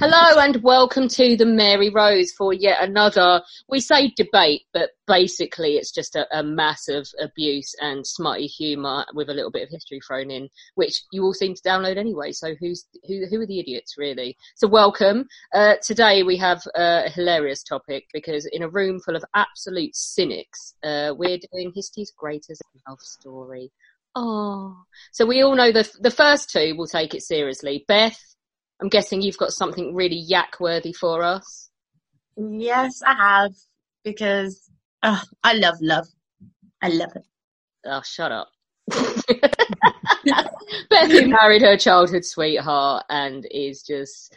Hello and welcome to the Mary Rose for yet another, we say debate, but basically it's just a, a of abuse and smutty humour with a little bit of history thrown in, which you all seem to download anyway. So who's who? Who are the idiots really? So welcome. Uh, today we have a hilarious topic because in a room full of absolute cynics, uh, we're doing history's greatest love story. Oh, so we all know the the first two will take it seriously. Beth I'm guessing you've got something really yak worthy for us. Yes, I have because oh, I love love. I love it. Oh, shut up. Bethy married her childhood sweetheart and is just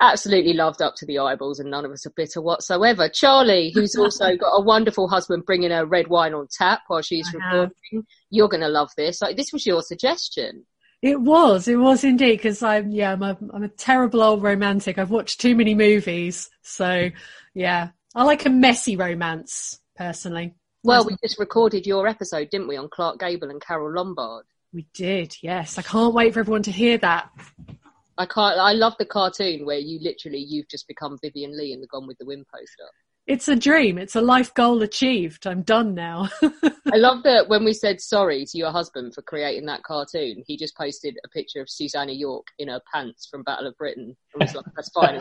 absolutely loved up to the eyeballs, and none of us are bitter whatsoever. Charlie, who's also got a wonderful husband bringing her red wine on tap while she's recording, you're going to love this. Like, this was your suggestion. It was, it was indeed, because I'm, yeah, I'm a, I'm a terrible old romantic. I've watched too many movies. So, yeah, I like a messy romance, personally. Well, we just recorded your episode, didn't we, on Clark Gable and Carole Lombard? We did, yes. I can't wait for everyone to hear that. I can't, I love the cartoon where you literally, you've just become Vivien Leigh in the Gone with the Wind poster. It's a dream. It's a life goal achieved. I'm done now. I love that when we said sorry to your husband for creating that cartoon, he just posted a picture of Susannah York in her pants from Battle of Britain. And was like, that's fine.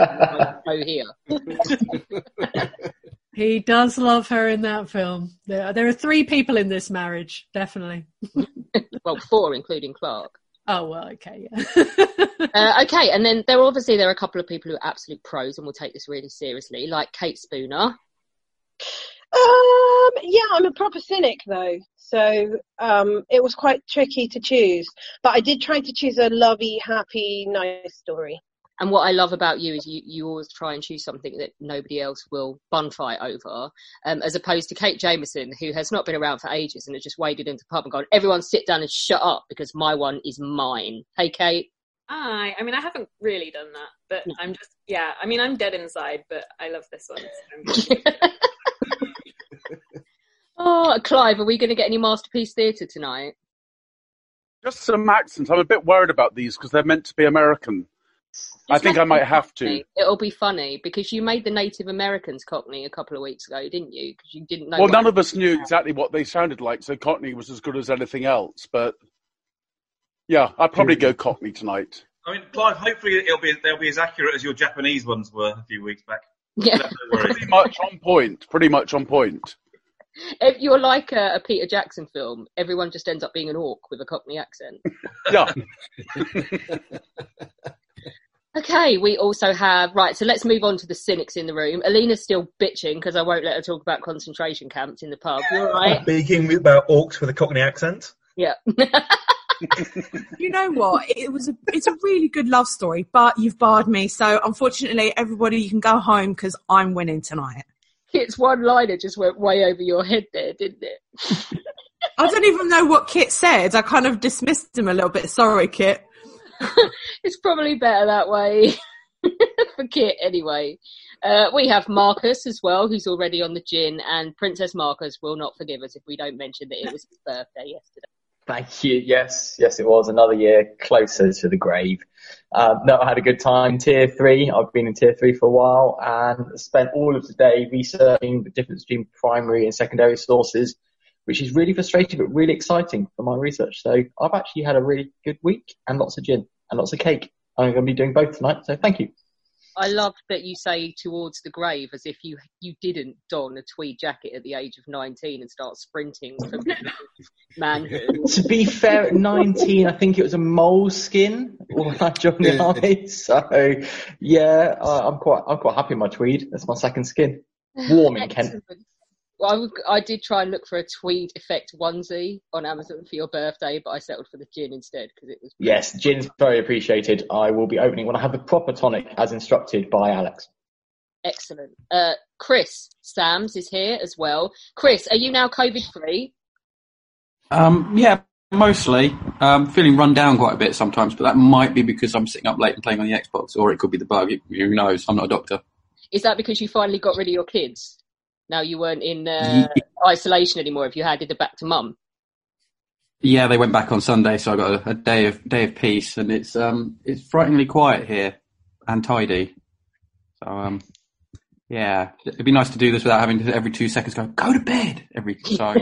Go here. he does love her in that film. There, there are three people in this marriage, definitely. well, four, including Clark. Oh well, okay, yeah. uh, okay, and then there obviously there are a couple of people who are absolute pros and will take this really seriously, like Kate Spooner. Um, yeah, I'm a proper cynic though, so um, it was quite tricky to choose. But I did try to choose a lovey, happy, nice story. And what I love about you is you, you always try and choose something that nobody else will bun fight over, um, as opposed to Kate Jameson, who has not been around for ages and has just waded into the pub and gone, everyone sit down and shut up because my one is mine. Hey, Kate. Hi. I mean, I haven't really done that, but no. I'm just, yeah, I mean, I'm dead inside, but I love this one. So oh, Clive, are we going to get any Masterpiece Theatre tonight? Just some accents. I'm a bit worried about these because they're meant to be American. I think I might have to. It'll be funny because you made the Native Americans Cockney a couple of weeks ago, didn't you? Because you didn't know. Well, none of us knew exactly what they sounded like, so Cockney was as good as anything else. But yeah, I'd probably go Cockney tonight. I mean, Clive, hopefully it'll be they'll be as accurate as your Japanese ones were a few weeks back. Yeah, pretty much on point. Pretty much on point. If you're like a, a, Peter Jackson film, everyone just ends up being an orc with a Cockney accent. Yeah. Okay, we also have right. So let's move on to the cynics in the room. Alina's still bitching because I won't let her talk about concentration camps in the pub. You're right. Speaking about orcs with a Cockney accent. Yeah. you know what? It was a it's a really good love story, but you've barred me. So unfortunately, everybody, you can go home because I'm winning tonight. Kit's one liner just went way over your head there, didn't it? I don't even know what Kit said. I kind of dismissed him a little bit. Sorry, Kit. it's probably better that way for Kit anyway. Uh, we have Marcus as well, who's already on the gin, and Princess Marcus will not forgive us if we don't mention that it was his birthday yesterday. Thank you. Yes, yes, it was another year closer to the grave. Um, no, I had a good time. Tier three. I've been in tier three for a while and spent all of the day researching the difference between primary and secondary sources which is really frustrating but really exciting for my research. So I've actually had a really good week and lots of gin. and lots of cake. I'm going to be doing both tonight, so thank you. I love that you say towards the grave as if you you didn't don a tweed jacket at the age of 19 and start sprinting from manhood. to be fair, at 19, I think it was a moleskin when I joined the army. So, yeah, I- I'm quite, I'm quite happy in my tweed. That's my second skin. Warm in Kent. Excellent. Well, I, would- I did try and look for a tweed effect onesie on Amazon for your birthday, but I settled for the gin instead because it was Yes, gin's very appreciated. I will be opening when I have the proper tonic as instructed by Alex. excellent. Uh, Chris Sams is here as well. Chris, are you now COVID free? Um, yeah, mostly. Um, feeling run down quite a bit sometimes, but that might be because I'm sitting up late and playing on the Xbox, or it could be the bug. Who knows? I'm not a doctor. Is that because you finally got rid of your kids? Now you weren't in uh, isolation anymore. If you handed it back to mum. Yeah, they went back on Sunday, so I got a, a day of day of peace, and it's um it's frighteningly quiet here and tidy. So um yeah, it'd be nice to do this without having to every two seconds go go to bed every so.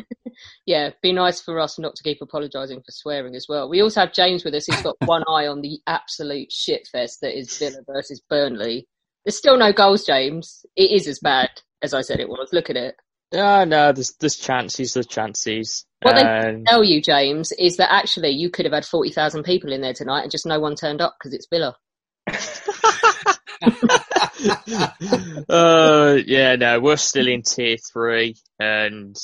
Yeah, be nice for us not to keep apologising for swearing as well. We also have James with us He's got one eye on the absolute shit fest that is Villa versus Burnley. There's still no goals, James. It is as bad as I said it was. Look at it. Ah, no, there's there's chances, there's chances. What they Um, tell you, James, is that actually you could have had 40,000 people in there tonight and just no one turned up because it's Villa. uh, yeah, no, we're still in tier three, and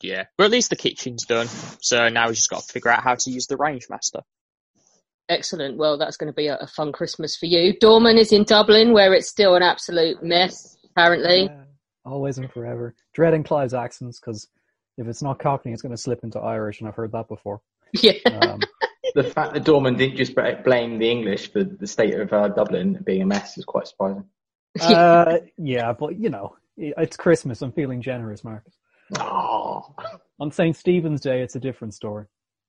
yeah, but at least the kitchen's done. So now we just got to figure out how to use the range master. Excellent. Well, that's going to be a, a fun Christmas for you. Dorman is in Dublin where it's still an absolute mess, apparently. Always and forever. Dreading Clive's accents because if it's not Cockney, it's going to slip into Irish, and I've heard that before. Yeah. Um, The fact that Dorman didn't just blame the English for the state of uh, Dublin being a mess is quite surprising. uh, yeah, but you know, it's Christmas. I'm feeling generous, Marcus. Oh. On St. Stephen's Day, it's a different story.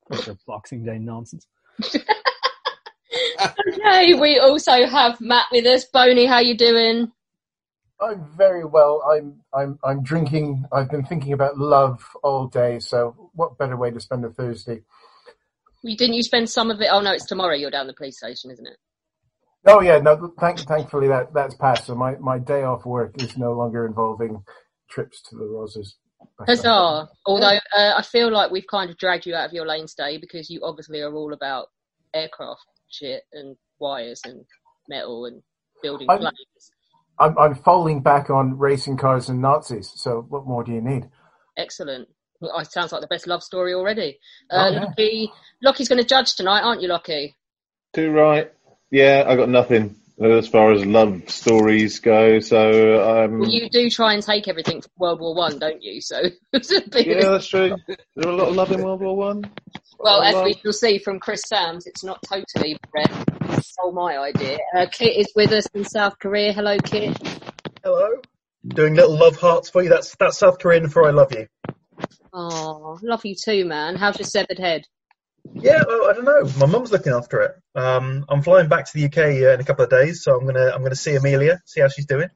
With their Boxing Day nonsense. Okay, we also have Matt with us. Boney, how you doing? I'm very well. I'm I'm I'm drinking. I've been thinking about love all day. So what better way to spend a Thursday? You didn't you spend some of it? Oh no, it's tomorrow. You're down the police station, isn't it? Oh yeah, no. Thank, thankfully that that's passed. So my my day off work is no longer involving trips to the Roses. Huzzah! Although uh, I feel like we've kind of dragged you out of your lane today because you obviously are all about aircraft shit and wires and metal and building I'm- planes. I'm I'm falling back on racing cars and Nazis. So what more do you need? Excellent. Well, it sounds like the best love story already. Oh, Uh, yeah. Lockie, Lockie's going to judge tonight, aren't you, Lockie? Too right. Yeah, I got nothing as far as love stories go. So um, Well, you do try and take everything from World War One, don't you? So it's a bit yeah, that's true. There were a lot of love in World War One. Well, as we shall see from Chris Sams, it's not totally all my idea. Uh, Kit is with us in South Korea. Hello, Kit. Hello. Doing little love hearts for you. That's that's South Korean for I love you. Oh, love you too, man. How's your severed head? Yeah, well, I don't know. My mum's looking after it. Um, I'm flying back to the UK uh, in a couple of days, so I'm gonna I'm gonna see Emilia, see how she's doing.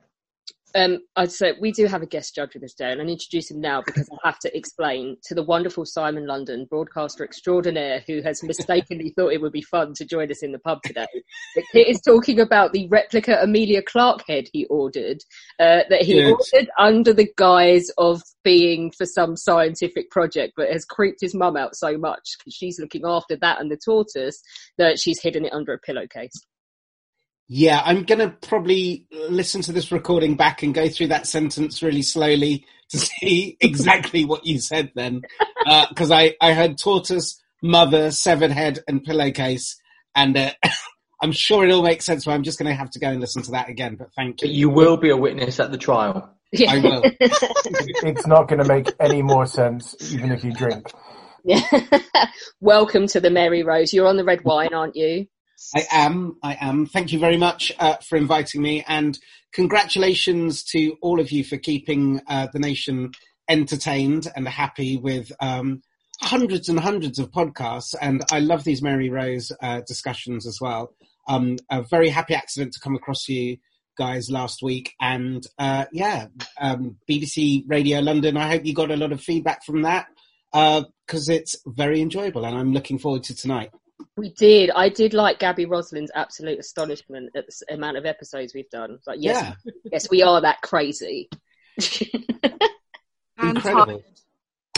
Um, I'd say we do have a guest judge with us today, and I'll introduce him now because I have to explain to the wonderful Simon London, broadcaster extraordinaire, who has mistakenly thought it would be fun to join us in the pub today. That Kit is talking about the replica Emilia Clarke head he ordered, uh, that he Yes. ordered under the guise of being for some scientific project, but has creeped his mum out so much because she's looking after that and the tortoise that she's hidden it under a pillowcase. Yeah, I'm going to probably listen to this recording back and go through that sentence really slowly to see exactly what you said then. Because I, I heard tortoise, mother, severed head, and pillowcase. And uh, I'm sure it all makes sense, but I'm just going to have to go and listen to that again. But thank you. You will be a witness at the trial. I will. It's not going to make any more sense even if you drink. Yeah. Welcome to the Mary Rose. You're on the red wine, aren't you? I am. I am. Thank you very much uh, for inviting me, and congratulations to all of you for keeping uh, the nation entertained and happy with um, hundreds and hundreds of podcasts. And I love these Mary Rose uh, discussions as well. Um, a very happy accident to come across you guys last week, and uh, yeah, um, BBC Radio London. I hope you got a lot of feedback from that because it's very enjoyable, and I'm looking forward to tonight. We did. I did like Gaby Roslin's absolute astonishment at the amount of episodes we've done. Like, yes, yes, we are that crazy. Incredible.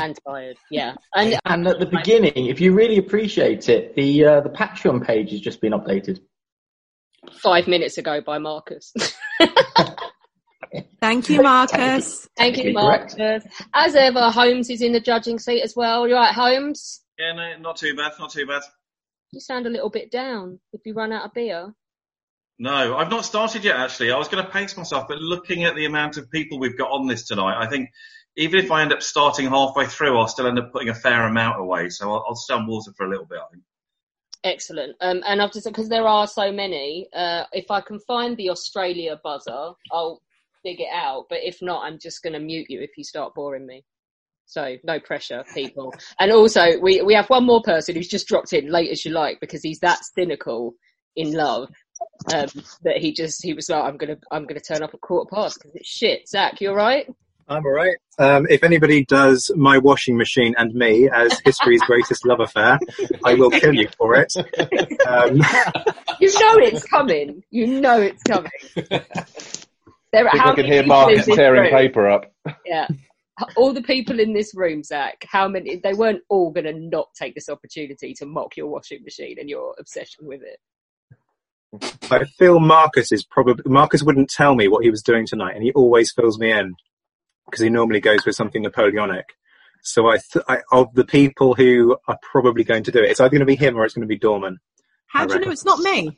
and tired. Yeah, and And at the beginning, if you really appreciate it, the uh, the Patreon page has just been updated. five minutes ago by Marcus. Thank you, Marcus. Thank you, Technically correct. Marcus. As ever, Holmes is in the judging seat as well. You're right, Holmes? Yeah, no, not too bad, not too bad. You sound a little bit down. If you run out of beer, No, I've not started yet. Actually, I was going to pace myself, but looking at the amount of people we've got on this tonight, I think even if I end up starting halfway through, I'll still end up putting a fair amount away. So I'll, I'll stay on water for a little bit. I think. excellent. Um, and I've just because there are so many. Uh, if I can find the Australia buzzer, I'll dig it out. But if not, I'm just going to mute you if you start boring me. So no pressure, people. And also, we we have one more person who's just dropped in late as you like because he's that cynical in love um, that he just he was like, I'm gonna I'm gonna turn up at quarter past because it's shit. Zach, you all right? I'm all right. Um, if anybody does my washing machine and me as history's greatest love affair, I will kill you for it. Um, You know it's coming. You know it's coming. There I think I can hear people Marcus tearing room? paper up. Yeah. All the people in this room, Zach, how many, they weren't all going to not take this opportunity to mock your washing machine and your obsession with it. I feel Marcus is probably Marcus wouldn't tell me what he was doing tonight, and he always fills me in because he normally goes with something Napoleonic. So I, th- I of the people who are probably going to do it, it's either going to be him or it's going to be Dorman. How I do you know it's not me?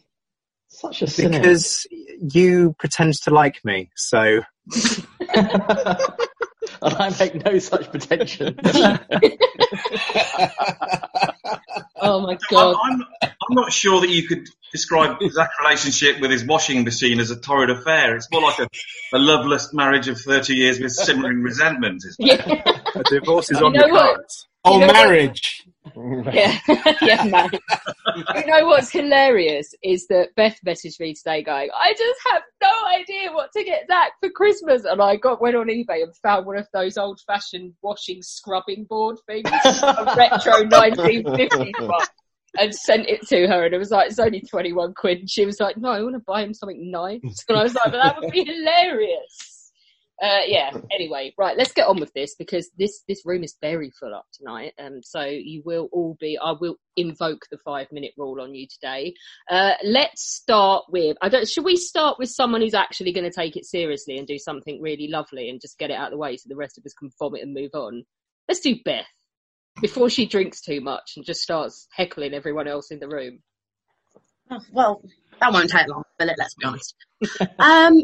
Such a Because you pretend to like me, so and I make no such pretension. Oh my I'm, I'm, I'm not sure that you could describe Zach's relationship with his washing machine as a torrid affair. It's more like a, a loveless marriage of 30 years with simmering resentment. Isn't it? a divorce is You on know the what? cards. You Or know what? marriage. Yeah, yeah, man. you know what's hilarious is that Beth messaged me today going, I just have no idea what to get Zach for Christmas. And I got went on eBay and found one of those old fashioned washing scrubbing board things, a retro 1950s one. And sent it to her, and it was like it's only twenty one quid. And she was like, "No, I want to buy him something nice." And I was like, "But that would be hilarious." Uh, yeah. Anyway, right. Let's get on with this because this this room is very full up tonight. Um, so you will all be. I will invoke the five minute rule on you today. Uh, let's start with. I don't. Should we start with someone who's actually going to take it seriously and do something really lovely and just get it out of the way so the rest of us can vomit and move on? Let's do Beth before she drinks too much and just starts heckling everyone else in the room. Well, that won't take long, it? Let's be honest. um,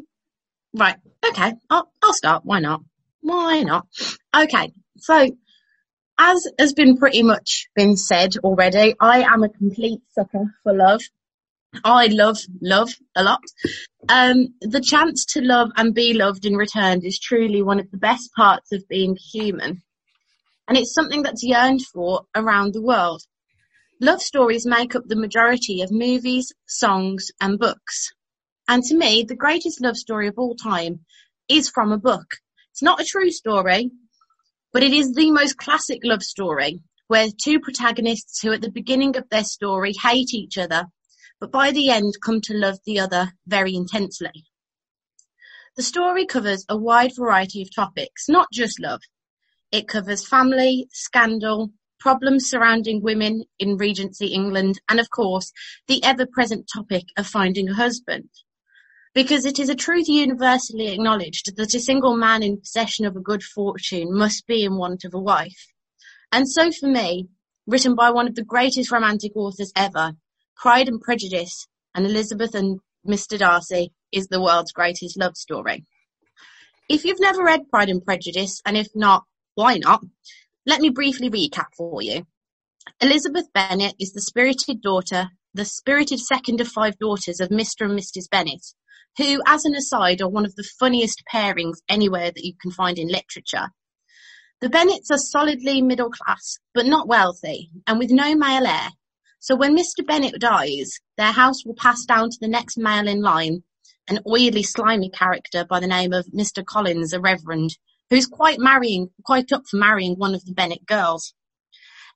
right. Okay. I'll, I'll start. Why not? Why not? Okay. So, as has been pretty much been said already, I am a complete sucker for love. I love love a lot. Um, the chance to love and be loved in return is truly one of the best parts of being human. And it's something that's yearned for around the world. Love stories make up the majority of movies, songs, and books. And to me, the greatest love story of all time is from a book. It's not a true story, but it is the most classic love story where two protagonists who at the beginning of their story hate each other, but by the end come to love the other very intensely. The story covers a wide variety of topics, not just love. It covers family, scandal, problems surrounding women in Regency England, and of course, the ever-present topic of finding a husband. Because it is a truth universally acknowledged that a single man in possession of a good fortune must be in want of a wife. And so for me, written by one of the greatest romantic authors ever, Pride and Prejudice and Elizabeth and Mr. Darcy is the world's greatest love story. If you've never read Pride and Prejudice, and if not, why not? Let me briefly recap for you. Elizabeth Bennet is the spirited daughter, the spirited second of five daughters of Mr. and Mrs. Bennet, who, as an aside, are one of the funniest pairings anywhere that you can find in literature. The Bennets are solidly middle class, but not wealthy, and with no male heir. So when Mr. Bennet dies, their house will pass down to the next male in line, an oily, slimy character by the name of Mr. Collins, a reverend, who's quite marrying, quite up for marrying one of the Bennet girls.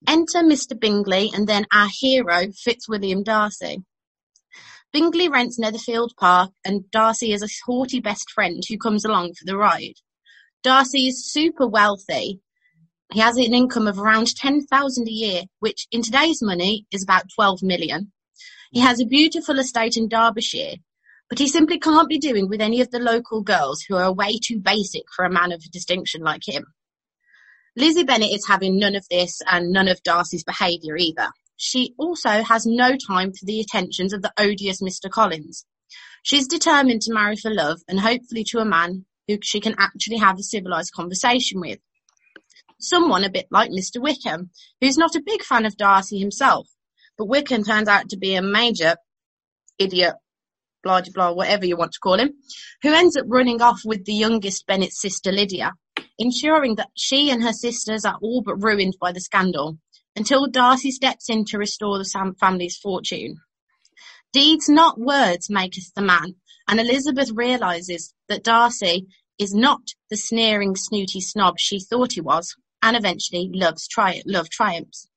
Enter Mr. Bingley and then our hero, Fitzwilliam Darcy. Bingley rents Netherfield Park and Darcy is a haughty best friend who comes along for the ride. Darcy is super wealthy. He has an income of around 10,000 a year, which in today's money is about 12 million. He has a beautiful estate in Derbyshire, but he simply can't be doing with any of the local girls who are way too basic for a man of distinction like him. Lizzie Bennet is having none of this and none of Darcy's behaviour either. She also has no time for the attentions of the odious Mr. Collins. She's determined to marry for love and hopefully to a man who she can actually have a civilised conversation with. Someone a bit like Mr. Wickham, who's not a big fan of Darcy himself, but Wickham turns out to be a major idiot, blah blah, blah, whatever you want to call him, who ends up running off with the youngest Bennet's sister Lydia, ensuring that she and her sisters are all but ruined by the scandal, until Darcy steps in to restore the family's fortune. Deeds, not words, maketh the man, and Elizabeth realises that Darcy is not the sneering, snooty snob she thought he was, and eventually love's tri- love triumphs.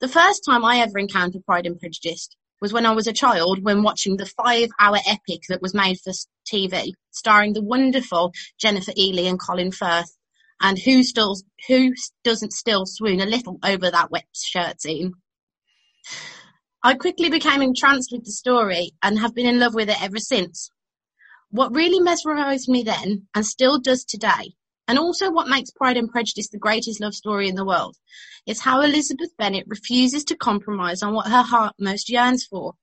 The first time I ever encountered Pride and Prejudice was when I was a child when watching the five-hour epic that was made for TV, starring the wonderful Jennifer Ehle and Colin Firth, and who still who doesn't still swoon a little over that wet shirt scene. I quickly became entranced with the story and have been in love with it ever since. What really mesmerised me then, and still does today, and also what makes Pride and Prejudice the greatest love story in the world, is how Elizabeth Bennet refuses to compromise on what her heart most yearns for.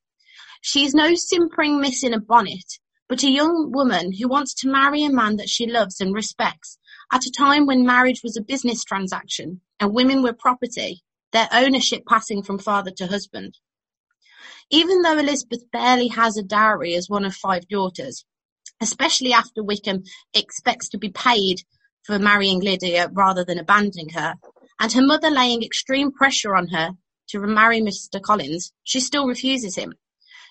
She is no simpering miss in a bonnet, but a young woman who wants to marry a man that she loves and respects at a time when marriage was a business transaction and women were property, their ownership passing from father to husband. Even though Elizabeth barely has a dowry as one of five daughters, especially after Wickham expects to be paid for marrying Lydia rather than abandoning her, and her mother laying extreme pressure on her to remarry Mr. Collins, she still refuses him.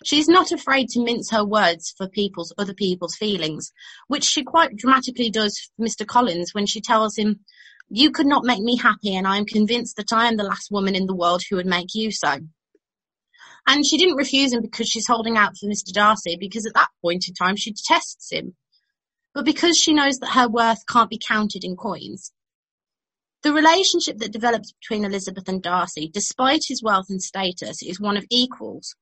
She's not afraid to mince her words for people's other people's feelings, which she quite dramatically does for Mr. Collins when she tells him, You could not make me happy, and I am convinced that I am the last woman in the world who would make you so. And she didn't refuse him because she's holding out for Mr. Darcy, because at that point in time she detests him. But because she knows that her worth can't be counted in coins. The relationship that develops between Elizabeth and Darcy, despite his wealth and status, is one of equals.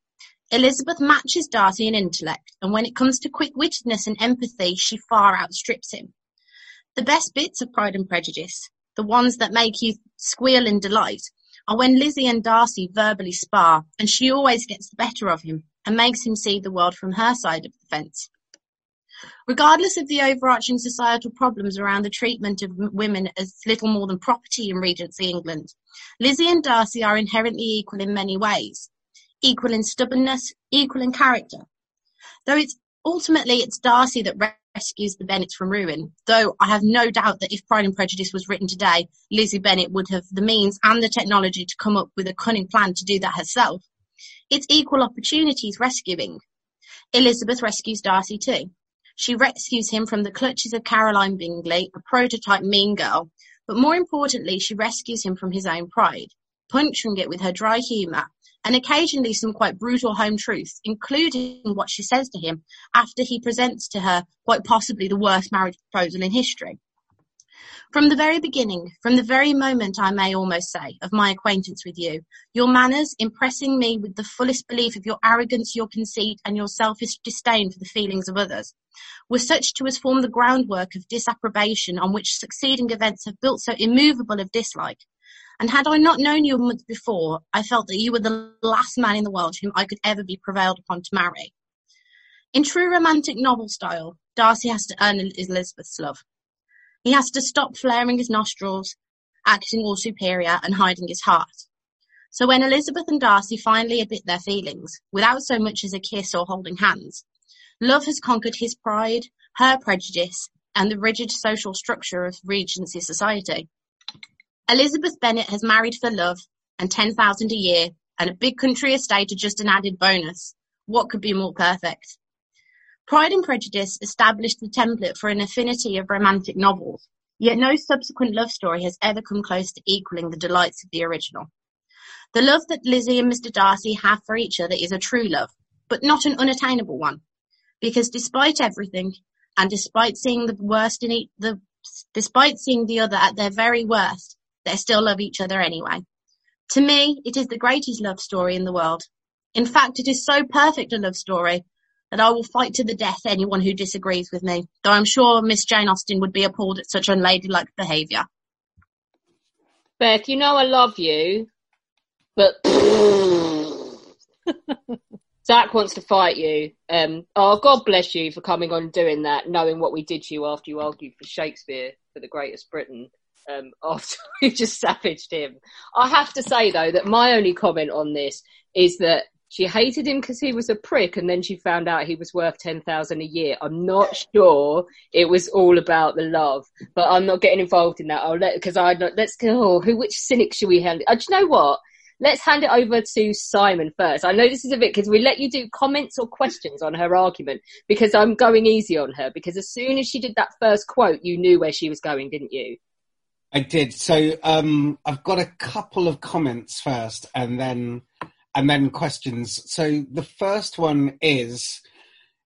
Elizabeth matches Darcy in intellect, and when it comes to quick-wittedness and empathy, she far outstrips him. The best bits of Pride and Prejudice, the ones that make you squeal in delight, are when Lizzie and Darcy verbally spar, and she always gets the better of him and makes him see the world from her side of the fence. Regardless of the overarching societal problems around the treatment of women as little more than property in Regency England, Lizzie and Darcy are inherently equal in many ways. Equal in stubbornness, equal in character. Though it's ultimately it's Darcy that rescues the Bennets from ruin, though I have no doubt that if Pride and Prejudice was written today, Lizzie Bennet would have the means and the technology to come up with a cunning plan to do that herself. It's equal opportunities rescuing. Elizabeth rescues Darcy too. She rescues him from the clutches of Caroline Bingley, a prototype mean girl, but more importantly, she rescues him from his own pride, puncturing it with her dry humour and occasionally some quite brutal home truths, including what she says to him after he presents to her quite possibly the worst marriage proposal in history. From the very beginning, from the very moment, I may almost say, of my acquaintance with you, your manners, impressing me with the fullest belief of your arrogance, your conceit, and your selfish disdain for the feelings of others, were such to as form the groundwork of disapprobation on which succeeding events have built so immovable of dislike, and had I not known you a month before, I felt that you were the last man in the world whom I could ever be prevailed upon to marry. In true romantic novel style, Darcy has to earn Elizabeth's love. He has to stop flaring his nostrils, acting all superior, and hiding his heart. So when Elizabeth and Darcy finally admit their feelings, without so much as a kiss or holding hands, love has conquered his pride, her prejudice, and the rigid social structure of Regency society. Elizabeth Bennet has married for love and 10,000 a year and a big country estate are just an added bonus. What could be more perfect? Pride and Prejudice established the template for an affinity of romantic novels, Yet no subsequent love story has ever come close to equaling the delights of the original. The love that Lizzie and Mr. Darcy have for each other is a true love, but not an unattainable one. Because despite everything, and despite seeing the worst in each, the, despite seeing the other at their very worst, they still love each other anyway. To me, it is the greatest love story in the world. In fact, it is so perfect a love story that I will fight to the death anyone who disagrees with me, though I'm sure Miss Jane Austen would be appalled at such unladylike behaviour. Beth, you know I love you, but Zach wants to fight you. Um, oh, God bless you for coming on and doing that, knowing what we did to you after you argued for Shakespeare for the Greatest Briton. Um, after we just savaged him. I have to say though that my only comment on this is that she hated him because he was a prick, and then she found out he was worth ten thousand a year. I'm not sure it was all about the love, but I'm not getting involved in that. I'll let because I let's go. Oh, who which cynic should we hand? Uh, do you know what? Let's hand it over to Simon first. I know this is a bit because we let you do comments or questions on her argument because I'm going easy on her because as soon as she did that first quote, you knew where she was going, didn't you? I did. So um, I've got a couple of comments first, and then and then questions. So the first one is.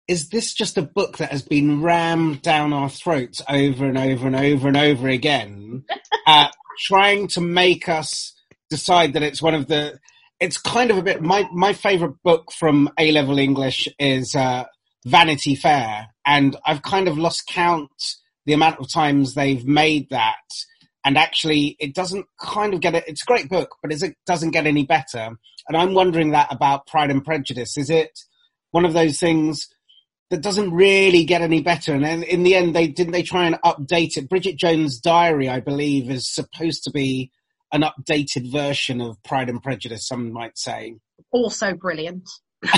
Is this just a book that has been rammed down our throats over and over and over and over again, uh, trying to make us decide that it's one of the it's kind of a bit my my favorite book from A level English is uh, Vanity Fair, and I've kind of lost count the amount of times they've made that, and actually it doesn't kind of get it. It's a great book, but it doesn't get any better. And I'm wondering that about Pride and Prejudice. Is it one of those things? That doesn't really get any better, and then in the end, they didn't. They try and update it. Bridget Jones' Diary, I believe, is supposed to be an updated version of Pride and Prejudice, some might say. Also brilliant.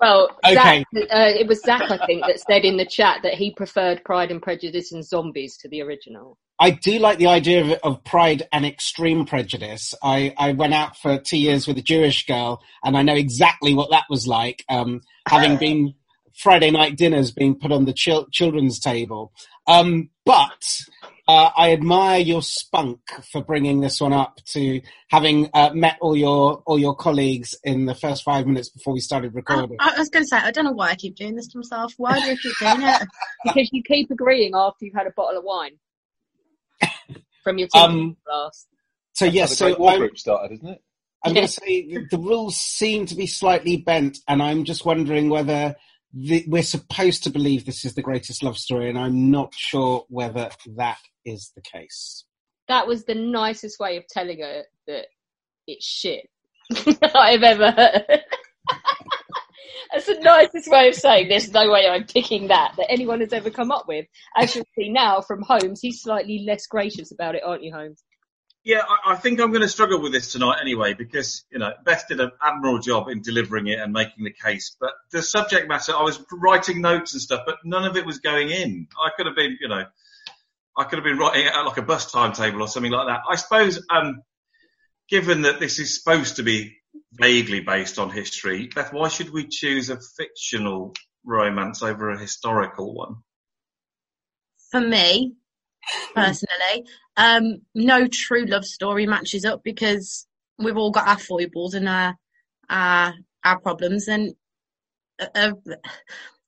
well, Okay. Zach, uh, it was Zach, I think, that said in the chat that he preferred Pride and Prejudice and Zombies to the original. I do like the idea of, of pride and extreme prejudice. I, I went out for two years with a Jewish girl, and I know exactly what that was like. Um, having been Friday night dinners being put on the chil- children's table, um, but uh, I admire your spunk for bringing this one up to having uh, met all your all your colleagues in the first five minutes before we started recording. I, I was going to say, I don't know why I keep doing this to myself. Why do I keep doing it? because you keep agreeing after you've had a bottle of wine from your Um, glass. So yes, so the War Group started, isn't it? I'm going to say the, the rules seem to be slightly bent, and I'm just wondering whether the, we're supposed to believe this is the greatest love story, and I'm not sure whether that is the case. That was the nicest way of telling her that it's shit I've ever heard. That's the nicest way of saying there's no way I'm picking that that anyone has ever come up with. As you'll see now from Holmes, he's slightly less gracious about it, aren't you, Holmes? Yeah, I, I think I'm going to struggle with this tonight anyway because you know Beth did an admirable job in delivering it and making the case. But the subject matter, I was writing notes and stuff, but none of it was going in. I could have been, you know, I could have been writing out like a bus timetable or something like that. I suppose, um, given that this is supposed to be vaguely based on history, Beth, why should we choose a fictional romance over a historical one? For me, personally, um, no true love story matches up because we've all got our foibles and our our, our problems, and a, a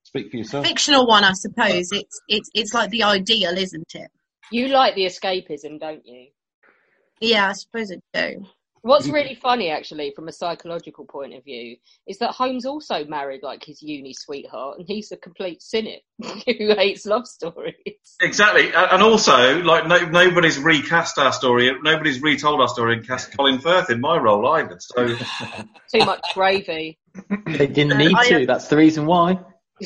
Speak for yourself. fictional one, I suppose, it's it's it's like the ideal, isn't it? You like the escapism, don't you? Yeah, I suppose I do. What's really funny, actually, from a psychological point of view, is that Holmes also married like his uni sweetheart, and he's a complete cynic who hates love stories. Exactly, and also like no, nobody's recast our story, nobody's retold our story and cast Colin Firth in my role either. So Too much gravy. They didn't need I, uh, to. That's the reason why.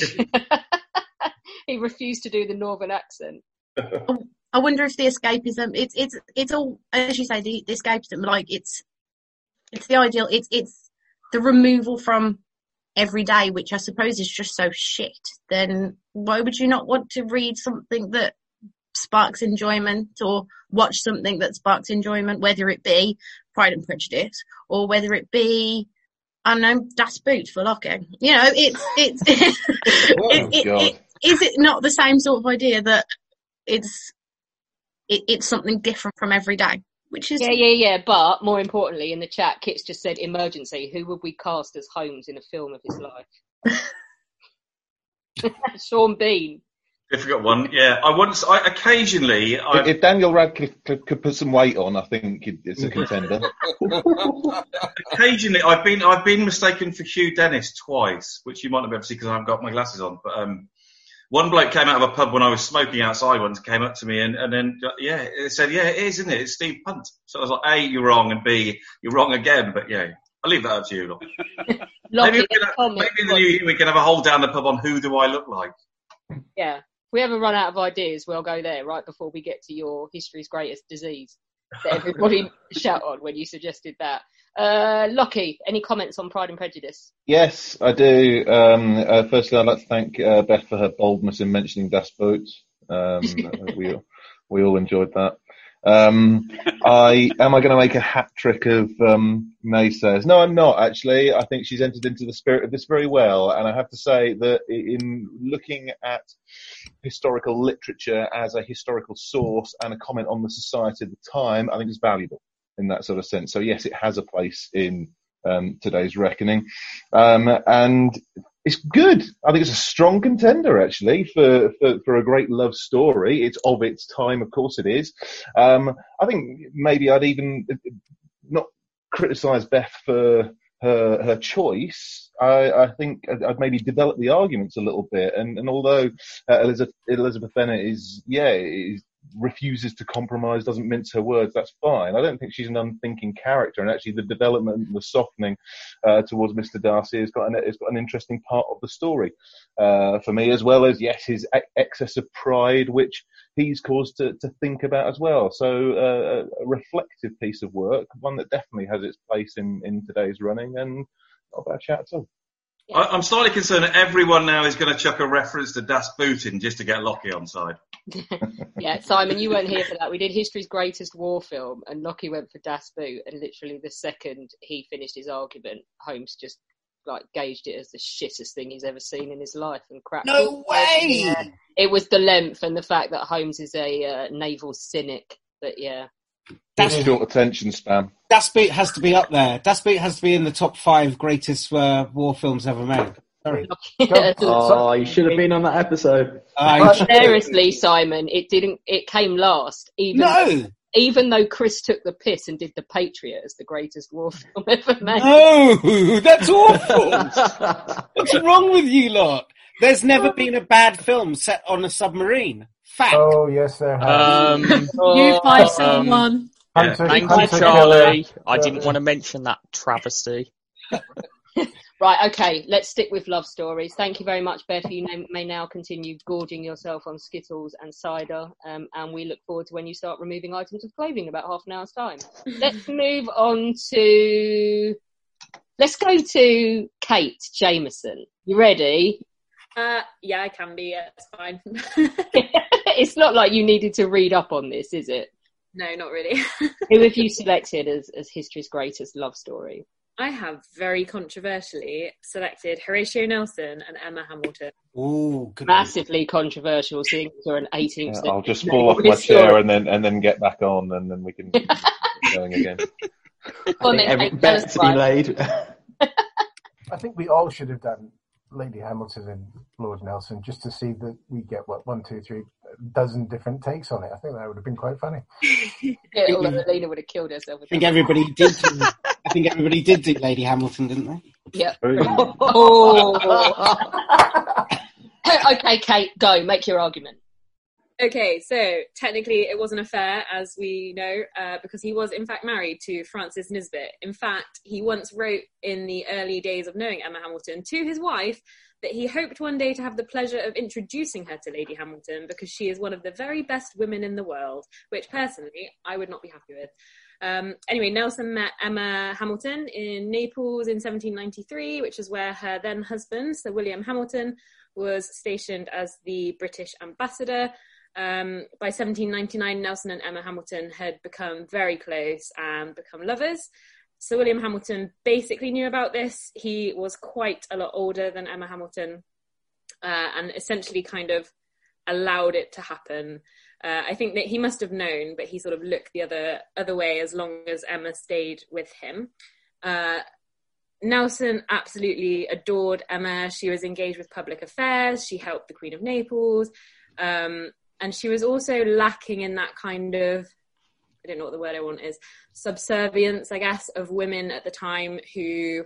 he refused to do the northern accent. Um, I wonder if the escapism it's it's it's all as you say the, the escapism like it's it's the ideal it's it's the removal from every day which I suppose is just so shit then why would you not want to read something that sparks enjoyment or watch something that sparks enjoyment whether it be Pride and Prejudice or whether it be I don't know Das Boot for Lockie you know it's it's oh, it, it, God. it, is it not the same sort of idea that it's it, it's something different from every day, which is Yeah, yeah, yeah. But more importantly, in the chat, Kit's just said emergency. Who would we cast as Holmes in a film of his life? Sean Bean. Difficult one. Yeah, I once, I occasionally, I If, if Daniel Radcliffe could, could put some weight on, I think it's a contender. occasionally I've been I've been mistaken for Hugh Dennis twice, which you might not be able to see because I haven't got my glasses on. But um, one bloke came out of a pub when I was smoking outside once, came up to me and, and then yeah, it said yeah, it is, isn't it? It's Steve Punt. So I was like, A, you're wrong, and B, you're wrong again. But yeah, I'll leave that up to you. lot. Maybe, we can, comment. maybe in the new year we can have a hold down the pub on who do I look like. Yeah. If we ever run out of ideas, we'll go there right before we get to your history's greatest disease that everybody shout on when you suggested that. Uh, Lockie, any comments on Pride and Prejudice? Yes, I do. Um, uh, firstly, I'd like to thank uh, Beth for her boldness in mentioning Das Boot. Um, we we all enjoyed that. Um, I am I going to make a hat trick of um, naysayers? No, I'm not actually. I think she's entered into the spirit of this very well, and I have to say that in looking at historical literature as a historical source and a comment on the society of the time, I think it's valuable in that sort of sense. So yes, it has a place in um, today's reckoning, um, and it's good. I think it's a strong contender actually for, for, for a great love story. It's of its time, of course it is. Um, I think maybe I'd even not criticise Beth for her her choice. I, I think I'd, I'd maybe develop the arguments a little bit. And, and although uh, Elizabeth Elizabeth Bennet is yeah is, refuses to compromise, doesn't mince her words, that's fine. I don't think she's an unthinking character, and actually the development, the softening uh, towards Mr. Darcy has got an has got an interesting part of the story uh, for me, as well as yes, his excess of pride, which he's caused to, to think about as well. So uh, a reflective piece of work, one that definitely has its place in in today's running, and not a bad shout at all. I'm slightly concerned that everyone now is going to chuck a reference to Das Boot in just to get Lockie on side. Yeah, Simon, you weren't here for that. We did history's greatest war film, and Lockie went for Das Boot, and literally the second he finished his argument, Holmes just like gauged it as the shittest thing he's ever seen in his life and cracked. No way! Yeah. It was the length and the fact that Holmes is a uh, naval cynic. But yeah, That's short attention span. Das Boot has to be up there. Das Boot has to be in the top five greatest uh, war films ever made. Sorry. Oh, you should have been on that episode. Seriously, Simon, it didn't. It came last. Even No! even though Chris took the piss and did the Patriot as the greatest war film ever made. No, that's awful. What's wrong with you lot? There's never been a bad film set on a submarine. Fact. Oh yes, there has. Um, You five um, seven yeah, Hunter- thank you, Charlie. Killer. I didn't want to mention that travesty. Right, okay, let's stick with love stories. Thank you very much, Beth. You may, now continue gorging yourself on Skittles and cider, um, and we look forward to when you start removing items of clothing in about half an hour's time. let's move on to. Let's go to Kate Jameson. You ready? Uh, yeah, I can be. Yeah, it's fine. it's not like you needed to read up on this, is it? no, not really. Who have you selected as, as history's greatest love story? I have very controversially selected Horatio Nelson and Emma Hamilton. Ooh, good Massively controversial, seeing for an 18th Yeah, century. I'll just fall off my chair and then and then get back on, and then we can keep going again. Go on then, Every Kate, bet's to be laid. I think we all should have done Lady Hamilton and Lord Nelson just to see that we get what one, two, three dozen different takes on it. I think that would have been quite funny. Yeah, although Alina would have killed herself. I think everybody did. Do, I think everybody did do Lady Hamilton, didn't they? Yeah. oh. oh. okay, Kate, go. Make your argument. Okay, so technically it was an affair, as we know, uh, because he was in fact married to Frances Nisbet. In fact, he once wrote in the early days of knowing Emma Hamilton to his wife that he hoped one day to have the pleasure of introducing her to Lady Hamilton because she is one of the very best women in the world, which personally I would not be happy with. Um, anyway, Nelson met Emma Hamilton in Naples in 1793, which is where her then husband, Sir William Hamilton, was stationed as the British ambassador. Um, by 1799, Nelson and Emma Hamilton had become very close and become lovers. Sir William Hamilton basically knew about this. He was quite a lot older than Emma Hamilton uh, and essentially kind of allowed it to happen. Uh, I think that he must have known, but he sort of looked the other other way as long as Emma stayed with him. Uh, Nelson absolutely adored Emma. She was engaged with public affairs. She helped the Queen of Naples. Um, and she was also lacking in that kind of, I don't know what the word I want is, subservience, I guess, of women at the time who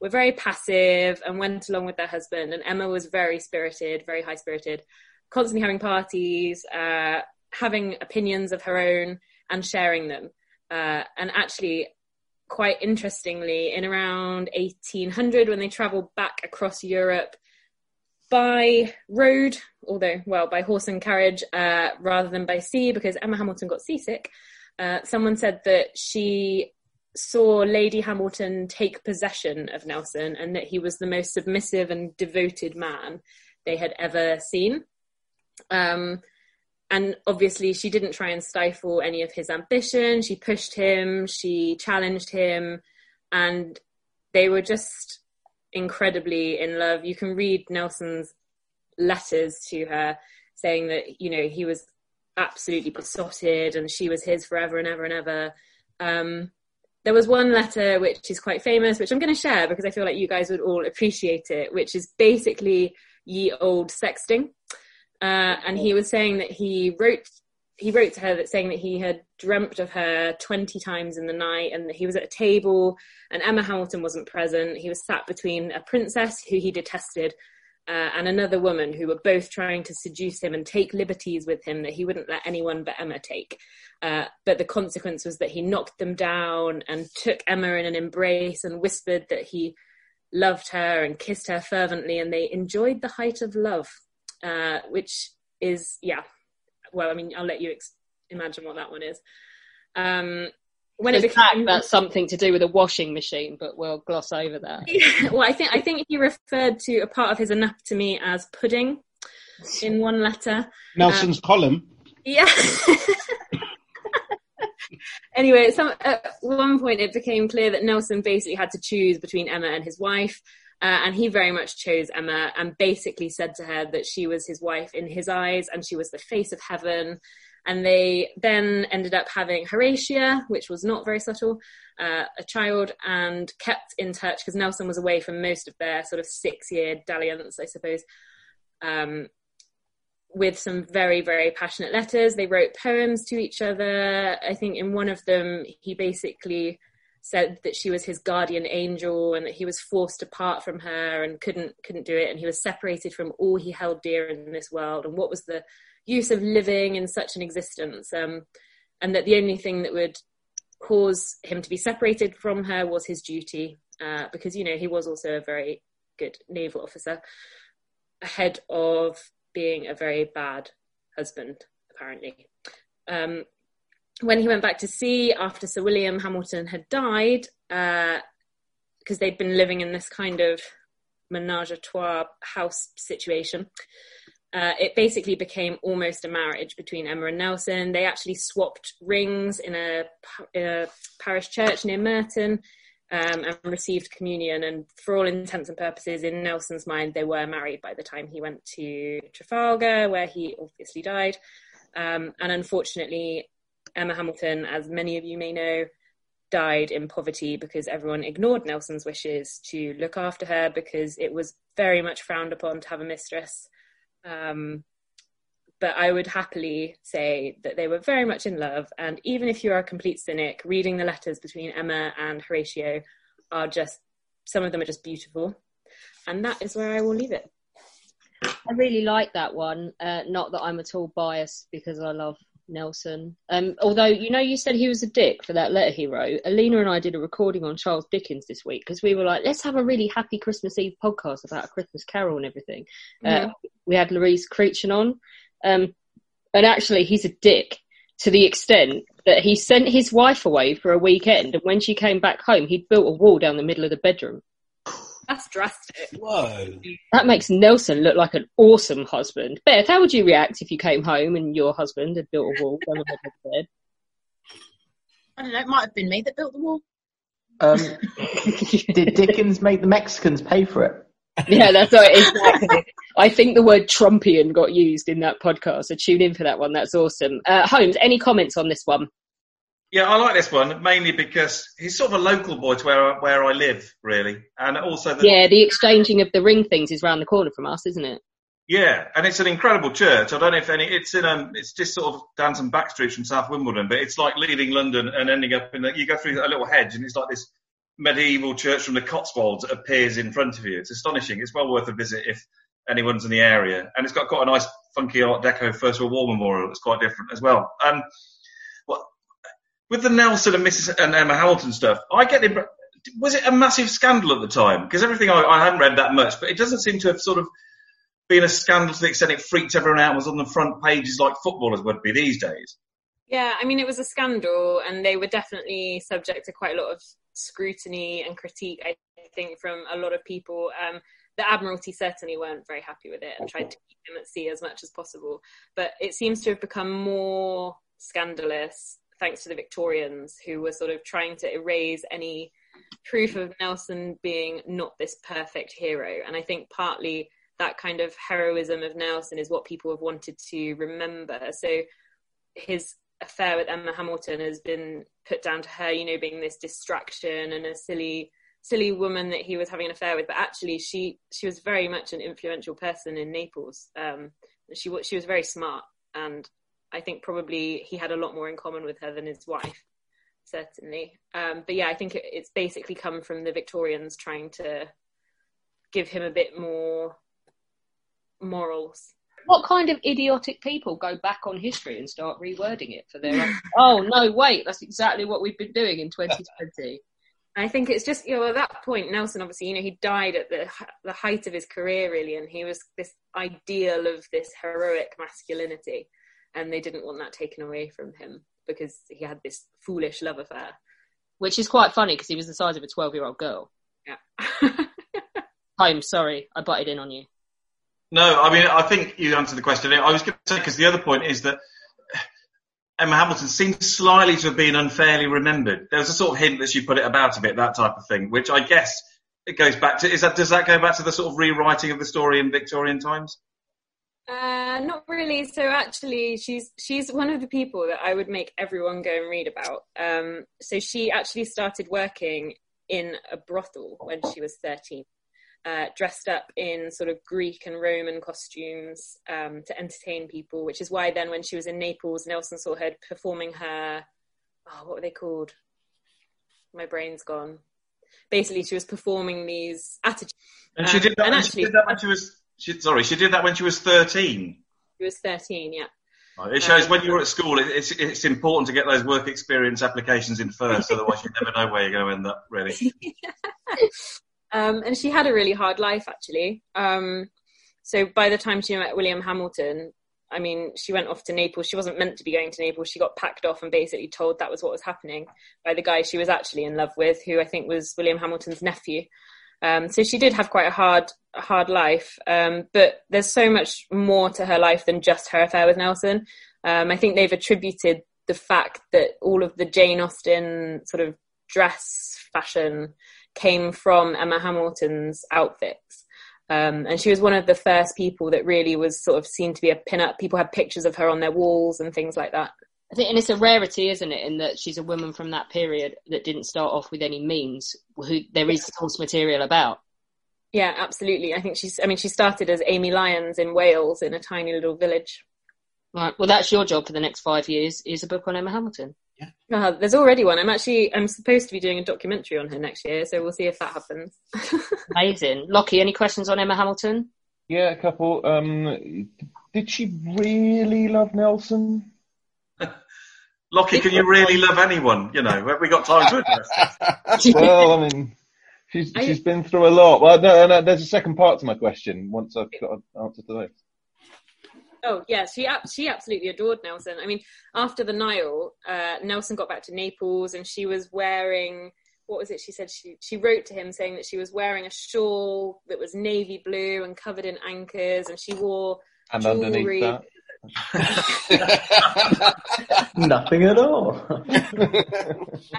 were very passive and went along with their husband. And Emma was very spirited, very high spirited, constantly having parties, uh, having opinions of her own and sharing them. Uh, and actually, quite interestingly, in around 1800, when they traveled back across Europe by road, although, well, by horse and carriage uh, rather than by sea, because Emma Hamilton got seasick, uh, someone said that she saw Lady Hamilton take possession of Nelson and that he was the most submissive and devoted man they had ever seen. Um, and obviously she didn't try and stifle any of his ambition she pushed him she challenged him and they were just incredibly in love. You can read nelson's letters to her saying that you know he was absolutely besotted and she was his forever and ever and ever. Um, there was one letter which is quite famous which i'm going to share because i feel like you guys would all appreciate it which is basically ye old sexting. Uh, and he was saying that he wrote he wrote to her that saying that he had dreamt of her 20 times in the night and that he was at a table and Emma Hamilton wasn't present. He was sat between a princess who he detested uh, and another woman who were both trying to seduce him and take liberties with him that he wouldn't let anyone but Emma take. Uh, but the consequence was that he knocked them down and took Emma in an embrace and whispered that he loved her and kissed her fervently and they enjoyed the height of love uh, which is yeah. Well, I mean, I'll let you ex- imagine what that one is. Um, when it became that's something to do with a washing machine, but we'll gloss over that. well, I think I think he referred to a part of his anatomy as pudding in one letter. Nelson's um, column. Yeah. anyway, some, at one point it became clear that Nelson basically had to choose between Emma and his wife. Uh, and he very much chose Emma and basically said to her that she was his wife in his eyes and she was the face of heaven. And they then ended up having Horatia, which was not very subtle, uh, a child, and kept in touch because Nelson was away for most of their sort of six year dalliance, I suppose, um, with some very, very passionate letters. They wrote poems to each other. I think in one of them, he basically said that she was his guardian angel and that he was forced apart from her and couldn't couldn't do it. And he was separated from all he held dear in this world. And what was the use of living in such an existence? Um, and that the only thing that would cause him to be separated from her was his duty uh, because you know he was also a very good naval officer ahead of being a very bad husband apparently. Um, when he went back to sea after Sir William Hamilton had died, because uh, they'd been living in this kind of menage a trois house situation, uh, it basically became almost a marriage between Emma and Nelson. They actually swapped rings in a, in a parish church near Merton um, and received communion. And for all intents and purposes, in Nelson's mind, they were married by the time he went to Trafalgar, where he obviously died. Um, and unfortunately, Emma Hamilton, as many of you may know, died in poverty because everyone ignored Nelson's wishes to look after her because it was very much frowned upon to have a mistress. Um, but I would happily say that they were very much in love. And even if you are a complete cynic, reading the letters between Emma and Horatio are just, some of them are just beautiful. And that is where I will leave it. I really like that one. Uh, not that I'm at all biased because I love Nelson. Um, although you know, you said he was a dick for that letter he wrote. Alina and I did a recording on Charles Dickens this week because we were like, let's have a really happy Christmas Eve podcast about a Christmas Carol and everything. Uh, yeah. Uh, we had Louise Creechan on, um, and actually, he's a dick to the extent that he sent his wife away for a weekend, and when she came back home, he'd built a wall down the middle of the bedroom. That's drastic. Whoa. That makes Nelson look like an awesome husband. Beth, how would you react if you came home and your husband had built a wall down the middle of the bed? I don't know, it might have been me that built the wall. Um, did Dickens make the Mexicans pay for it? Yeah, that's right, exactly. I think the word Trumpian got used in that podcast, so tune in for that one. That's awesome. Uh, Holmes, any comments on this one? Yeah, I like this one mainly because he's sort of a local boy to where I, where I live, really, and also the, Yeah, the exchanging of the ring things is round the corner from us, isn't it? Yeah, and it's an incredible church. I don't know if any. It's in um, it's just sort of down some back streets from South Wimbledon, but it's like leaving London and ending up in. The, you go through a little hedge, and it's like this medieval church from the Cotswolds that appears in front of you. It's astonishing. It's well worth a visit if anyone's in the area, and it's got quite a nice, funky Art Deco First World War memorial. It's quite different as well. Um, well, with the Nelson and Mrs. and Emma Hamilton stuff, I get the was it a massive scandal at the time? Because everything I, I hadn't read that much, but it doesn't seem to have sort of been a scandal to the extent it freaked everyone out. and Was on the front pages like footballers would be these days. Yeah, I mean, it was a scandal, and they were definitely subject to quite a lot of scrutiny and critique. I think from a lot of people. Um, the Admiralty certainly weren't very happy with it and tried to keep them at sea as much as possible. But it seems to have become more scandalous thanks to the Victorians, who were sort of trying to erase any proof of Nelson being not this perfect hero. And I think partly that kind of heroism of Nelson is what people have wanted to remember. So his affair with Emma Hamilton has been put down to her, you know, being this distraction and a silly silly woman that he was having an affair with, but actually she she was very much an influential person in Naples. Um, she she was very smart, and I think probably he had a lot more in common with her than his wife, certainly. Um, but yeah, I think it, it's basically come from the Victorians trying to give him a bit more morals. What kind of idiotic people go back on history and start rewording it for their own? oh no, wait, that's exactly what we've been doing in 2020. I think it's just you know at that point Nelson obviously you know he died at the the height of his career really and he was this ideal of this heroic masculinity and they didn't want that taken away from him because he had this foolish love affair Which is quite funny because he was the size of a 12 year old girl. Yeah. I'm sorry, I butted in on you. No, I mean, I think you answered the question. I was going to say, because the other point is that Emma Hamilton seems slightly to have been unfairly remembered. There was a sort of hint that she put it about a bit, that type of thing, which I guess it goes back to, is that, does that go back to the sort of rewriting of the story in Victorian times? Uh, not really. So actually, she's she's one of the people that I would make everyone go and read about. Um, so she actually started working in a brothel when she was thirteen, uh, dressed up in sort of Greek and Roman costumes um, to entertain people. Which is why then, when she was in Naples, Nelson saw her performing her. Oh, what were they called? My brain's gone. Basically, she was performing these attitudes. And she did that, and actually, she did that when she was, she, sorry, she did that when she was 13. she was thirteen. Yeah. Right, It shows Um, when you're at school, it, it's, it's important to get those work experience applications in first, otherwise you never know where you're going to end up, really. Um, and she had a really hard life, actually. Um, so by the time she met William Hamilton, I mean, she went off to Naples. She wasn't meant to be going to Naples. She got packed off and basically told that was what was happening by the guy she was actually in love with, who I think was William Hamilton's nephew. Um, so she did have quite a hard, hard life. Um, but there's so much more to her life than just her affair with Nelson. Um, I think they've attributed the fact that all of the Jane Austen sort of dress fashion came from Emma Hamilton's outfits. Um, and she was one of the first people that really was sort of seen to be a pin-up. People had pictures of her on their walls and things like that. I think, and it's a rarity, isn't it, in that she's a woman from that period that didn't start off with any means, who there is source material about. Yeah, absolutely. I think she's. I mean, she started as Amy Lyons in Wales in a tiny little village. Right. Well, that's your job for the next five years. Is a book on Emma Hamilton. Uh, there's already one. I'm actually. I'm supposed to be doing a documentary on her next year, so we'll see if that happens. Amazing. Lockie, any questions on Emma Hamilton? Yeah, a couple. Um, did she really love Nelson? Lockie, can you really love anyone? You know, have we got time to address this? well, I mean, she's she's been through a lot. Well, no, no, there's a second part to my question. Once I've got an answer to this. Oh yeah, she she absolutely adored Nelson. I mean, after the Nile, uh, Nelson got back to Naples, and she was wearing what was it? She said she she wrote to him saying that she was wearing a shawl that was navy blue and covered in anchors, and she wore And jewelry underneath that, Nothing at all.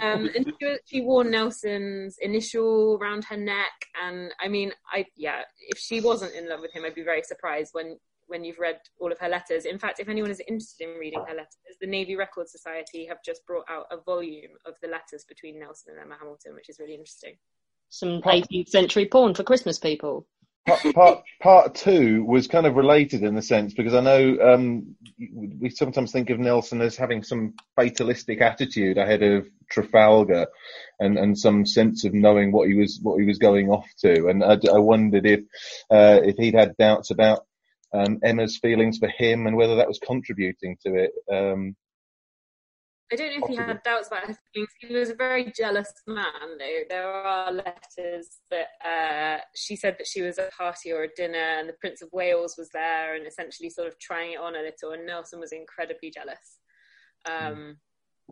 um, and she, she wore Nelson's initial around her neck, and I mean, I yeah, if she wasn't in love with him, I'd be very surprised when when you've read all of her letters. In fact, if anyone is interested in reading her letters, the Navy Records Society have just brought out a volume of the letters between Nelson and Emma Hamilton, which is really interesting. Some 18th century porn for Christmas people. Part, part part two was kind of related in the sense because I know um, we sometimes think of Nelson as having some fatalistic attitude ahead of Trafalgar, and, and some sense of knowing what he was what he was going off to. And I, I wondered if uh, if he'd had doubts about um, Emma's feelings for him and whether that was contributing to it. Um, I don't know if he had doubts about her feelings. He was a very jealous man, though. There are letters that uh, she said that she was at a party or a dinner, and the Prince of Wales was there, and essentially sort of trying it on a little. And Nelson was incredibly jealous um,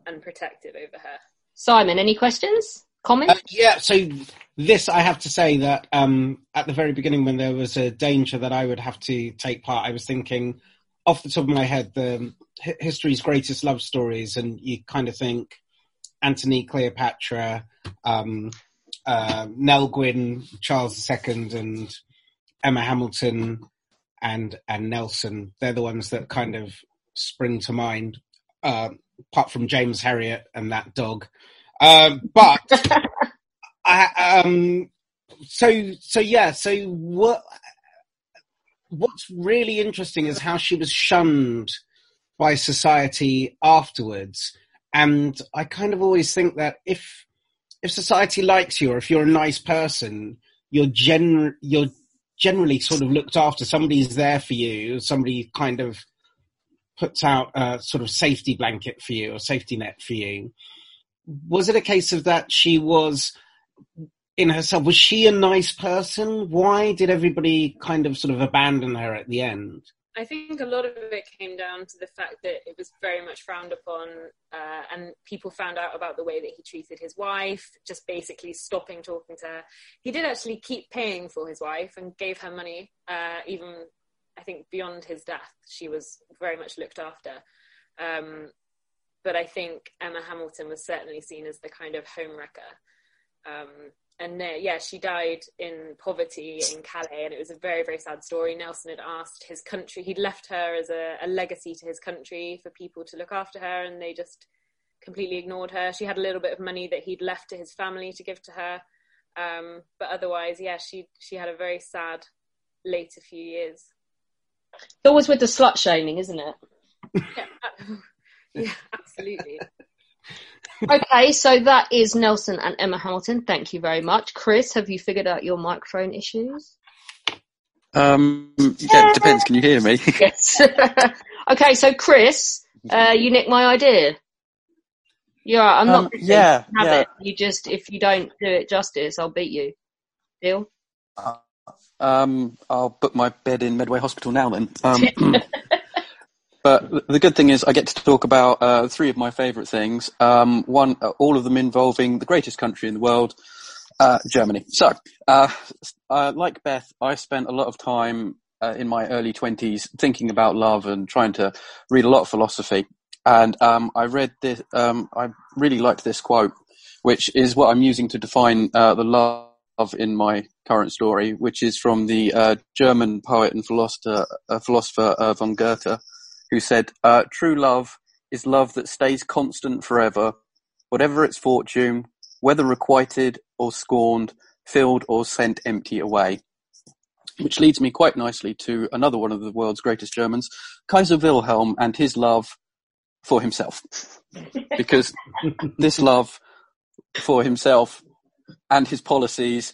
and protective over her. Simon, any questions? Comments? Uh, yeah, so this I have to say that um, at the very beginning, when there was a danger that I would have to take part, I was thinking off the top of my head the history's greatest love stories, and you kind of think Antony, Cleopatra, um, uh, Nell Gwyn, Charles II, and Emma Hamilton, and and Nelson. They're the ones that kind of spring to mind, uh, apart from James Herriot and that dog. Um, but I, um, so so yeah, so what? What's really interesting is how she was shunned by society afterwards, and I kind of always think that if if society likes you or if you're a nice person, you're gen you're generally sort of looked after. Somebody's there for you. Somebody kind of puts out a sort of safety blanket for you or safety net for you. Was it a case of that she was in herself? Was she a nice person? Why did everybody kind of sort of abandon her at the end? I think a lot of it came down to the fact that it was very much frowned upon, uh, and people found out about the way that he treated his wife, just basically stopping talking to her. He did actually keep paying for his wife and gave her money, uh, even I think beyond his death. She was very much looked after. Um, but I think Emma Hamilton was certainly seen as the kind of homewrecker. Um, and yeah, she died in poverty in Calais, and it was a very, very sad story. Nelson had asked his country, he'd left her as a, a legacy to his country for people to look after her, and they just completely ignored her. She had a little bit of money that he'd left to his family to give to her, um, but otherwise, yeah, she she had a very sad later few years. It's always with the slut shaming, isn't it? Yeah, yeah absolutely. Okay, so that is Nelson and Emma Hamilton. Thank you very much. Chris, have you figured out your microphone issues? Um, yeah, it depends. Can you hear me? Yes. okay, so Chris, uh, you nicked my idea. You're right, I'm Um, not. yeah, Have yeah. it. You just, if you don't do it justice, I'll beat you. Deal? Um, I'll book my bed in Medway Hospital now then. Um, but the good thing is I get to talk about uh, three of my favourite things. Um, one, uh, all of them involving the greatest country in the world, uh, Germany. So, uh, like Beth, I spent a lot of time uh, in my early twenties thinking about love and trying to read a lot of philosophy. And um, I read this. Um, I really liked this quote, which is what I'm using to define uh, the love in my current story, which is from the uh, German poet and philosopher, philosopher von Goethe, who said, uh, "True love is love that stays constant forever, whatever its fortune, whether requited or scorned, filled or sent empty away." Which leads me quite nicely to another one of the world's greatest Germans, Kaiser Wilhelm, and his love for himself, because this love for himself and his policies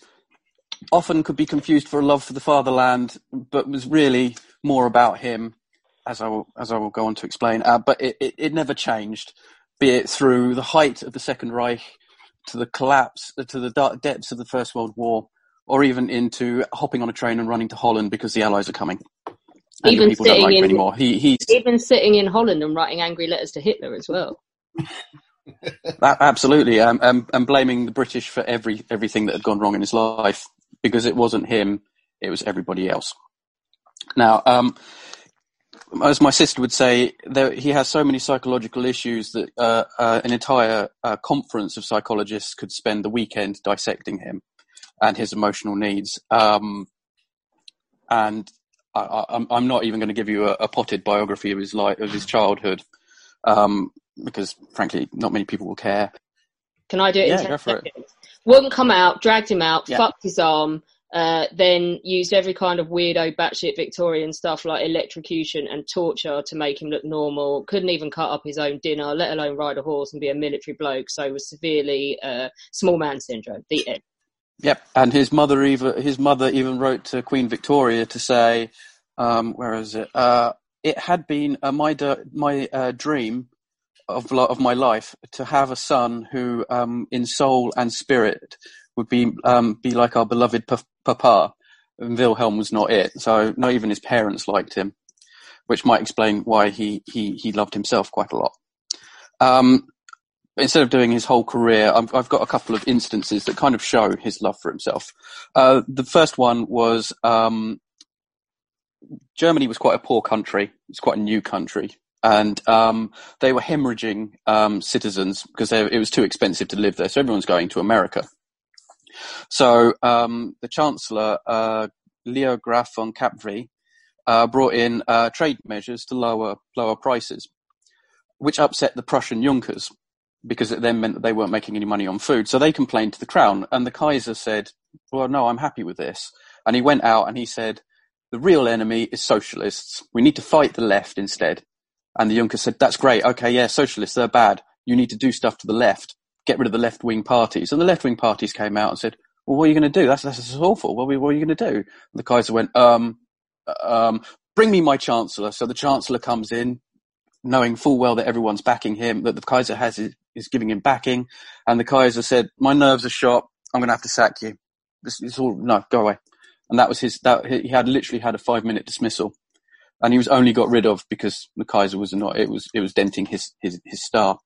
often could be confused for a love for the fatherland, but was really more about him, as I will, as I will go on to explain. Uh, but it, it, it never changed, be it through the height of the Second Reich, to the collapse, uh, to the dark depths of the First World War, or even into hopping on a train and running to Holland because the Allies are coming. And Even people don't sitting like him in- anymore. He, he's Even sitting in Holland and writing angry letters to Hitler as well. A- Absolutely, um, um, and blaming the British for every everything that had gone wrong in his life because it wasn't him; it was everybody else. Now, um, as my sister would say, there, he has so many psychological issues that uh, uh, an entire uh, conference of psychologists could spend the weekend dissecting him and his emotional needs. Um, and I, am not even going to give you a, a, potted biography of his life, of his childhood, um, because frankly, not many people will care. Can I do it? Yeah, in 10 go for seconds? it. Wouldn't come out, dragged him out, Yeah. fucked his arm, uh, then used every kind of weirdo batshit Victorian stuff like electrocution and torture to make him look normal. Couldn't even cut up his own dinner, let alone ride a horse and be a military bloke. So it was severely uh, small man syndrome. The end. Yep, and his mother even his mother even wrote to Queen Victoria to say, um, where is it? Uh, it had been uh, my d- my uh, dream of of my life to have a son who, um, in soul and spirit, would be um, be like our beloved pa- papa. And Wilhelm was not it, so not even his parents liked him, which might explain why he he he loved himself quite a lot. Um, instead of doing his whole career, I've, I've got a couple of instances that kind of show his love for himself. Uh, the first one was um, Germany was quite a poor country. It's quite a new country. And um, they were hemorrhaging um, citizens because they, it was too expensive to live there. So everyone's going to America. So um, the Chancellor, uh, Leo Graf von Caprivi, uh, brought in uh, trade measures to lower lower prices, which upset the Prussian Junkers because it then meant that they weren't making any money on food. So they complained to the crown, and the Kaiser said, "Well, no, I'm happy with this." And he went out and he said, "The real enemy is socialists. We need to fight the left instead." And the Junkers said, "That's great. Okay, yeah, socialists they're bad. You need to do stuff to the left. Get rid of the left wing parties." And the left wing parties came out and said, "Well, what are you going to do? That's that's awful. What, are- what are you going to do?" And the Kaiser went, "Um, um, bring me my chancellor." So the chancellor comes in, knowing full well that everyone's backing him, that the Kaiser has is, giving him backing, and the Kaiser said, "My nerves are shot. I'm going to have to sack you. This is all no, go away." And that was his. That he had literally had a five minute dismissal, and he was only got rid of because the Kaiser was not. It was it was denting his his his star.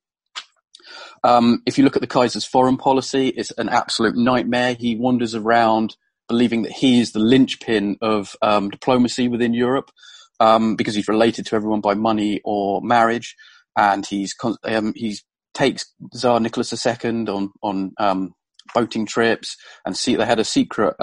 Um, if you look at the Kaiser's foreign policy, it's an absolute nightmare. He wanders around believing that he is the linchpin of um, diplomacy within Europe um, because he's related to everyone by money or marriage, and he's um, he's takes Tsar Nicholas II on on um, boating trips, and see they had a secret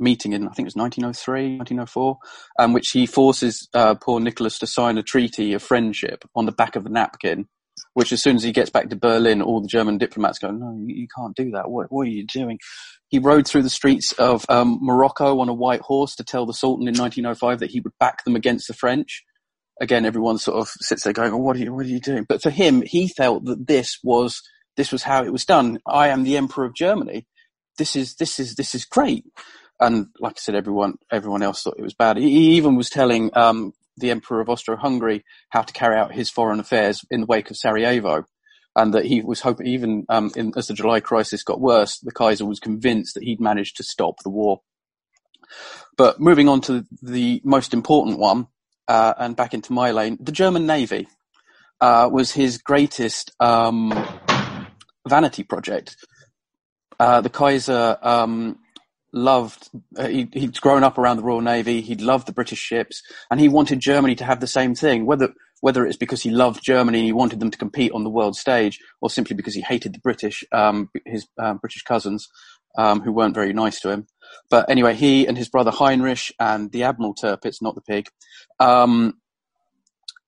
meeting in I think it was 1903, 1904, um, which he forces uh, poor Nicholas to sign a treaty of friendship on the back of a napkin. Which, as soon as he gets back to Berlin, all the German diplomats go, "No, you, can't do that. What, what are you doing?" He rode through the streets of um, Morocco on a white horse to tell the Sultan in 1905 that he would back them against the French. Again, everyone sort of sits there going, oh, "What are you? What are you doing?" But for him, he felt that this was this was how it was done. I am the Emperor of Germany. This is this is this is great. And like I said, everyone everyone else thought it was bad. He even was telling um, the Emperor of Austro-Hungary how to carry out his foreign affairs in the wake of Sarajevo and that he was hoping, even um, in, as the July crisis got worse, the Kaiser was convinced that he'd managed to stop the war. But moving on to the most important one, uh, and back into my lane, the German Navy uh, was his greatest um, vanity project. Uh, the Kaiser um, loved, uh, he, he'd grown up around the Royal Navy, he'd loved the British ships, and he wanted Germany to have the same thing, whether whether it's because he loved Germany and he wanted them to compete on the world stage, or simply because he hated the British, um, his um, British cousins, um, who weren't very nice to him. But anyway, he and his brother Heinrich and the Admiral Tirpitz, not the pig, um,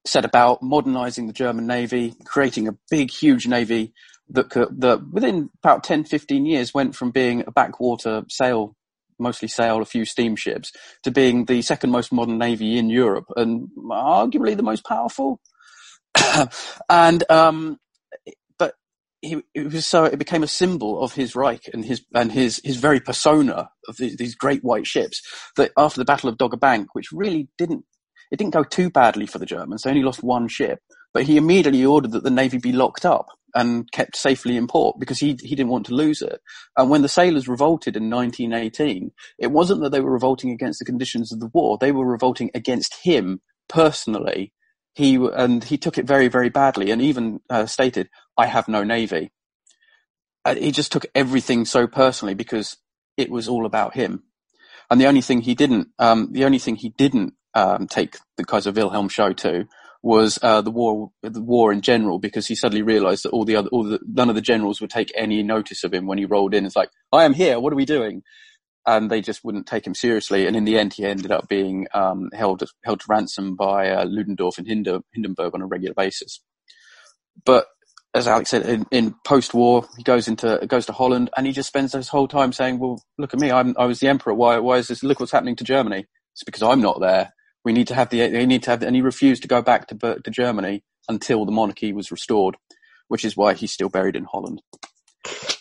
set about modernizing the German Navy, creating a big, huge navy that could, that within about 10, 15 years went from being a backwater sail, mostly sail, a few steamships, to being the second most modern navy in Europe and arguably the most powerful. and, um, but he, it was so, it became a symbol of his Reich and his, and his, his very persona of these, these great white ships that after the Battle of Dogger Bank, which really didn't it didn't go too badly for the Germans. They only lost one ship, but he immediately ordered that the navy be locked up and kept safely in port because he he didn't want to lose it. And when the sailors revolted in 1918, it wasn't that they were revolting against the conditions of the war; they were revolting against him personally. He and he took it very very badly, and even uh, stated, "I have no navy." He just took everything so personally because it was all about him. And the only thing he didn't, um, the only thing he didn't um, take the Kaiser Wilhelm show to was uh, the war, the war in general, because he suddenly realised that all the other, all the, none of the generals would take any notice of him when he rolled in. It's like, I am here. What are we doing? And they just wouldn't take him seriously. And in the end, he ended up being um, held held to ransom by uh, Ludendorff and Hindenburg on a regular basis. But as Alex said, in, in post-war, he goes into goes to Holland, and he just spends his whole time saying, "Well, look at me. I'm, I was the emperor. Why? Why is this? Look what's happening to Germany. It's because I'm not there. We need to have the. They need to have." And he refused to go back to to Germany until the monarchy was restored, which is why he's still buried in Holland.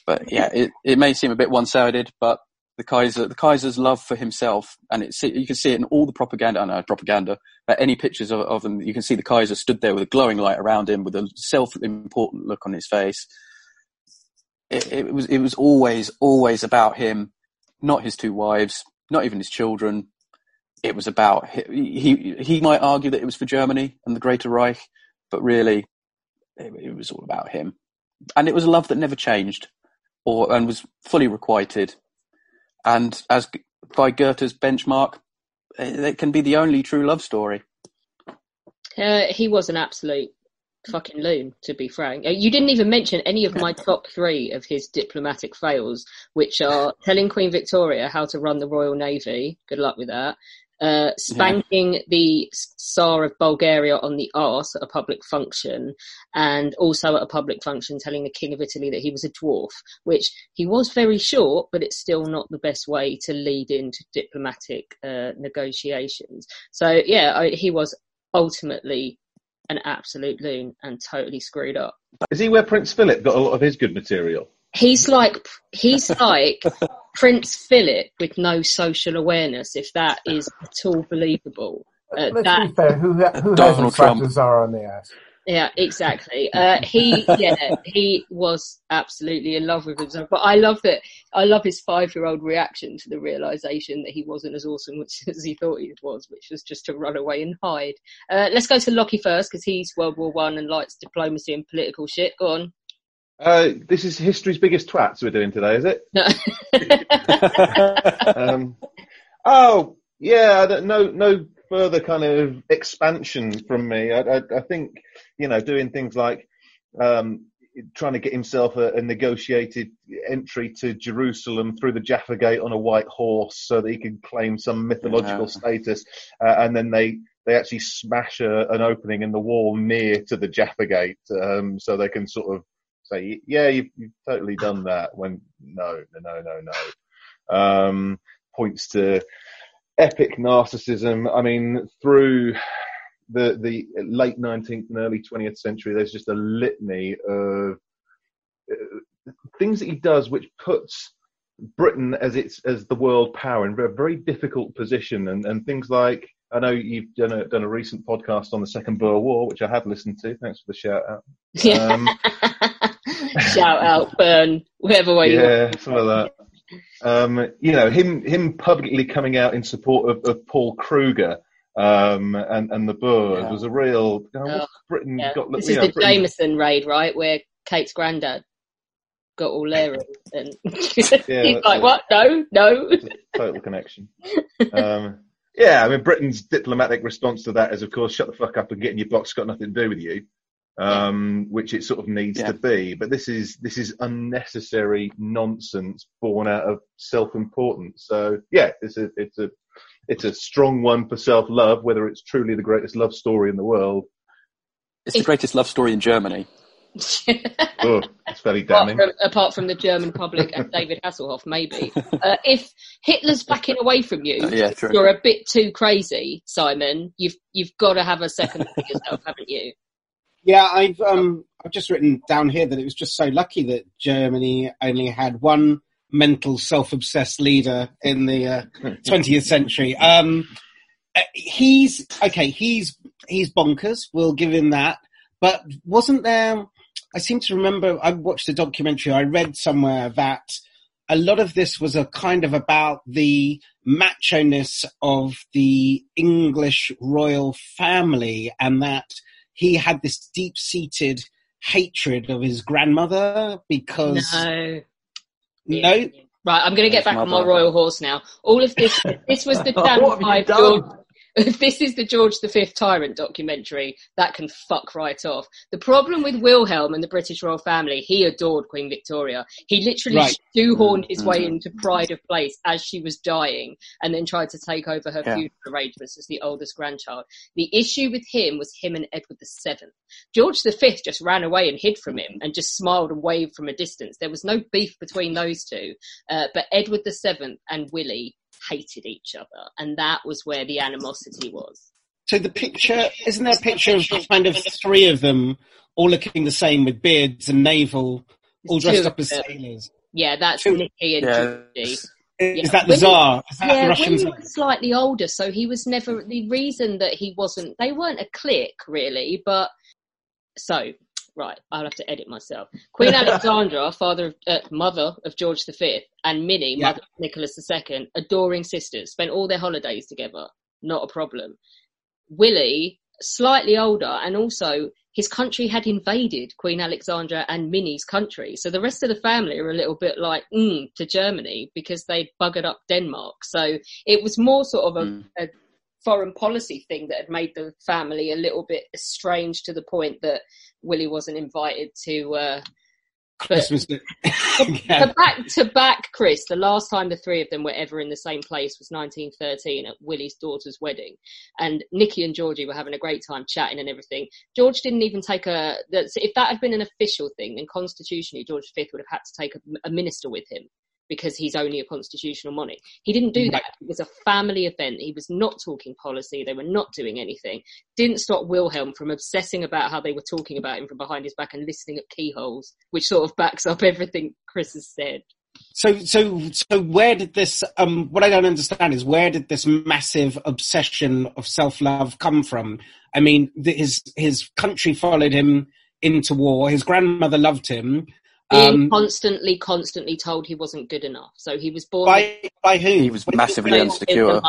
But yeah, it, it may seem a bit one-sided, but the Kaiser, the Kaiser's love for himself, and it's you can see it in all the propaganda. I know propaganda, but any pictures of, of him, you can see the Kaiser stood there with a glowing light around him, with a self-important look on his face. It, it was it was always always about him, not his two wives, not even his children. It was about he he, he might argue that it was for Germany and the Greater Reich, but really, it, it was all about him, and it was a love that never changed, or and was fully requited and as by Goethe's benchmark, it can be the only true love story. Uh, he was an absolute fucking loon, to be frank. Uh, you didn't even mention any of my top three of his diplomatic fails, which are telling Queen Victoria how to run the Royal Navy. Good luck with that uh, spanking yeah. the Tsar of Bulgaria on the arse at a public function, and also at a public function telling the King of Italy that he was a dwarf, which he was very short, but it's still not the best way to lead into diplomatic uh, negotiations. So, yeah, I, he was ultimately an absolute loon and totally screwed up. Is he where Prince Philip got a lot of his good material? He's like he's like Prince Philip with no social awareness, if that is at all believable. Uh, Let's that, be fair. Who, who Donald Trump are on the ass? Yeah, exactly. Uh, he, yeah, he was absolutely in love with himself. But I love that. I love his five-year-old reaction to the realization that he wasn't as awesome as he thought he was, which was just to run away and hide. Uh, let's go to Lockie first because he's World War One and likes diplomacy and political shit. Go on. Uh, this is history's biggest twats we're doing today, is it? No. um, oh, yeah, no, no further kind of expansion from me. I, I, I think, you know, doing things like um, trying to get himself a, a, negotiated entry to Jerusalem through the Jaffa Gate on a white horse so that he can claim some mythological yeah. status, uh, and then they they actually smash a, an opening in the wall near to the Jaffa Gate, um, so they can sort of say, yeah, you've, you've totally done that. When no, no, no, no, no. Um, points to epic narcissism. I mean, through the the late 19th and early 20th century, there's just a litany of uh, things that he does which puts Britain as its as the world power in a very difficult position, and, and things like I know you've done a done a recent podcast on the Second Boer War, which I have listened to. Thanks for the shout out. Um, shout out, burn, whatever way yeah, you want. some of that. Um, you know, him him publicly coming out in support of, of Paul Kruger um, and and the Boers yeah. was a real. You know, oh, Britain yeah. got. This is know, the Britain, Jameson raid, right? Where Kate's granddad got all leery and yeah, he's like, "What? No, no." Total connection. Um, yeah, I mean, Britain's diplomatic response to that is, of course, shut the fuck up and get in your box. Got nothing to do with you um, which it sort of needs yeah. to be. But this is this is unnecessary nonsense born out of self-importance. So yeah, it's a it's a it's a strong one for self-love. Whether it's truly the greatest love story in the world, it's the greatest love story in Germany. oh, it's very damning. Apart from, apart from, the German public and David Hasselhoff, maybe. Uh, if Hitler's backing away from you, uh, yeah, you're a bit too crazy, Simon. You've you've got to have a second for yourself, haven't you? Yeah, I've um, I've just written down here that it was just so lucky that Germany only had one mental, self-obsessed leader in the uh, 20th century. Um, uh, he's okay. He's he's bonkers. We'll give him that. But wasn't there? I seem to remember. I watched a documentary. I read somewhere that a lot of this was a kind of about the macho ness of the English royal family, and that he had this deep seated hatred of his grandmother because. No. No. Right, I'm going to get back on my royal horse now. All of this, this was the Dan Five George, if this is the George V tyrant documentary, that can fuck right off. The problem with Wilhelm and the British royal family, he adored Queen Victoria. He literally Right. shoehorned his way Mhm. into pride of place as she was dying and then tried to take over her Yeah. feudal arrangements as the oldest grandchild. The issue with him was him and Edward VII. George V just ran away and hid from him and just smiled and waved from a distance. There was no beef between those two. Uh, but Edward VII and Willie hated each other. And that was where the animosity was. So the picture isn't there a picture of kind of three of them all looking the same with beards and naval, all dressed up as them. sailors. Yeah, that's Nicky and Yeah. Georgie. Is that the Willie- Tsar? Is that the yeah, Russian Willie Tsar? was slightly older, so he was never the reason that he wasn't. They weren't a clique really, but so right, I'll have to edit myself. Queen Alexandra, father of uh, mother of George V, and Minnie, Yeah. mother of Nicholas II, adoring sisters, spent all their holidays together. Not a problem. Willie, slightly older, and also his country had invaded Queen Alexandra and Minnie's country. So the rest of the family are a little bit like, mm, to Germany because they buggered up Denmark. So it was more sort of a, a foreign policy thing that had made the family a little bit estranged to the point that Willie wasn't invited to, uh, Christmas. to back to back Chris, the last time the three of them were ever in the same place was 1913 at Willie's daughter's wedding, and Nikki and Georgie were having a great time chatting and everything. George didn't even take a. If that had been an official thing, then constitutionally George V would have had to take a, a minister with him because he's only a constitutional monarch. He didn't do that. It was a family event. He was not talking policy. They were not doing anything. Didn't stop Wilhelm from obsessing about how they were talking about him from behind his back and listening at keyholes, which sort of backs up everything Chris has said. So, so, so, where did this? Um, what I don't understand is where did this massive obsession of self-love come from? I mean, his his country followed him into war. His grandmother loved him. Being Um, constantly, constantly told he wasn't good enough. So he was born by by who? He was massively It was the insecure.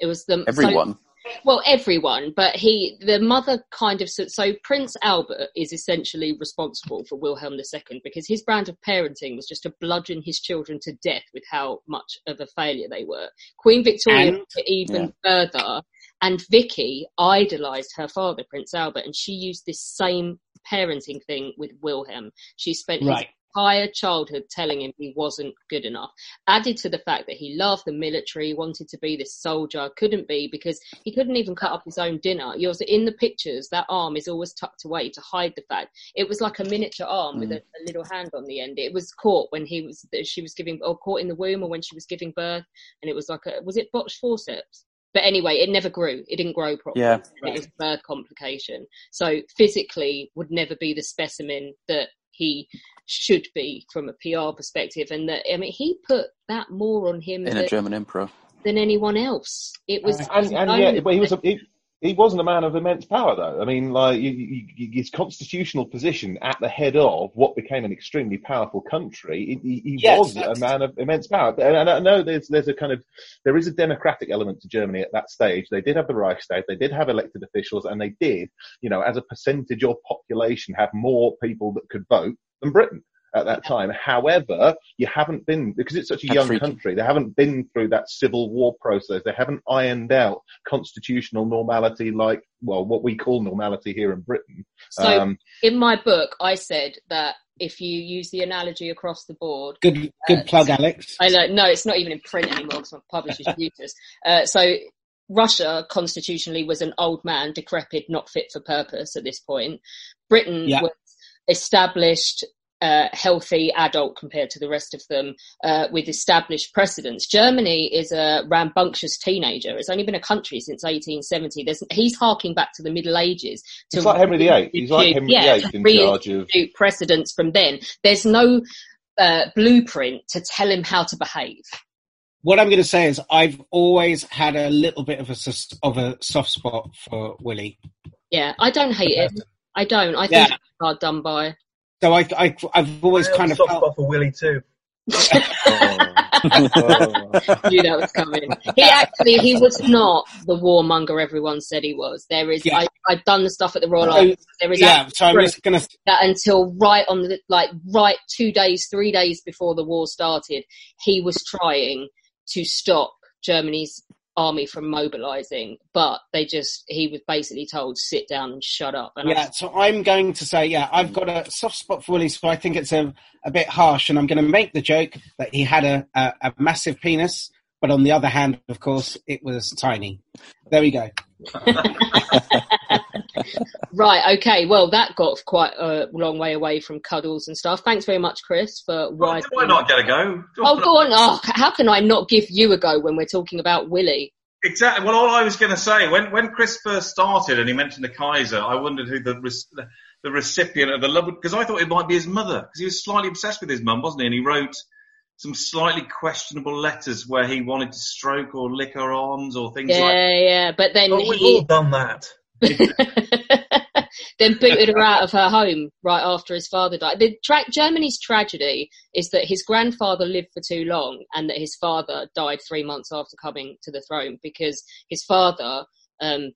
It was the so- Everyone. well, everyone, but he, the mother kind of, so, so Prince Albert is essentially responsible for Wilhelm II because his brand of parenting was just to bludgeon his children to death with how much of a failure they were. Queen Victoria And- took it even further, and Vicky idolised her father, Prince Albert, and she used this same parenting thing with Wilhelm. She spent his Right. entire childhood telling him he wasn't good enough. Added to the fact that he loved the military, wanted to be this soldier, couldn't be because he couldn't even cut up his own dinner. You're in the pictures, that arm is always tucked away to hide the fact. It was like a miniature arm with mm. a, a little hand on the end. It was caught when he was she was giving or caught in the womb or when she was giving birth, and it was like a was it botched forceps? But anyway, it never grew. It didn't grow properly. Yeah. And It was a birth complication. So physically would never be the specimen that he should be from a PR perspective. And that, I mean, he put that more on him In a German emperor. than anyone else. It was, and, and only- yeah, but he was a, he, he wasn't a man of immense power, though. I mean, like you, you, his constitutional position at the head of what became an extremely powerful country, he, he Yes, was a man of immense power. And, and I know there's there's a kind of there is a democratic element to Germany at that stage. They did have the Reichstag, they did have elected officials, and they did, you know, as a percentage of population, have more people that could vote than Britain at that time. However, you haven't been because it's such a Had young free- country. They haven't been through that civil war process. They haven't ironed out constitutional normality like well, what we call normality here in Britain. So Um, in my book, I said that if you use the analogy across the board, Good, good plug, Alex. I know, no, it's not even in print anymore because my publisher's useless. Uh, so Russia constitutionally was an old man, decrepit, not fit for purpose at this point. Britain Yeah. was established, uh, healthy adult compared to the rest of them, uh, with established precedents. Germany is a rambunctious teenager. It's only been a country since 1870. There's, he's harking back to the Middle Ages. To It's like Henry VIII. He's like Henry yeah, VIII to in charge of- precedents from then. There's no uh, blueprint to tell him how to behave. What I'm going to say is I've always had a little bit of a of a soft spot for Willie. Yeah, I don't hate him. I don't. I think Yeah. it's hard done by. So I, I I've always kind of soft felt spot for Willie too. knew that was coming. He actually he was not the warmonger everyone said he was. There is Yeah. I, I've done the stuff at the Royal So, Army. There is yeah, so I'm just gonna that until right on the like right two days, three days before the war started, he was trying to stop Germany's army from mobilizing, but they just he was basically told sit down and shut up. And I Yeah, so I'm going to say, yeah, I've got a soft spot for Willie, so I think it's a, a bit harsh, and I'm going to make the joke that he had a, a, a massive penis, but on the other hand, of course, it was tiny. There we go. Right, okay. Well, that got quite a long way away from cuddles and stuff. Thanks very much, Chris, for why. Do I not get a go? Oh, go on. Oh, how can I not give you a go when we're talking about Willie? Exactly. Well, all I was going to say when when Chris first started and he mentioned the Kaiser, I wondered who the res- the, the recipient of the love because I thought it might be his mother because he was slightly obsessed with his mum, wasn't he? And he wrote some slightly questionable letters where he wanted to stroke or lick her arms or things Yeah, like. That. Yeah. Yeah. But then Oh, we've all done that. then booted her out of her home right after his father died. The tra- Germany's tragedy is that his grandfather lived for too long and that his father died three months after coming to the throne because his father, um,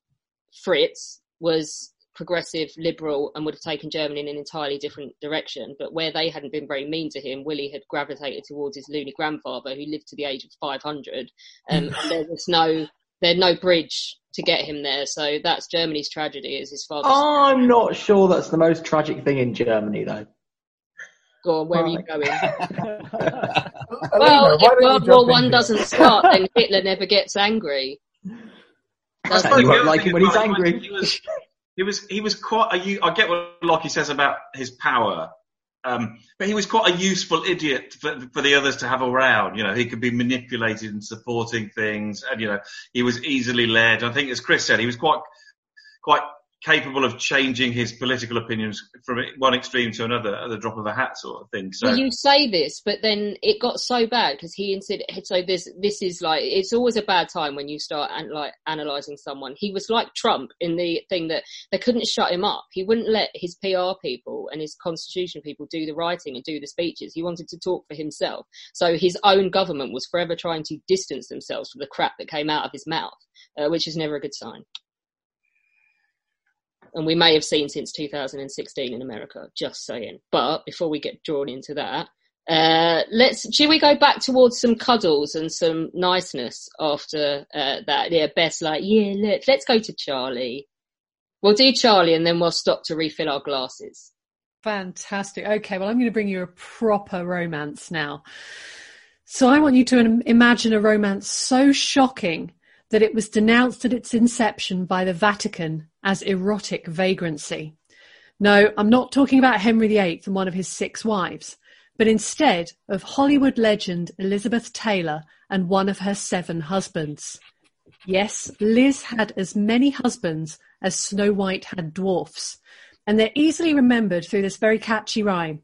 Fritz, was progressive liberal and would have taken Germany in an entirely different direction. But where they hadn't been very mean to him, Willie had gravitated towards his loony grandfather who lived to the age of 500. Um, and there was no, there no bridge to get him there. So that's Germany's tragedy is his father. I'm not sure that's the most tragic thing in Germany, though. Go on, where are you going? Well, why if World War One doesn't start, then Hitler never gets angry. I Does suppose he? like him when he's angry. He was, he was, he was quite a. u- I get what Lockie says about his power, um, but he was quite a useful idiot for, for the others to have around. You know, he could be manipulated and supporting things, and you know, he was easily led. I think, as Chris said, he was quite, quite capable of changing his political opinions from one extreme to another at the drop of a hat, sort of thing. So. Well, you say this, but then it got so bad because he insisted. So this, this is like it's always a bad time when you start an, like analyzing someone. He was like Trump in the thing that they couldn't shut him up. He wouldn't let his PR people and his constitution people do the writing and do the speeches. He wanted to talk for himself. So his own government was forever trying to distance themselves from the crap that came out of his mouth, uh, which is never a good sign. And we may have seen since 2016 in America, just saying. But before we get drawn into that, uh, let's, should we go back towards some cuddles and some niceness after uh, that? Yeah, Beth's like, yeah, let, let's go to Charlie. We'll do Charlie and then we'll stop to refill our glasses. Fantastic. Okay, well, I'm going to bring you a proper romance now. So I want you to imagine a romance so shocking that it was denounced at its inception by the Vatican as erotic vagrancy. No, I'm not talking about Henry VIII and one of his six wives, but instead of Hollywood legend Elizabeth Taylor and one of her seven husbands. Yes, Liz had as many husbands as Snow White had dwarfs, and they're easily remembered through this very catchy rhyme.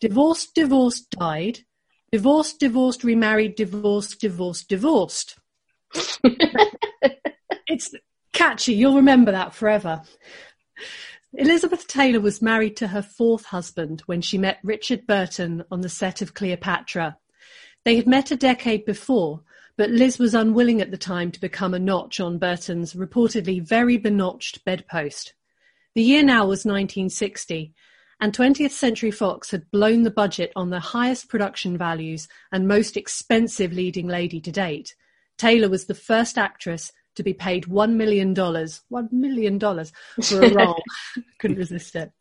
Divorced, divorced, died. Divorced, divorced, remarried, divorced, divorced, divorced. it's catchy. You'll remember that forever. Elizabeth Taylor was married to her fourth husband when she met Richard Burton on the set of Cleopatra. They had met a decade before, but Liz was unwilling at the time to become a notch on Burton's reportedly very benotched bedpost. The year now was 1960, and 20th Century Fox had blown the budget on the highest production values and most expensive leading lady to date. Taylor was the first actress to be paid $1 million, $1 million for a role. Couldn't resist it.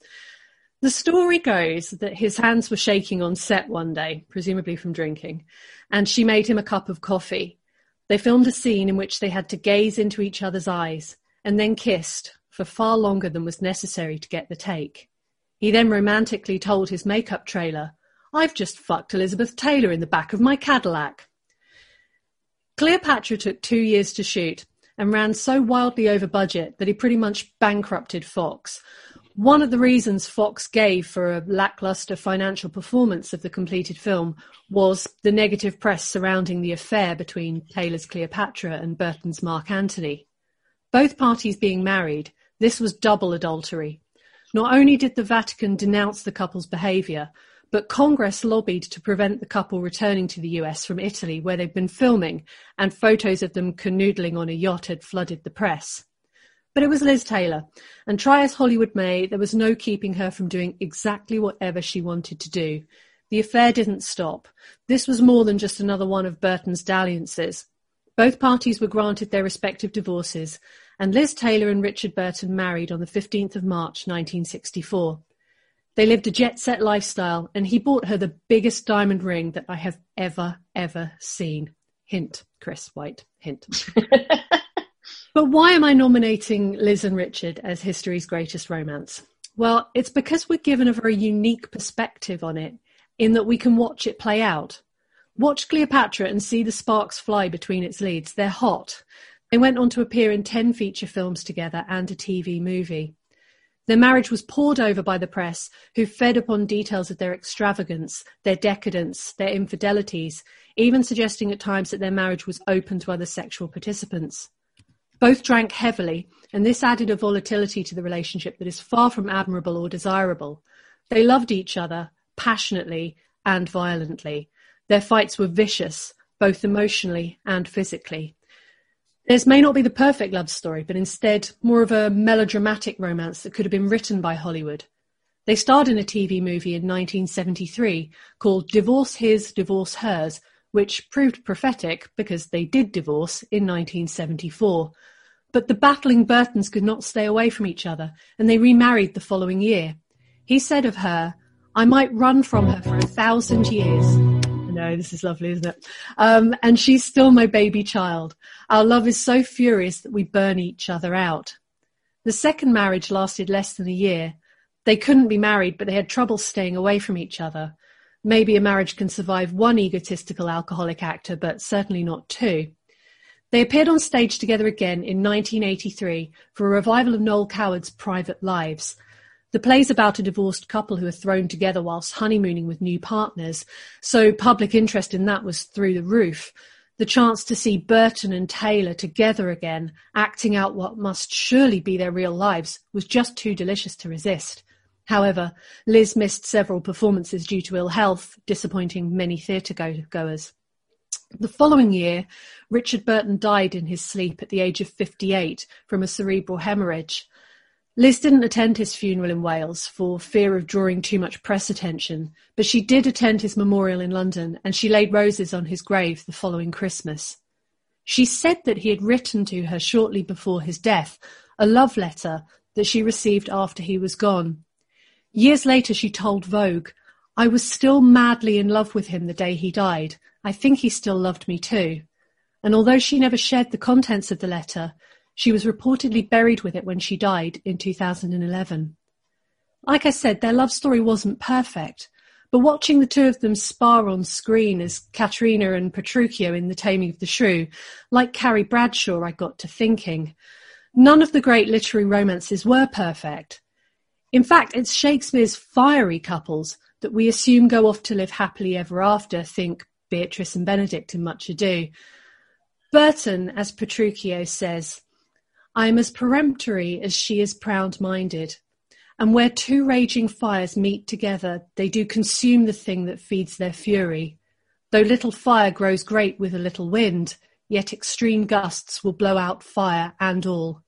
The story goes that his hands were shaking on set one day, presumably from drinking, and she made him a cup of coffee. They filmed a scene in which they had to gaze into each other's eyes and then kissed for far longer than was necessary to get the take. He then romantically told his makeup trailer, I've just fucked Elizabeth Taylor in the back of my Cadillac. Cleopatra took two years to shoot and ran so wildly over budget that he pretty much bankrupted Fox. One of the reasons Fox gave for a lackluster financial performance of the completed film was the negative press surrounding the affair between Taylor's Cleopatra and Burton's Mark Antony. Both parties being married, this was double adultery. Not only did the Vatican denounce the couple's behaviour, but Congress lobbied to prevent the couple returning to the US from Italy, where they'd been filming, and photos of them canoodling on a yacht had flooded the press. But it was Liz Taylor, and try as Hollywood may, there was no keeping her from doing exactly whatever she wanted to do. The affair didn't stop. This was more than just another one of Burton's dalliances. Both parties were granted their respective divorces, and Liz Taylor and Richard Burton married on the 15th of March 1964. They lived a jet set lifestyle, and he bought her the biggest diamond ring that I have ever, ever seen. Hint, Chris White, hint. but why am I nominating Liz and Richard as history's greatest romance? Well, it's because we're given a very unique perspective on it, in that we can watch it play out. Watch Cleopatra and see the sparks fly between its leads. They're hot. They went on to appear in 10 feature films together and a TV movie. Their marriage was pored over by the press, who fed upon details of their extravagance, their decadence, their infidelities, even suggesting at times that their marriage was open to other sexual participants. Both drank heavily, and this added a volatility to the relationship that is far from admirable or desirable. They loved each other passionately and violently. Their fights were vicious, both emotionally and physically. This may not be the perfect love story, but instead more of a melodramatic romance that could have been written by Hollywood. They starred in a TV movie in 1973 called Divorce His, Divorce Hers, which proved prophetic because they did divorce in 1974. But the battling Burtons could not stay away from each other, and they remarried the following year. He said of her, I might run from her for a thousand years. No, this is lovely, isn't it? Um, and she's still my baby child. Our love is so furious that we burn each other out. The second marriage lasted less than a year. They couldn't be married, but they had trouble staying away from each other. Maybe a marriage can survive one egotistical alcoholic actor, but certainly not two. They appeared on stage together again in 1983 for a revival of Noel Coward's Private Lives. The play's about a divorced couple who are thrown together whilst honeymooning with new partners, so public interest in that was through the roof. The chance to see Burton and Taylor together again, acting out what must surely be their real lives, was just too delicious to resist. However, Liz missed several performances due to ill health, disappointing many theatre goers. The following year, Richard Burton died in his sleep at the age of 58 from a cerebral hemorrhage. Liz didn't attend his funeral in Wales for fear of drawing too much press attention, but she did attend his memorial in London and she laid roses on his grave the following Christmas. She said that he had written to her shortly before his death a love letter that she received after he was gone. Years later, she told Vogue, I was still madly in love with him the day he died. I think he still loved me too. And although she never shared the contents of the letter, she was reportedly buried with it when she died in 2011. Like I said, their love story wasn't perfect, but watching the two of them spar on screen as Katerina and Petruchio in The Taming of the Shrew, like Carrie Bradshaw, I got to thinking. None of the great literary romances were perfect, in fact, it's Shakespeare's fiery couples that we assume go off to live happily ever after, think Beatrice and Benedick in Much Ado. Burton, as Petruchio says, I am as peremptory as she is proud-minded. And where two raging fires meet together, they do consume the thing that feeds their fury. Though little fire grows great with a little wind, yet extreme gusts will blow out fire and all.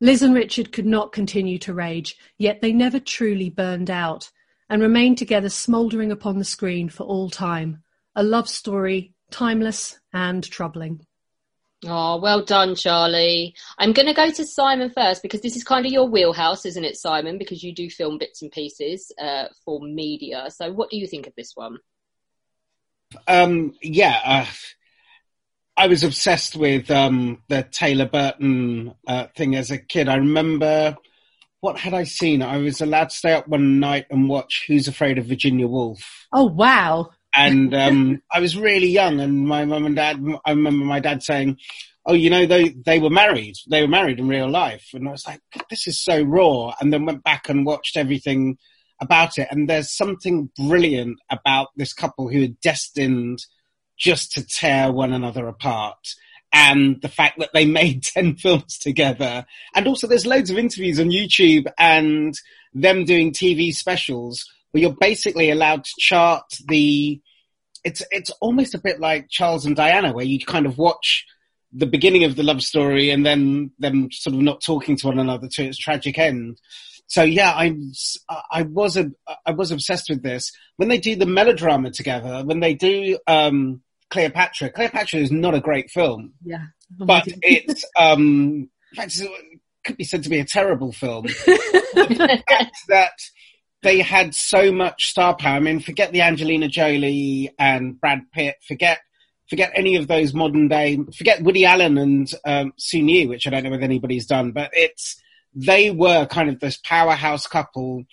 Liz and Richard could not continue to rage, yet they never truly burned out, and remained together smouldering upon the screen for all time. A love story, timeless and troubling. Oh, well done, Charlie. I'm going to go to Simon first because this is kind of your wheelhouse, isn't it, Simon? Because you do film bits and pieces uh, for media. So, what do you think of this one? Um, yeah, uh, I was obsessed with um, the Taylor Burton uh, thing as a kid. I remember what had I seen? I was allowed to stay up one night and watch Who's Afraid of Virginia Woolf. Oh wow! And um, I was really young, and my mum and dad. I remember my dad saying, "Oh, you know, they they were married. They were married in real life." And I was like, "This is so raw." And then went back and watched everything about it. And there's something brilliant about this couple who are destined just to tear one another apart. And the fact that they made 10 films together. And also there's loads of interviews on YouTube and them doing TV specials where you're basically allowed to chart the, it's, it's almost a bit like Charles and Diana where you kind of watch the beginning of the love story and then them sort of not talking to one another to its tragic end. So yeah, I'm I was a, I was obsessed with this. When they do the melodrama together, when they do um, Cleopatra. Cleopatra is not a great film, Yeah. but it's um, in fact, it could be said to be a terrible film. Forget that they had so much star power. I mean, forget the Angelina Jolie and Brad Pitt. Forget forget any of those modern day. Forget Woody Allen and um, Soon-Yi, which I don't know whether anybody's done, but it's they were kind of this powerhouse couple,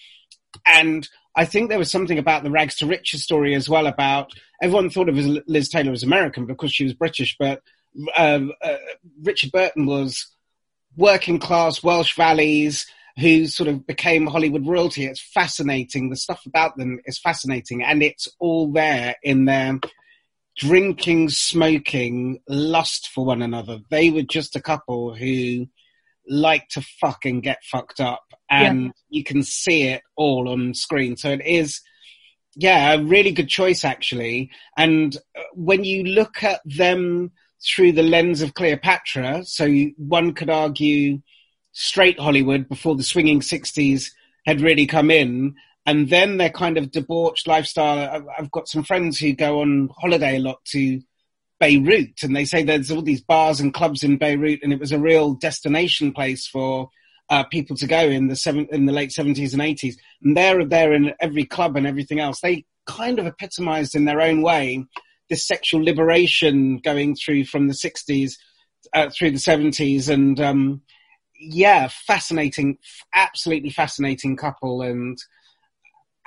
and I think there was something about the rags to riches story as well. About everyone thought of Liz Taylor as American because she was British, but um, uh, Richard Burton was working class Welsh valleys who sort of became Hollywood royalty. It's fascinating. The stuff about them is fascinating, and it's all there in their drinking, smoking, lust for one another. They were just a couple who like to fuck and get fucked up, and Yeah. you can see it all on screen. So it is. Yeah, a really good choice actually. And uh, when you look at them through the lens of Cleopatra, so you, one could argue straight Hollywood before the swinging 60s had really come in. And then their kind of debauched lifestyle. I've- got some friends who go on holiday a lot to Beirut and they say there's all these bars and clubs in Beirut and it was a real destination place for uh, people to go in the seven, in the late 70s and 80s. And they're there in every club and everything else. They kind of epitomized in their own way this sexual liberation going through from the 60s uh, through the 70s and um, yeah fascinating absolutely fascinating couple and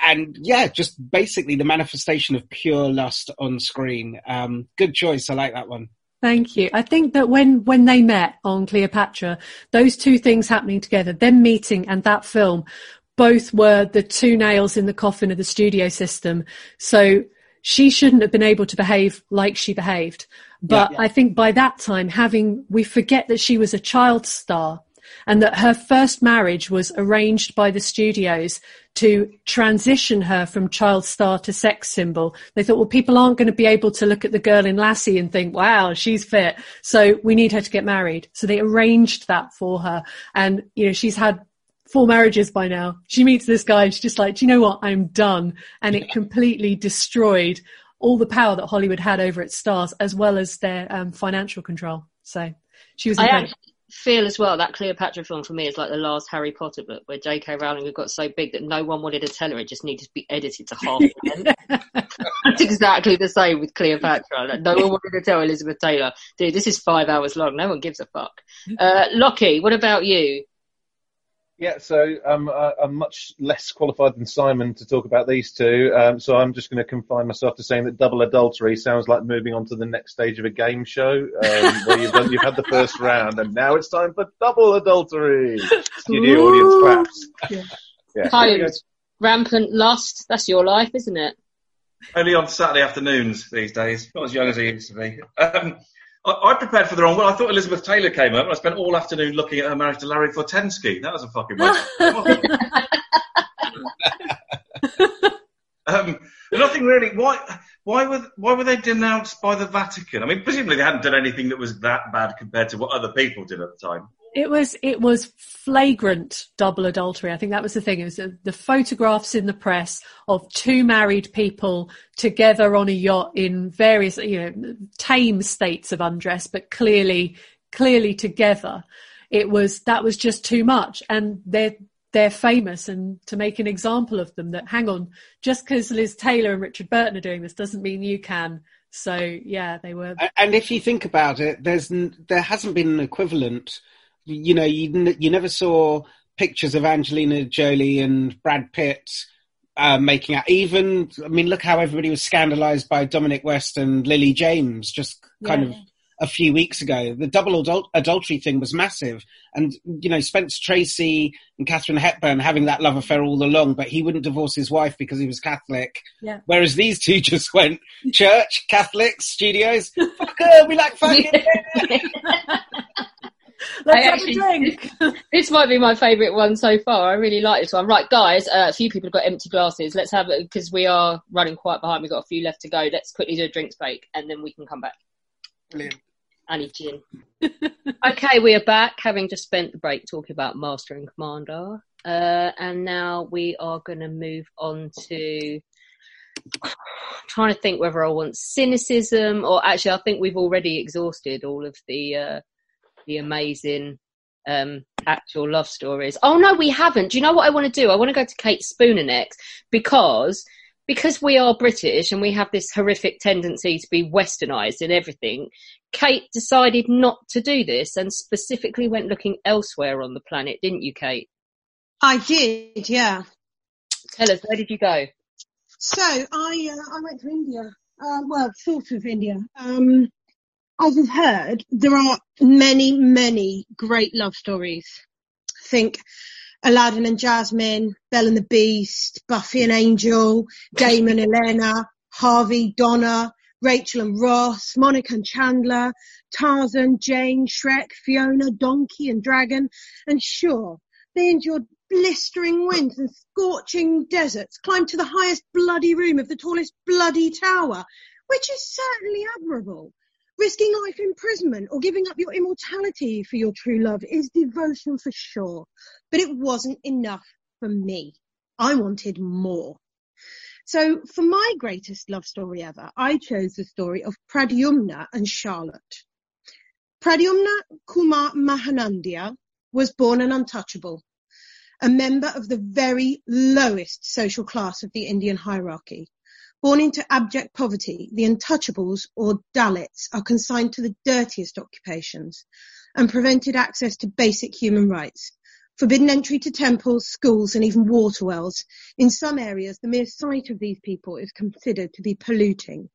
and yeah just basically the manifestation of pure lust on screen um, good choice i like that one Thank you. I think that when when they met on Cleopatra, those two things happening together, them meeting and that film, both were the two nails in the coffin of the studio system. So she shouldn't have been able to behave like she behaved. But Yeah. I think by that time, having we forget that she was a child star and that her first marriage was arranged by the studios to transition her from child star to sex symbol. They thought, well, people aren't going to be able to look at the girl in Lassie and think, wow, she's fit. So we need her to get married. So they arranged that for her. And, you know, she's had four marriages by now. She meets this guy and she's just like, do you know what? I'm done. And it completely destroyed all the power that Hollywood had over its stars as well as their um, financial control. So she was I actually feel as well that Cleopatra film for me is like the last Harry Potter book where J.K. Rowling had got so big that no one wanted to tell her it just needed to be edited to half. That's exactly the same with Cleopatra. Like, no one wanted to tell Elizabeth Taylor, dude, this is five hours long. No one gives a fuck. Uh, Lockie, what about you? Yeah, so um, I, I'm much less qualified than Simon to talk about these two, um, so I'm just going to confine myself to saying that double adultery sounds like moving on to the next stage of a game show, um, where you've, done, you've had the first round, and now it's time for double adultery. Studio audience claps. Yeah. Holmes, rampant lust. That's your life, isn't it? Only on Saturday afternoons these days. Not as young as he used to be. I, I prepared for the wrong one. I thought Elizabeth Taylor came up, and I spent all afternoon looking at her marriage to Larry Fortensky. That was a fucking um, nothing really. Why? Why were Why were they denounced by the Vatican? I mean, presumably they hadn't done anything that was that bad compared to what other people did at the time. It was it was flagrant double adultery. I think that was the thing. It was the, the photographs in the press of two married people together on a yacht in various you know tame states of undress, but clearly clearly together. It was that was just too much, and they're they're famous. And to make an example of them, that hang on, just because Liz Taylor and Richard Burton are doing this doesn't mean you can. So yeah, they were. And if you think about it, there's there hasn't been an equivalent. You know, you you never saw pictures of Angelina Jolie and Brad Pitt uh, making out. Even I mean, look how everybody was scandalised by Dominic West and Lily James just kind Yeah. of a few weeks ago. The double adul- adultery thing was massive, and you know Spencer Tracy and Katharine Hepburn having that love affair all along, but he wouldn't divorce his wife because he was Catholic. Yeah. Whereas these two just went church, Catholics, studios. Fuck her, we like fucking. Let's I have actually- a drink. this might be my favourite one so far. I really like this one. Right, guys, uh, a few people have got empty glasses. Let's have it because we are running quite behind. We've got a few left to go. Let's quickly do a drinks break and then we can come back. Brilliant. I need gin. okay, we are back, having just spent the break talking about Master and Commander. Uh, and now we are going to move on to trying to think whether I want cynicism or actually I think we've already exhausted all of the uh, the amazing um, actual love stories. Oh no, we haven't. Do you know what I want to do? I want to go to Kate Spooner next because because we are British and we have this horrific tendency to be westernized in everything. Kate decided not to do this and specifically went looking elsewhere on the planet, didn't you, Kate? I did, yeah. Tell us, where did you go? So I uh, I went to India. Uh, well, sort of India. Um, as you've heard, there are many, many great love stories. Think Aladdin and Jasmine, Belle and the Beast, Buffy and Angel, Damon and Elena, Harvey, Donna, Rachel and Ross, Monica and Chandler, Tarzan, Jane, Shrek, Fiona, Donkey and Dragon, and sure, they endured blistering winds and scorching deserts, climbed to the highest bloody room of the tallest bloody tower, which is certainly admirable. Risking life imprisonment or giving up your immortality for your true love is devotion for sure. But it wasn't enough for me. I wanted more. So for my greatest love story ever, I chose the story of Pradyumna and Charlotte. Pradyumna Kumar Mahanandia was born an untouchable, a member of the very lowest social class of the Indian hierarchy. Born into abject poverty, the untouchables, or Dalits, are consigned to the dirtiest occupations and prevented access to basic human rights. Forbidden entry to temples, schools, and even water wells. In some areas, the mere sight of these people is considered to be polluting.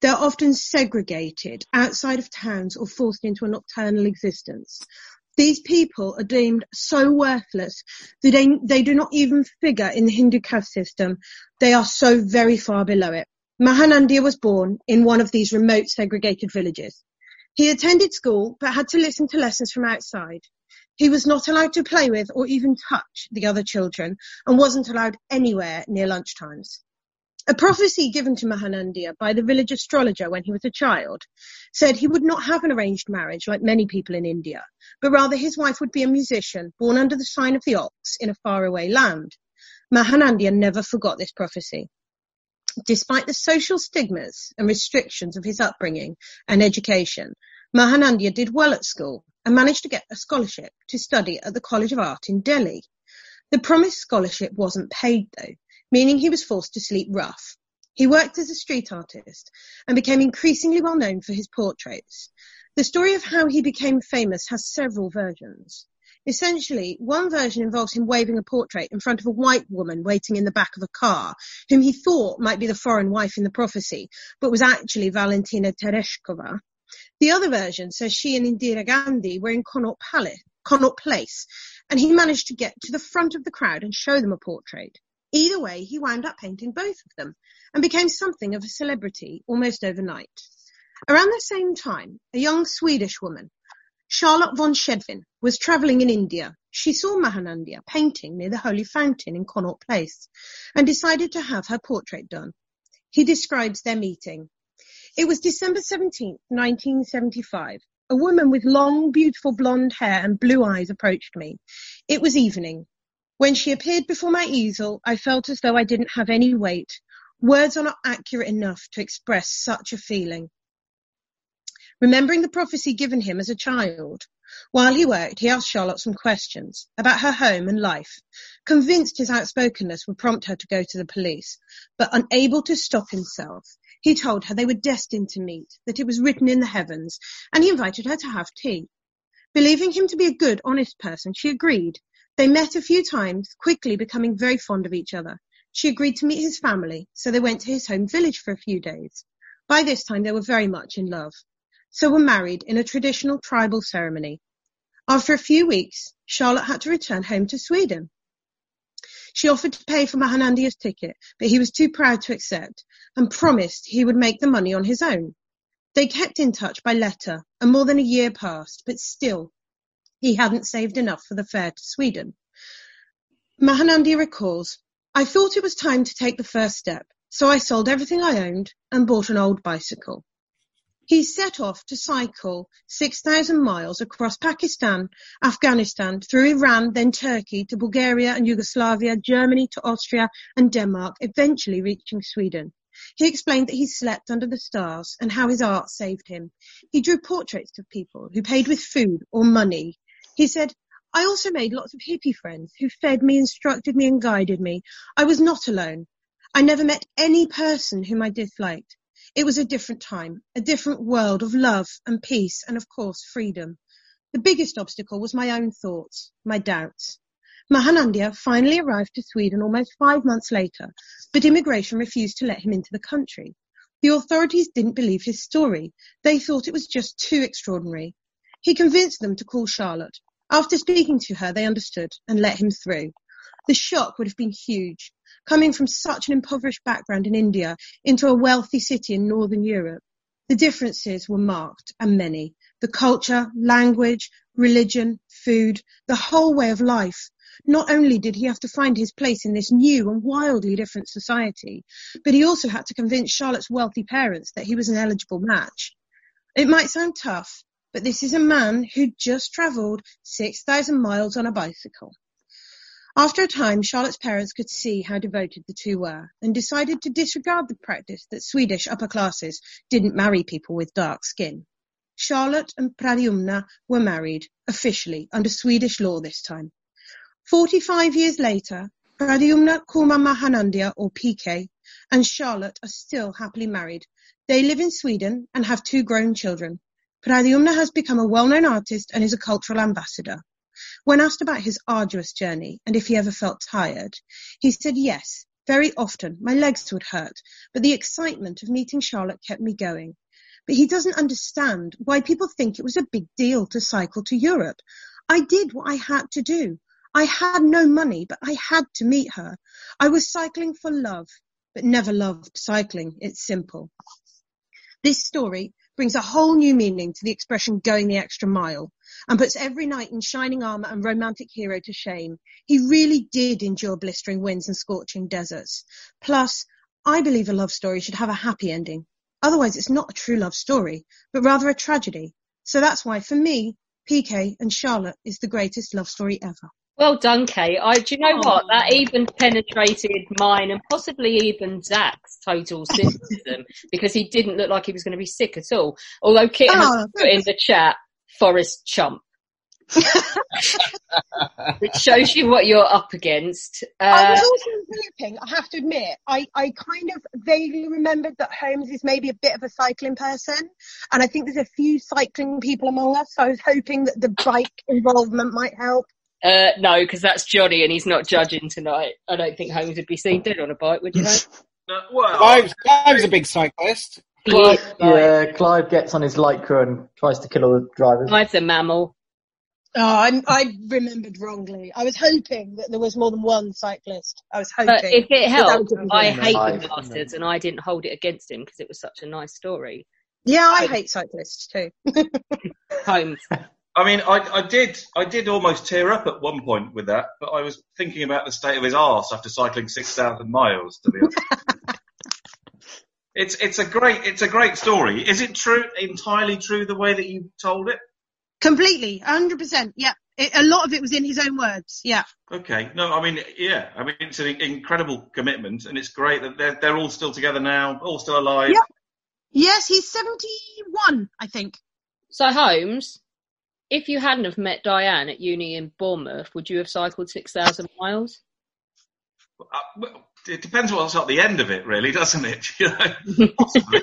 They're often segregated outside of towns or forced into a nocturnal existence. These people are deemed so worthless that they, they do not even figure in the Hindu caste system. They are so very far below it. Mahanandia was born in one of these remote segregated villages. He attended school but had to listen to lessons from outside. He was not allowed to play with or even touch the other children and wasn't allowed anywhere near lunchtimes. A prophecy given to Mahanandia by the village astrologer when he was a child said he would not have an arranged marriage like many people in India, but rather his wife would be a musician born under the sign of the ox in a faraway land. Mahanandia never forgot this prophecy. Despite the social stigmas and restrictions of his upbringing and education, Mahanandia did well at school and managed to get a scholarship to study at the College of Art in Delhi. The promised scholarship wasn't paid though, meaning he was forced to sleep rough. He worked as a street artist and became increasingly well known for his portraits. The story of how he became famous has several versions. Essentially, one version involves him waving a portrait in front of a white woman waiting in the back of a car, whom he thought might be the foreign wife in the prophecy, but was actually Valentina Tereshkova. The other version says she and Indira Gandhi were in Connaught Palace, Connaught Place, and he managed to get to the front of the crowd and show them a portrait. Either way, he wound up painting both of them and became something of a celebrity almost overnight. Around the same time, a young Swedish woman, Charlotte von Schedvin, was travelling in India. She saw Mahanandia painting near the Holy Fountain in Connaught Place and decided to have her portrait done. He describes their meeting. It was December 17, 1975. A woman with long, beautiful blonde hair and blue eyes approached me. It was evening. When she appeared before my easel, I felt as though I didn't have any weight. Words are not accurate enough to express such a feeling. Remembering the prophecy given him as a child, while he worked, he asked Charlotte some questions about her home and life, convinced his outspokenness would prompt her to go to the police, but unable to stop himself. He told her they were destined to meet, that it was written in the heavens, and he invited her to have tea. Believing him to be a good, honest person, she agreed, they met a few times, quickly becoming very fond of each other. She agreed to meet his family, so they went to his home village for a few days. By this time they were very much in love, so were married in a traditional tribal ceremony. After a few weeks, Charlotte had to return home to Sweden. She offered to pay for Mahanandia's ticket, but he was too proud to accept and promised he would make the money on his own. They kept in touch by letter, and more than a year passed, but still he hadn't saved enough for the fare to Sweden. Mahanandia recalls, I thought it was time to take the first step, so I sold everything I owned and bought an old bicycle. He set off to cycle 6,000 miles across Pakistan, Afghanistan, through Iran, then Turkey, to Bulgaria and Yugoslavia, Germany to Austria and Denmark, eventually reaching Sweden. He explained that he slept under the stars and how his art saved him. He drew portraits of people who paid with food or money. He said, I also made lots of hippie friends who fed me, instructed me and guided me. I was not alone. I never met any person whom I disliked. It was a different time, a different world of love and peace and of course freedom. The biggest obstacle was my own thoughts, my doubts. Mahanandia finally arrived to Sweden almost five months later, but immigration refused to let him into the country. The authorities didn't believe his story. They thought it was just too extraordinary. He convinced them to call Charlotte. After speaking to her, they understood and let him through. The shock would have been huge, coming from such an impoverished background in India into a wealthy city in Northern Europe. The differences were marked and many. The culture, language, religion, food, the whole way of life. Not only did he have to find his place in this new and wildly different society, but he also had to convince Charlotte's wealthy parents that he was an eligible match. It might sound tough, but this is a man who just travelled 6,000 miles on a bicycle. After a time, Charlotte's parents could see how devoted the two were and decided to disregard the practice that Swedish upper classes didn't marry people with dark skin. Charlotte and Pradyumna were married, officially, under Swedish law this time. 45 years later, Pradyumna Kumar Mahanandia, or PK, and Charlotte are still happily married. They live in Sweden and have two grown children. Pradyumna has become a well-known artist and is a cultural ambassador. When asked about his arduous journey and if he ever felt tired, he said yes, very often. My legs would hurt, but the excitement of meeting Charlotte kept me going. But he doesn't understand why people think it was a big deal to cycle to Europe. I did what I had to do. I had no money, but I had to meet her. I was cycling for love, but never loved cycling. It's simple. This story brings a whole new meaning to the expression going the extra mile and puts every knight in shining armour and romantic hero to shame. He really did endure blistering winds and scorching deserts. Plus, I believe a love story should have a happy ending. Otherwise, it's not a true love story, but rather a tragedy. So that's why, for me, PK and Charlotte is the greatest love story ever. Well done, Kate. I, do you know what? That even penetrated mine and possibly even Zach's total cynicism because he didn't look like he was going to be sick at all. Although Kit Oh, put in the chat, Forest Chump. Which shows you what you're up against. I was Uh, also hoping, I have to admit, I, I kind of vaguely remembered that Holmes is maybe a bit of a cycling person, and I think there's a few cycling people among us, so I was hoping that the bike involvement might help. Uh, no, because that's Johnny and he's not judging tonight. I don't think Holmes would be seen dead on a bike, would you know? Clive's, Clive's a big cyclist. Clive, yeah, Clive gets on his lycra and tries to kill all the drivers. Clive's a MAMIL. Oh, I, I remembered wrongly. I was hoping that there was more than one cyclist. I was hoping. But if it that that helped, I good. hate the bastards and I didn't hold it against him because it was such a nice story. Yeah, I hate cyclists too. Holmes. I mean, I, I did, I did almost tear up at one point with that, but I was thinking about the state of his arse after cycling six thousand miles. To be honest, it's it's a great, it's a great story. Is it true, entirely true, the way that you told it? Completely, 100%. Yeah. It, a lot of it was in his own words. Yeah. Okay, no, I mean, yeah, I mean, it's an incredible commitment, and it's great that they're they're all still together now, all still alive. Yep. Yes, he's 71, I think. So Holmes, if you hadn't have met Diane at uni in Bournemouth, would you have cycled six thousand miles? Uh, it depends what's at the end of it, really, doesn't it? You know.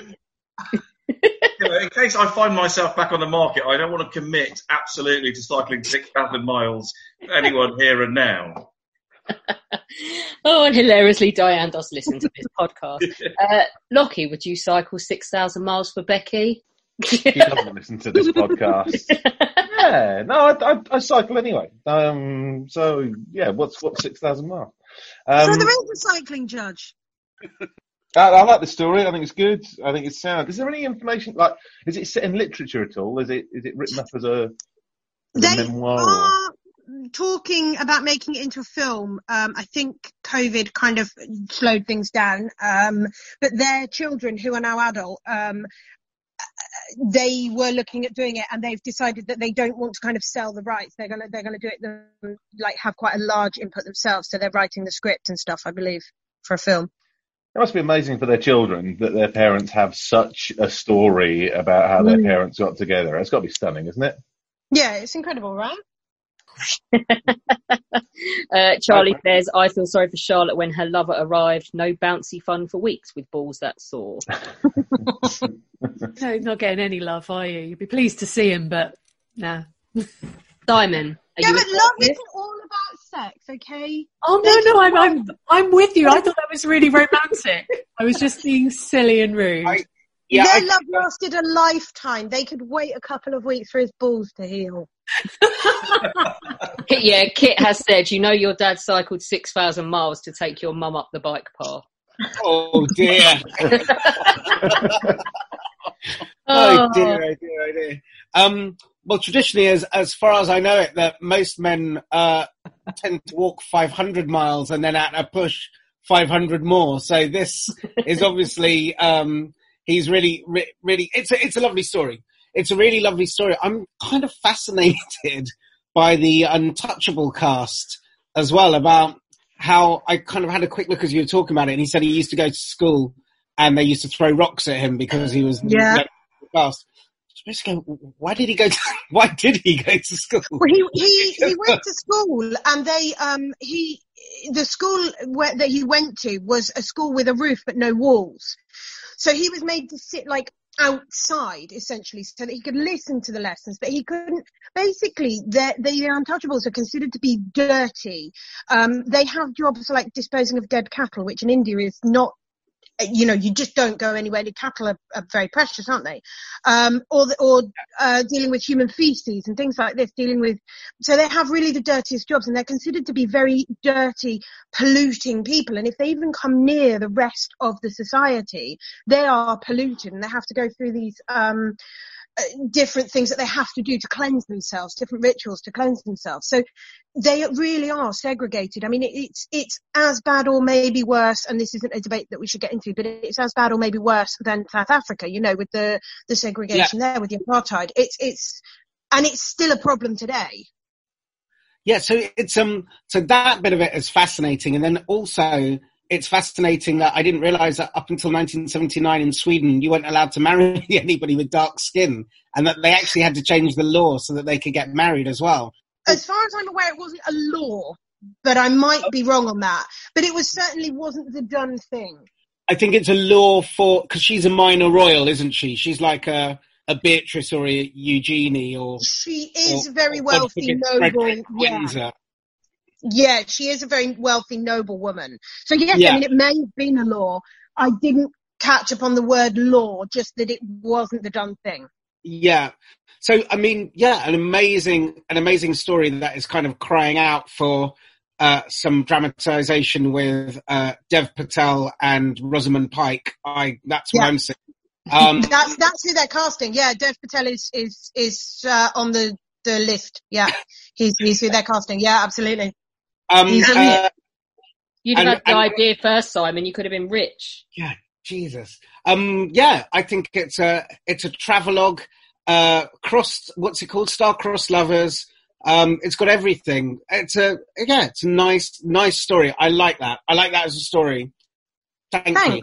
You know, in case I find myself back on the market, I don't want to commit absolutely to cycling 6,000 miles for anyone here and now. Oh, and hilariously, Diane does listen to this podcast. Uh, Lockie, would you cycle six thousand miles for Becky? He doesn't listen to this podcast. yeah, no, I, I, I cycle anyway. Um, so yeah, what's what's six thousand miles? Um, so there is a cycling judge. I, I like the story. I think it's good. I think it's sound. Is there any information like? Is it set in literature at all? Is it is it written up as a, as a They memoir? Or? are talking about making it into a film. Um, I think COVID kind of slowed things down. Um, but their children, who are now adult, um, they were looking at doing it and they've decided that they don't want to kind of sell the rights. They're gonna they're gonna do it them, like have quite a large input themselves. So they're writing the script and stuff, I believe, for a film. It must be amazing for their children that their parents have such a story about how their Mm. parents got together. It's got to be stunning, isn't it? Yeah, it's incredible, right? Uh, Charlie says, I feel sorry for Charlotte when her lover arrived. No bouncy fun for weeks with balls that sore. No, not getting any love, are you? You'd be pleased to see him, but nah. Simon, are Yeah, you but love isn't all about sex, okay? Oh no, no, I'm I'm I'm with you. I thought that was really romantic. I was just being silly and rude. Yeah, Their love lasted a lifetime. They could wait a couple of weeks for his balls to heal. Yeah, Kit has said, you know your dad cycled 6,000 miles to take your mum up the bike path. Oh dear. oh dear, oh dear, oh dear. Um, well, traditionally, as as far as I know it, that most men uh, tend to walk 500 miles and then at a push 500 more. So this is obviously um, he's really, really. It's a it's a lovely story. It's a really lovely story. I'm kind of fascinated by the Untouchable caste as well about how I kind of had a quick look as you were talking about it, and he said he used to go to school and they used to throw rocks at him because he was Yeah. fast. Go, why did he go? To, why did he go to school? Well, he he he went to school, and they um he the school where that he went to was a school with a roof but no walls, so he was made to sit like outside essentially so that he could listen to the lessons but he couldn't basically the the untouchables are considered to be dirty. Um they have jobs like disposing of dead cattle which in india is not you know, you just don't go anywhere. The cattle are, are very precious, aren't they? Um, or the, or uh, dealing with human feces and things like this. Dealing with, so they have really the dirtiest jobs, and they're considered to be very dirty, polluting people. And if they even come near the rest of the society, they are polluted, and they have to go through these. Um, different things that they have to do to cleanse themselves, different rituals to cleanse themselves. So they really are segregated. I mean, it's it's as bad or maybe worse. And this isn't a debate that we should get into, but it's as bad or maybe worse than South Africa. You know, with the the segregation there, with the apartheid. It's it's and it's still a problem today. Yeah, so it's um so that bit of it is fascinating, and then also it's fascinating that I didn't realise that up until 1979 in Sweden you weren't allowed to marry anybody with dark skin, and that they actually had to change the law so that they could get married as well. As far as I'm aware, it wasn't a law, but I might be wrong on that. But it was certainly wasn't the done thing. I think it's a law for because she's a minor royal, isn't she? She's like a a Beatrice or a Eugenie or She is or- very wealthy, noble. Yeah. Windsor. Yeah, she is a very wealthy, noble woman. So yes, Yeah. I mean, it may have been a law. I didn't catch upon the word law, just that it wasn't the done thing. Yeah. So I mean, yeah, an amazing, an amazing story that is kind of crying out for uh, some dramatization with uh, Dev Patel and Rosamund Pike. I that's what Yeah. I'm saying. Um, that's that's who they're casting. Yeah, Dev Patel is is is uh, on the the list. Yeah, he's he's who they're casting. Yeah, absolutely. Um, uh, You'd have And- had the and- idea first, Simon. You could have been rich. Yeah, Jesus. Um, yeah, I think it's a it's a travelogue. Uh, crossed. What's it called? Star-crossed lovers. Um, it's got everything. It's a yeah, it's a nice nice story. I like that. I like that as a story. Thank you.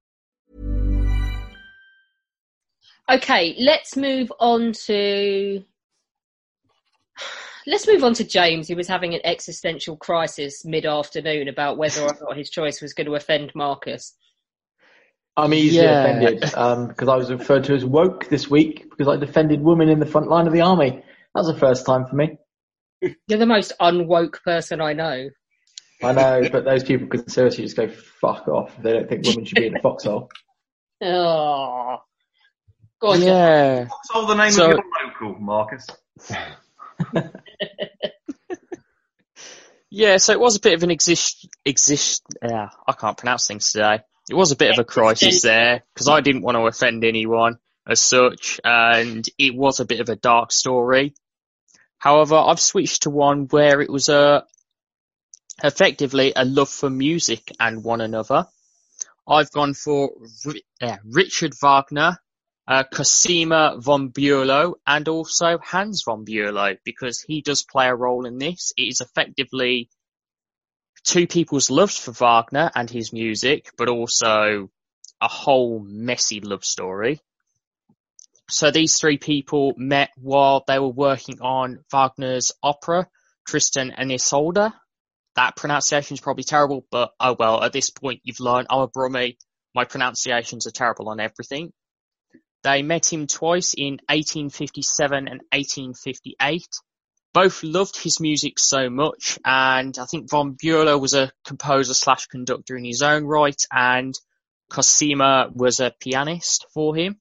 Okay, let's move on to. Let's move on to James, who was having an existential crisis mid afternoon about whether or not his choice was going to offend Marcus. I'm easily Yeah. offended um, because I was referred to as woke this week because I defended women in the front line of the army. That was the first time for me. You're the most unwoke person I know. I know, but those people can seriously just go fuck off if they don't think women should be in the foxhole. Oh. Go on, Yeah. What's the name So- of your local, Marcus? Yeah, so it was a bit of an exist exist. Yeah, I can't pronounce things today. It was a bit of a crisis there because I didn't want to offend anyone as such, and it was a bit of a dark story. However, I've switched to one where it was a effectively a love for music and one another. I've gone for Ri- uh, Richard Wagner, Uh, Cosima von Bülow, and also Hans von Bülow because he does play a role in this. It is effectively two people's loves for Wagner and his music, but also a whole messy love story. So these three people met while they were working on Wagner's opera, Tristan and Isolde. That pronunciation is probably terrible, but oh well, at this point you've learned I'm a Brummie. My pronunciations are terrible on everything. They met him twice in 1857 and 1858. Both loved his music so much, and I think von Bülow was a composer slash conductor in his own right, and Cosima was a pianist for him,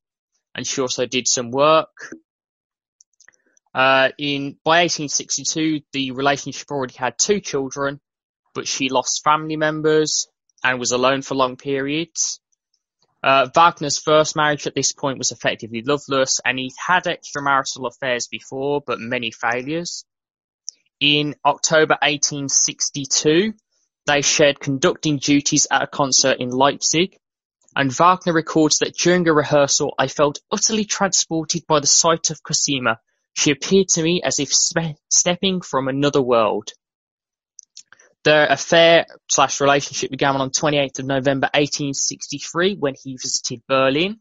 and she also did some work. Uh, in by 1862, the relationship already had two children, but she lost family members and was alone for long periods. Uh, Wagner's first marriage at this point was effectively loveless, and he'd had extramarital affairs before, but many failures. In October 1862, they shared conducting duties at a concert in Leipzig, and Wagner records that during a rehearsal, I felt utterly transported by the sight of Cosima. She appeared to me as if spe- stepping from another world. Their affair slash relationship began on 28th of November 1863 when he visited Berlin.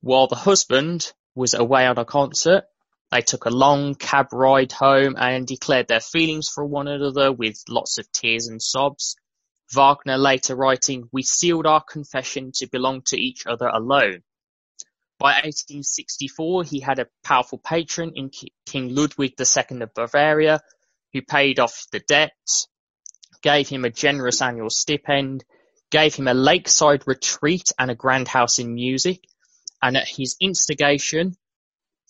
While the husband was away on a concert, they took a long cab ride home and declared their feelings for one another with lots of tears and sobs. Wagner later writing, We sealed our confession to belong to each other alone. By 1864, he had a powerful patron in King Ludwig II of Bavaria, who paid off the debts, gave him a generous annual stipend, gave him a lakeside retreat and a grand house in Munich, and at his instigation,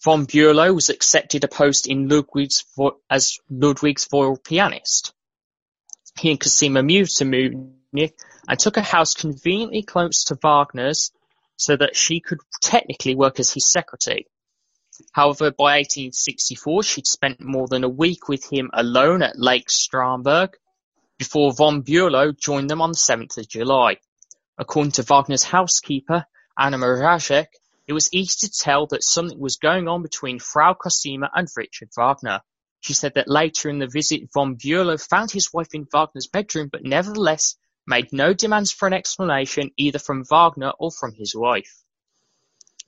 von Bülow was accepted a post in Ludwig's vo- as Ludwig's royal pianist. He and Cosima moved to Munich and took a house conveniently close to Wagner's so that she could technically work as his secretary. However, by 1864, she'd spent more than a week with him alone at Lake Starnberg before von Bülow joined them on the 7th of July. According to Wagner's housekeeper, Anna Mrazéck, it was easy to tell that something was going on between Frau Cosima and Richard Wagner. She said that later in the visit, von Bülow found his wife in Wagner's bedroom, but nevertheless made no demands for an explanation either from Wagner or from his wife.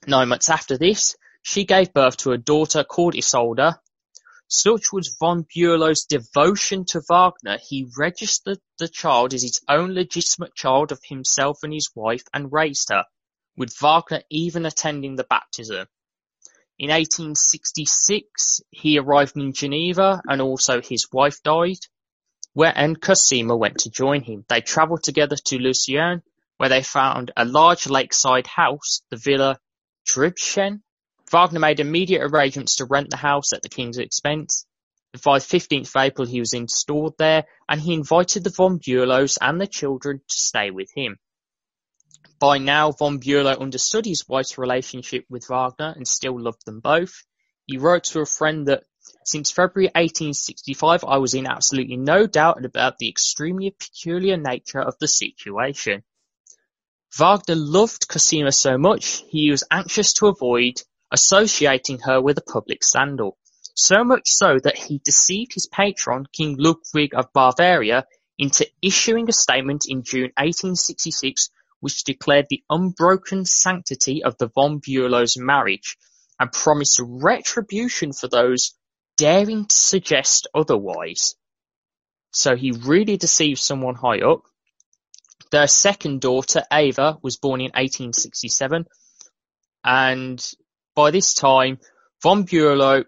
Nine months after this, she gave birth to a daughter called Isolde. Such was von Bülow's devotion to Wagner, he registered the child as his own legitimate child of himself and his wife and raised her, with Wagner even attending the baptism. In 1866, he arrived in Geneva and also his wife died, where and Cosima went to join him. They travelled together to Lucerne, where they found a large lakeside house, the Villa Tribschen. Wagner made immediate arrangements to rent the house at the king's expense. By the 15th of April, he was installed there, and he invited the von Bülows and the children to stay with him. By now, von Bülow understood his wife's relationship with Wagner and still loved them both. He wrote to a friend that since February 1865, I was in absolutely no doubt about the extremely peculiar nature of the situation. Wagner loved Cosima so much, he was anxious to avoid associating her with a public scandal. So much so that he deceived his patron, King Ludwig of Bavaria, into issuing a statement in June 1866 which declared the unbroken sanctity of the von Bülow's marriage and promised retribution for those daring to suggest otherwise. So he really deceived someone high up. Their second daughter, Ava, was born in 1867, and by this time, von Bülow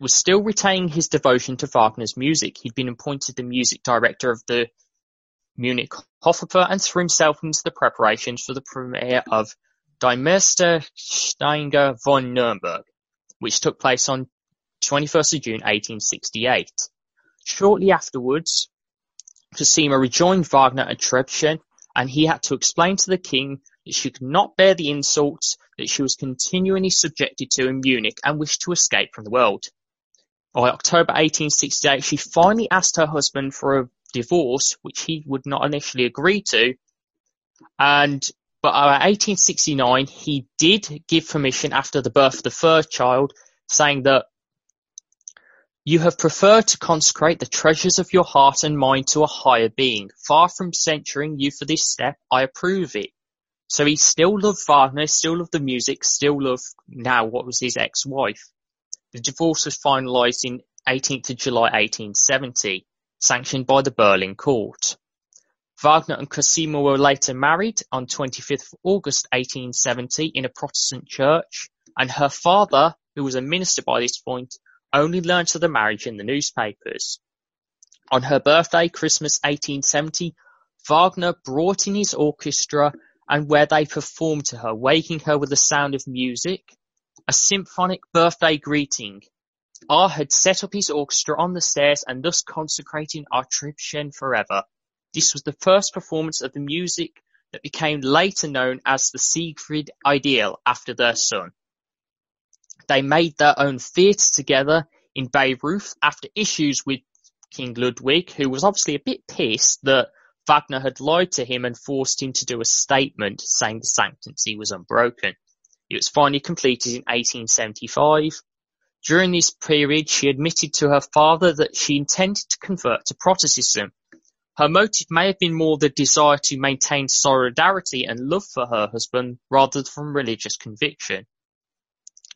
was still retaining his devotion to Wagner's music. He'd been appointed the music director of the Munich Hofoper and threw himself into the preparations for the premiere of Die Meistersinger von Nürnberg, which took place on 21st of June 1868. Shortly afterwards, Cosima rejoined Wagner at Tribschen, and he had to explain to the king that she could not bear the insults that she was continually subjected to in Munich and wished to escape from the world. By October 1868, she finally asked her husband for a divorce, which he would not initially agree to. And but uh, by 1869, he did give permission after the birth of the third child, saying that you have preferred to consecrate the treasures of your heart and mind to a higher being. Far from censuring you for this step, I approve it. So he still loved Wagner, still loved the music, still loved now what was his ex-wife. The divorce was finalised in 18th of July 1870, sanctioned by the Berlin court. Wagner and Cosima were later married on 25th of August 1870 in a Protestant church, and her father, who was a minister by this point, only learnt of the marriage in the newspapers. On her birthday, Christmas 1870, Wagner brought in his orchestra and where they performed to her, waking her with the sound of music, a symphonic birthday greeting. R had set up his orchestra on the stairs and thus consecrating our Tribschen forever. This was the first performance of the music that became later known as the Siegfried Idyll after their son. They made their own theatre together in Bayreuth after issues with King Ludwig, who was obviously a bit pissed that Wagner had lied to him and forced him to do a statement saying the sanctity was unbroken. It was finally completed in 1875. During this period, she admitted to her father that she intended to convert to Protestantism. Her motive may have been more the desire to maintain solidarity and love for her husband rather than from religious conviction.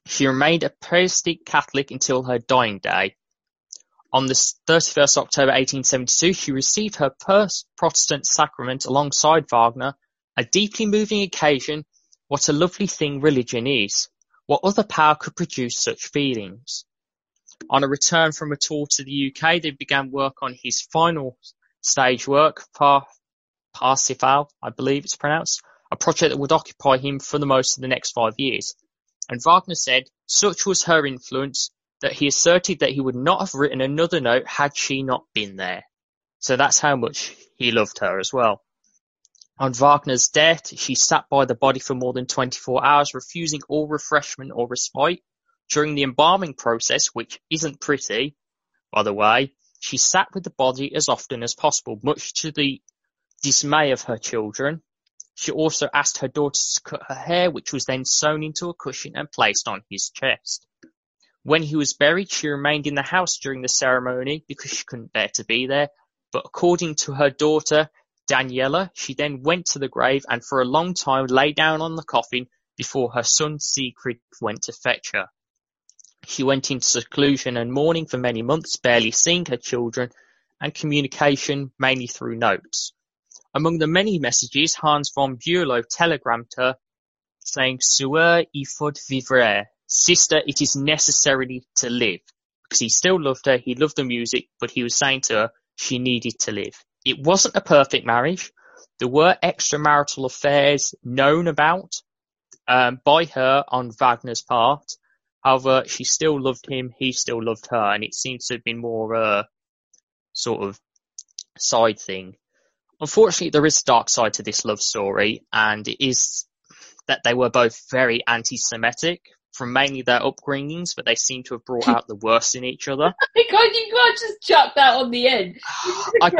She remained a Protestant Catholic until her dying day. On the 31st October 1872, she received her first Protestant sacrament alongside Wagner, a deeply moving occasion. What a lovely thing religion is. What other power could produce such feelings? On a return from a tour to the UK, they began work on his final stage work, Par- Parsifal, I believe it's pronounced, a project that would occupy him for the most of the next five years. And Wagner said, such was her influence that he asserted that he would not have written another note had she not been there. So that's how much he loved her as well. On Wagner's death, she sat by the body for more than 24 hours, refusing all refreshment or respite. During the embalming process, which isn't pretty, by the way, she sat with the body as often as possible, much to the dismay of her children. She also asked her daughters to cut her hair, which was then sewn into a cushion and placed on his chest. When he was buried, she remained in the house during the ceremony because she couldn't bear to be there. But according to her daughter, Daniela, she then went to the grave and for a long time lay down on the coffin before her son Siegfried went to fetch her. She went into seclusion and mourning for many months, barely seeing her children and communication mainly through notes. Among the many messages, Hans von Bülow telegrammed her, saying "Sœur, il faut vivre", sister, it is necessary to live. Because he still loved her, he loved the music, but he was saying to her she needed to live. It wasn't a perfect marriage. There were extramarital affairs known about um, by her on Wagner's part. However, she still loved him, he still loved her, and it seems to have been more a sort of side thing. Unfortunately, there is a dark side to this love story, and it is that they were both very anti-Semitic from mainly their upbringings, but they seem to have brought out the worst in each other. you can't just chuck that on the end. I,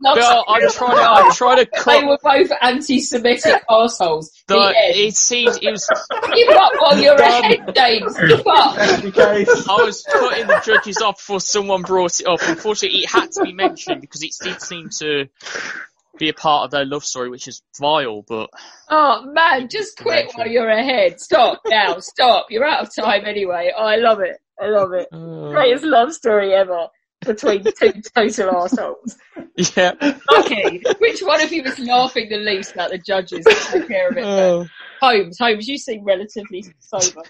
well, I'm trying to, I'm trying to. They were both anti-Semitic assholes. The, The end. it seems it was. Give up while you're Done. ahead, James. Give up. I was putting the judges off before someone brought it up. Unfortunately, it had to be mentioned because it did seem to be a part of their love story, which is vile, but Oh man, just quit while you're ahead. Stop now, stop. You're out of time anyway. Oh, I love it. I love it. Uh. Greatest love story ever between two total assholes. yeah. Okay, which one of you was laughing the least about the judges that take care of it? Oh. Holmes, Holmes, you seem relatively sober.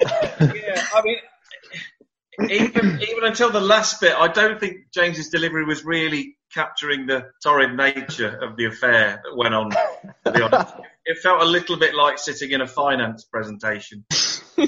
yeah, I mean, even even until the last bit, I don't think James's delivery was really capturing the torrid nature of the affair that went on. To be honest, it felt a little bit like sitting in a finance presentation. Um,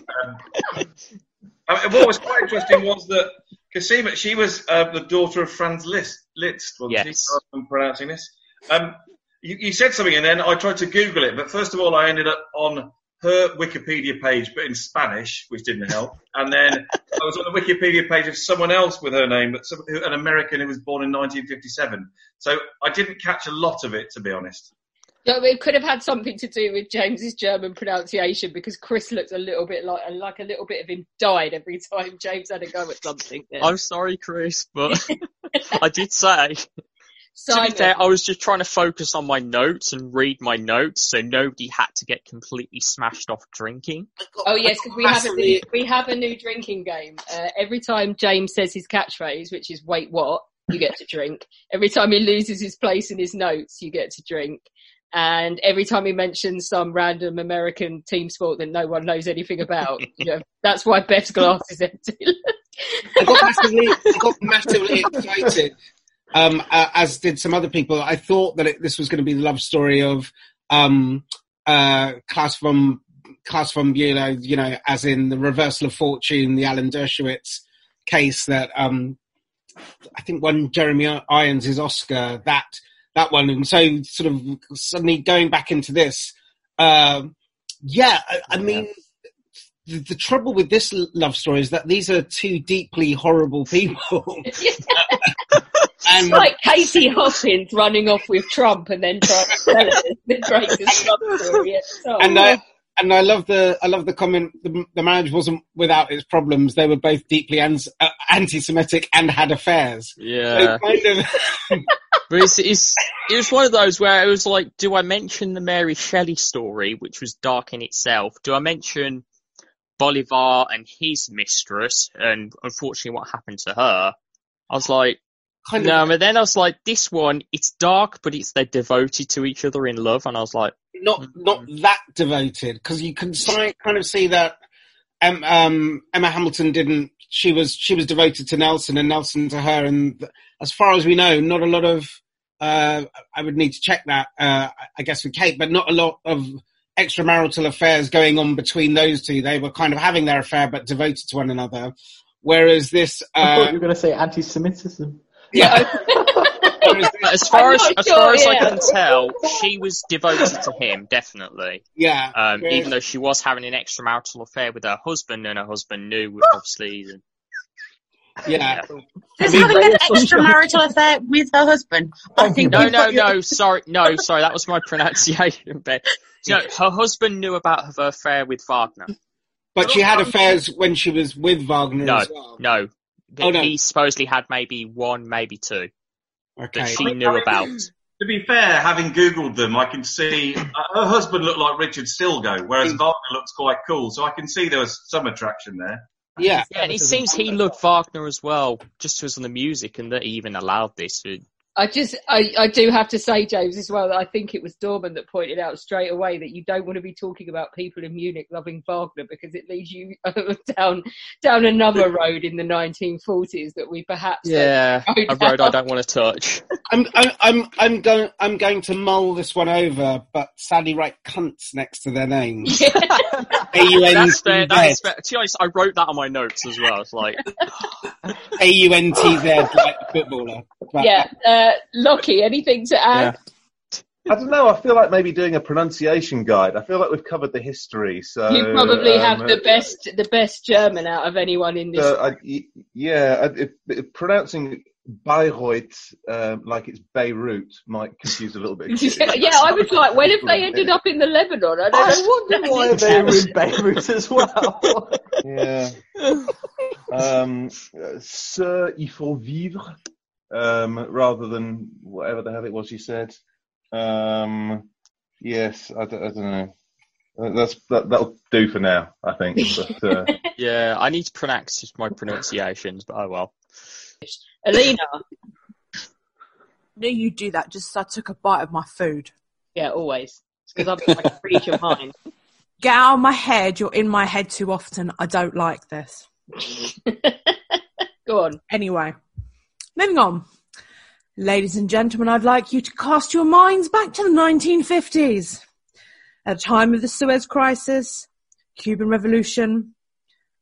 what was quite interesting was that Cosima, she was uh, the daughter of Franz Liszt, Liszt Yes. she? I'm pronouncing this. Um, you, you said something, and then I tried to Google it, but first of all, I ended up on her Wikipedia page, but in Spanish, which didn't help. And then I was on the Wikipedia page of someone else with her name, but some, an American who was born in 1957. So I didn't catch a lot of it, to be honest. Yeah, it could have had something to do with James's German pronunciation because Chris looked a little bit like like a little bit of him died every time James had a go at something. There. I'm sorry, Chris, but I did say. To be fair, I was just trying to focus on my notes and read my notes, so nobody had to get completely smashed off drinking. Oh yes, because we have a new, we have a new drinking game. Uh, every time James says his catchphrase, which is "Wait, what?" you get to drink. Every time he loses his place in his notes, you get to drink. And every time he mentions some random American team sport that no one knows anything about, you know, that's why Beth's glass is empty. I got massively, I got massively excited, um, uh, as did some other people. I thought that it, this was going to be the love story of um, uh, Klaus von Klaus von Bülow, you know, as in the reversal of fortune, the Alan Dershowitz case that um, I think won Jeremy Irons his Oscar. That that one, and so sort of suddenly going back into this, um, yeah, I, I mean the, the trouble with this love story is that these are two deeply horrible people. It's like Katie Hopkins running off with Trump and then trying to sell it the greatest love story at and I and I love the I love the comment. The, the marriage wasn't without its problems. They were both deeply ans- uh, anti-Semitic and had affairs. Yeah. So kind of, But it's, it's, it was one of those where it was like, do I mention the Mary Shelley story, which was dark in itself? Do I mention Bolivar and his mistress and unfortunately what happened to her? I was like, Kind of- no, but then I was like, this one, it's dark, but it's they're devoted to each other in love, and I was like, not not that devoted because you can si- kind of see that um, um, Emma Hamilton didn't. She was she was devoted to Nelson and Nelson to her, and th- as far as we know, not a lot of. Uh, I would need to check that. Uh, I guess with Kate, but not a lot of extramarital affairs going on between those two. They were kind of having their affair, but devoted to one another. Whereas this, I thought uh, you were going to say anti-Semitism. Yeah, as far as not as sure, far as I can tell, she was devoted to him, definitely. yeah. Um, Whereas- even though she was having an extramarital affair with her husband, and her husband knew, obviously. and- yeah. Just having an extramarital affair with her husband. I think No, you've no, your- no. Sorry, no, sorry. That was my pronunciation. But no, her husband knew about her affair with Wagner. But she had affairs when she was with Wagner No, as well. no. Oh, no. He supposedly had maybe one, maybe two Okay. that she knew about. To be fair, having Googled them, I can see uh, her husband looked like Richard Stilgoe, whereas Wagner looks quite cool. So I can see there was some attraction there. Yeah. Yeah, and it seems he loved Wagner as well, just as on the music, and that he even allowed this. I just, I, I do have to say, James, as well, that I think it was Dorman that pointed out straight away that you don't want to be talking about people in Munich loving Wagner because it leads you down down another road in the 1940s that we perhaps Yeah, a road I don't want to touch. I'm, I'm, I'm, I'm going, I'm going to mull this one over, but sadly write cunts next to their names. That's fair. That A-U-N-T-Z. fair. To be honest, I wrote that on my notes as well. It's like, A-U-N-T-Z, like footballer. Yeah, uh, uh, Lockie, anything to add? I don't know. I feel like maybe doing a pronunciation guide. I feel like we've covered the history. So you probably um, have the best the best German out of anyone in this. So I, y- yeah, if, if pronouncing Bayreuth um, like it's Beirut might confuse a little bit. yeah, I was like, when have they ended up in the Lebanon? I don't know what that Why they were in Beirut as well? Yeah. Um, uh, Sœur, il faut vivre, um, rather than whatever the hell it was you said. Um, yes, I don't, know. Uh, That's that, that'll do for now, I think. But, uh, Yeah, I need to pronounce my pronunciations, but oh well. Alina. No, you do that just so I took a bite of my food. Yeah, always. Because I'm trying to read your mind. Get out of my head. You're in my head too often. I don't like this. Go on. Anyway, moving on. Ladies and gentlemen, I'd like you to cast your minds back to the 1950s. At a time of the Suez Crisis, Cuban Revolution,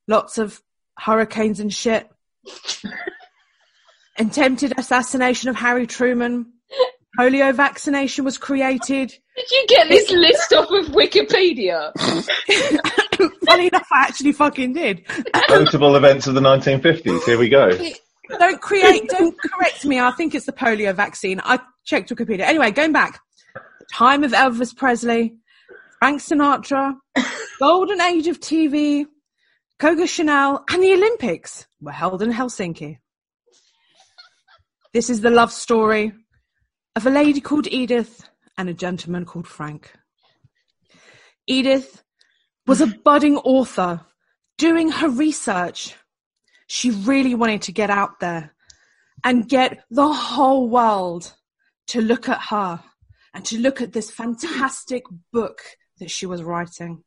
lots of hurricanes and shit. Attempted assassination of Harry Truman. Polio vaccination was created. Did you get this list off of Wikipedia? Funny enough, I actually fucking did. notable events of the 1950s. Here we go. Don't create, don't correct me. I think it's the polio vaccine. I checked Wikipedia. Anyway, going back. Time of Elvis Presley, Frank Sinatra, golden age of TV, Coco Chanel, and the Olympics were held in Helsinki. This is the love story of a lady called Edith and a gentleman called Frank. Edith was a budding author doing her research. She really wanted to get out there and get the whole world to look at her and to look at this fantastic book that she was writing.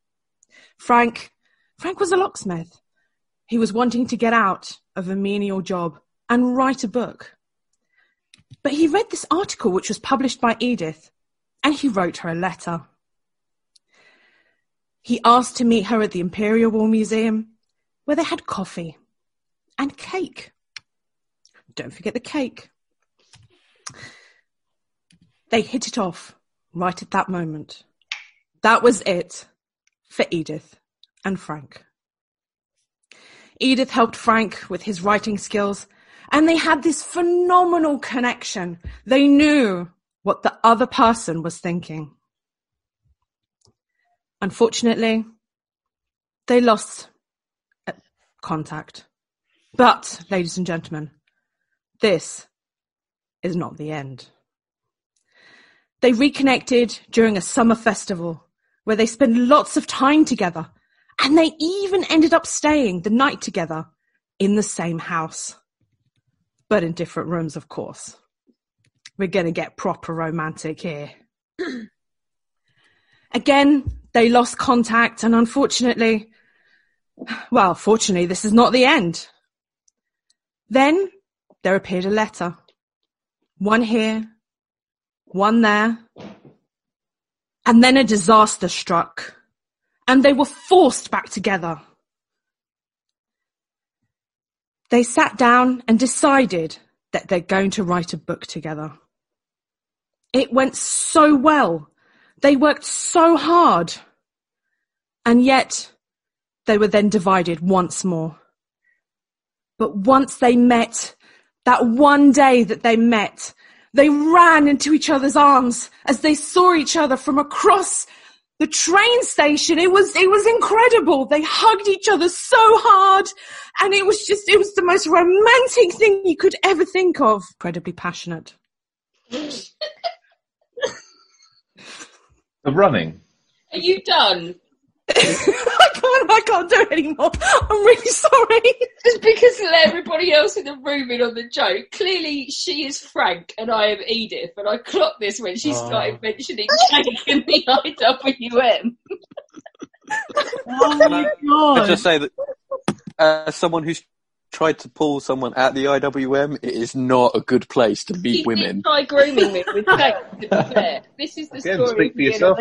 Frank, Frank was a locksmith. He was wanting to get out of a menial job and write a book. But he read this article which was published by Edith and he wrote her a letter. He asked to meet her at the Imperial War Museum where they had coffee and cake. Don't forget the cake. They hit it off right at that moment. That was it for Edith and Frank. Edith helped Frank with his writing skills and they had this phenomenal connection. They knew what the other person was thinking. Unfortunately, they lost contact. But, ladies and gentlemen, this is not the end. They reconnected during a summer festival where they spent lots of time together and they even ended up staying the night together in the same house. But in different rooms, of course. We're going to get proper romantic here. Again, they lost contact and unfortunately, well, fortunately, this is not the end. Then there appeared a letter. One here, one there. And then a disaster struck and they were forced back together. They sat down and decided that they're going to write a book together. It went so well. They worked so hard. And yet they were then divided once more. But once they met, that one day that they met, they ran into each other's arms as they saw each other from across the train station. It was, it was incredible. They hugged each other so hard and it was just, it was the most romantic thing you could ever think of. Incredibly passionate. The running. Are you done? I can't, I can't do it anymore. I'm really sorry. Just because everybody else in the room in on the joke. Clearly, she is Frank and I am Edith, and I clocked this when she Oh. started mentioning Jake in the IWM. Oh my I just say that as someone who's tried to pull someone at the IWM, it is not a good place to He meet did women. try grooming me with Jake, to be fair. This is the Again, story. speak for yourself,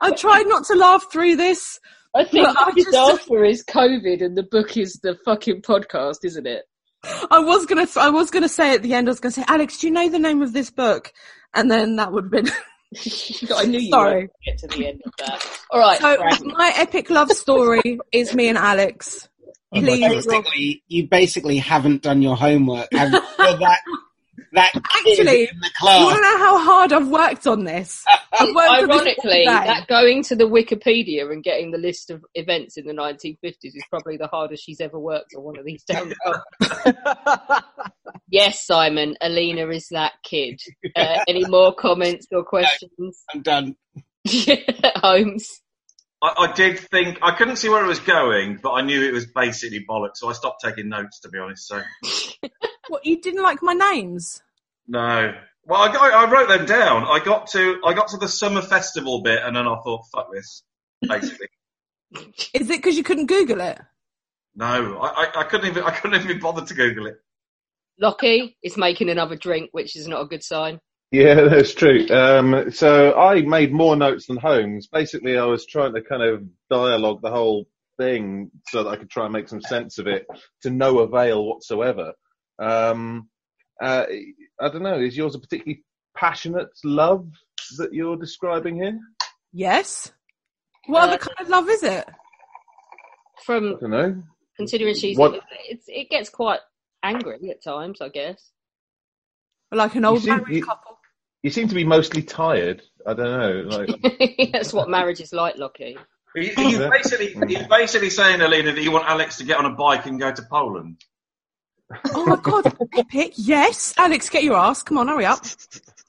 I tried not to laugh through this. I think the just- disaster is COVID and the book is the fucking podcast, isn't it? I was gonna, I was gonna say at the end, I was gonna say, Alex, do you know the name of this book? And then that would have been. I knew you Sorry. would get to the end of that. All right, So Frank. my epic love story is me and Alex. You Please, Rob. basically, you basically haven't done your homework. And for that, that Actually, in the you want to know how hard I've worked on this? Worked on this Ironically, that going to the Wikipedia and getting the list of events in the 1950s is probably the hardest she's ever worked on one of these damn jobs. yes, Simon, Alina is that kid. Uh, any more comments or questions? I'm done. Holmes. I, I did think I couldn't see where it was going, but I knew it was basically bollocks, so I stopped taking notes to be honest. So What you didn't like my names? no. Well, I, got, I wrote them down. I got to I got to the summer festival bit, and then I thought, "Fuck this." Basically, Is it because you couldn't Google it? no, I, I, I couldn't even I couldn't even bother to Google it. Lockie is making another drink, which is not a good sign. Yeah, that's true. Um, so I made more notes than Holmes. Basically, I was trying to kind of dialogue the whole thing so that I could try and make some sense of it to no avail whatsoever. Um, uh, I don't know. Is yours a particularly passionate love that you're describing here? Yes. What Uh, other kind of love is it? From I don't know. considering she's What- it's, it gets quite angry at times, I guess. Like an old seem, married you, couple. You seem to be mostly tired. I don't know. Like, That's what marriage is like, Lockie. Are you, are basically are you basically saying, Alina, that you want Alex to get on a bike and go to Poland? Oh my god, epic! Yes, Alex, get your ass. Come on, hurry up.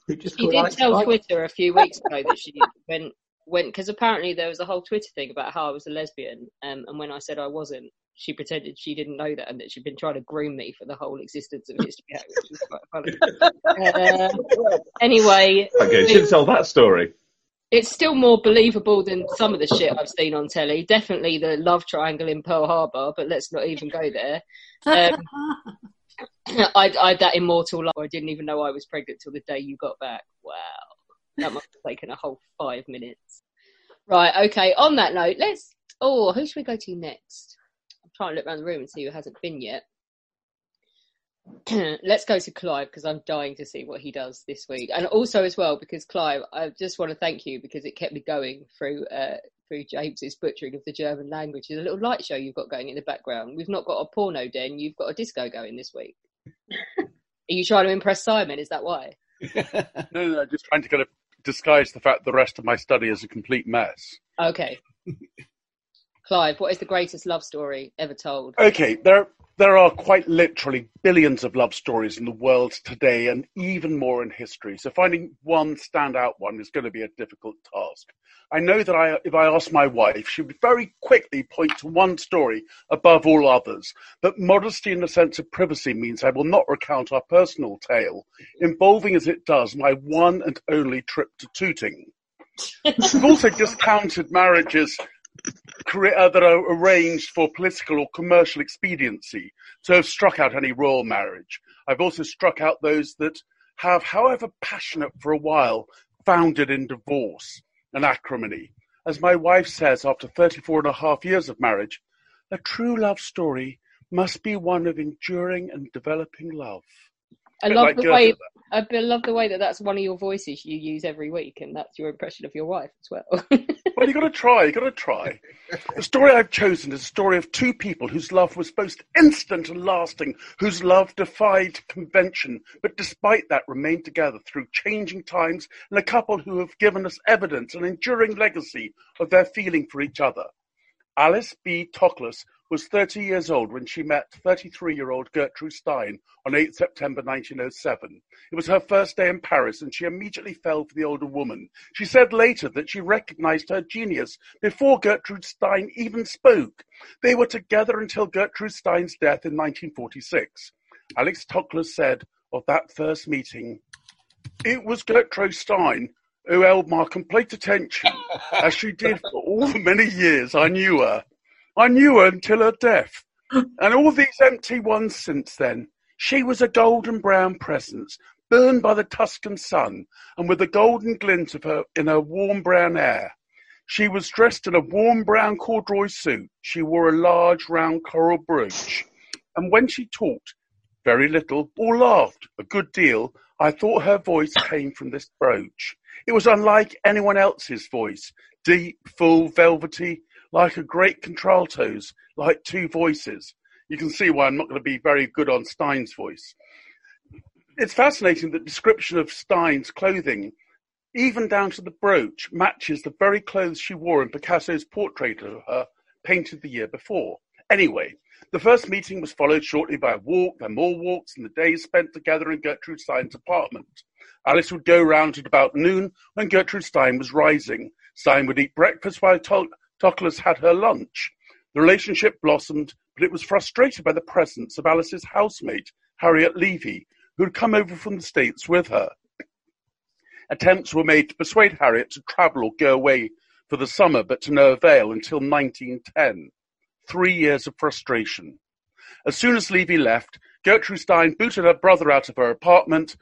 She did tell Twitter a few weeks ago that she went went because apparently there was a whole Twitter thing about how I was a lesbian, um, and when I said I wasn't, she pretended she didn't know that and that she'd been trying to groom me for the whole existence of History Hack, which was quite funny. Uh, anyway, okay, should tell that story. it's still more believable than some of the shit I've seen on telly. Definitely the love triangle in Pearl Harbor, but let's not even go there. Um, I, I had that immortal love. I didn't even know I was pregnant till the day you got back. Wow, that must have taken a whole five minutes. Right, okay. On that note, let's. Oh, who should we go to next? Trying to look around the room and see who hasn't been yet. let's go to Clive because I'm dying to see what he does this week, and also as well because Clive, I just want to thank you because it kept me going through uh, through James's butchering of the German language. There's a little light show you've got going in the background. We've not got a porno den. You've got a disco going this week. Are you trying to impress Simon? Is that why? no, No, no, just trying to kind of disguise the fact the rest of my study is a complete mess. Okay. Clive, what is the greatest love story ever told? Okay, there there are quite literally billions of love stories in the world today, and even more in history. So finding one standout one is going to be a difficult task. I know that I, if I ask my wife, she would very quickly point to one story above all others. But modesty and a sense of privacy means I will not recount our personal tale, involving as it does my one and only trip to Tooting. We've also discounted marriages Uh, that are arranged for political or commercial expediency, so I've struck out any royal marriage. I've also struck out those that have, however passionate for a while, founded in divorce and acrimony. As my wife says after 34 and a half years of marriage, a true love story must be one of enduring and developing love. I love like the way. I love the way that that's one of your voices you use every week, and that's your impression of your wife as well. Well, you got to try. You got to try. The story I've chosen is a story of two people whose love was both instant and lasting, whose love defied convention, but despite that remained together through changing times, and a couple who have given us evidence, an enduring legacy of their feeling for each other. Alice B. Toklas was 30 years old when she met 33 year old Gertrude Stein on 8 September 1907. It was her first day in Paris and she immediately fell for the older woman. She said later that she recognized her genius before Gertrude Stein even spoke. They were together until Gertrude Stein's death in 1946. Alice Toklas said of that first meeting, It was Gertrude Stein who held my complete attention, as she did for all the many years I knew her. I knew her until her death, and all these empty ones since then. She was a golden brown presence, burned by the Tuscan sun, and with the golden glint of her in her warm brown hair. She was dressed in a warm brown corduroy suit. She wore a large round coral brooch, and when she talked, very little, or laughed a good deal, I thought her voice came from this brooch. It was unlike anyone else's voice, deep, full, velvety, like a great contralto's, like two voices. You can see why I'm not going to be very good on Stein's voice. It's fascinating that description of Stein's clothing, even down to the brooch, matches the very clothes she wore in Picasso's portrait of her, painted the year before. Anyway, the first meeting was followed shortly by a walk, then more walks, and the days spent together in Gertrude Stein's apartment. Alice would go round at about noon when Gertrude Stein was rising. Stein would eat breakfast while to- Toklas had her lunch. The relationship blossomed, but it was frustrated by the presence of Alice's housemate, Harriet Levy, who had come over from the States with her. Attempts were made to persuade Harriet to travel or go away for the summer, but to no avail until 1910. Three years of frustration. As soon as Levy left, Gertrude Stein booted her brother out of her apartment,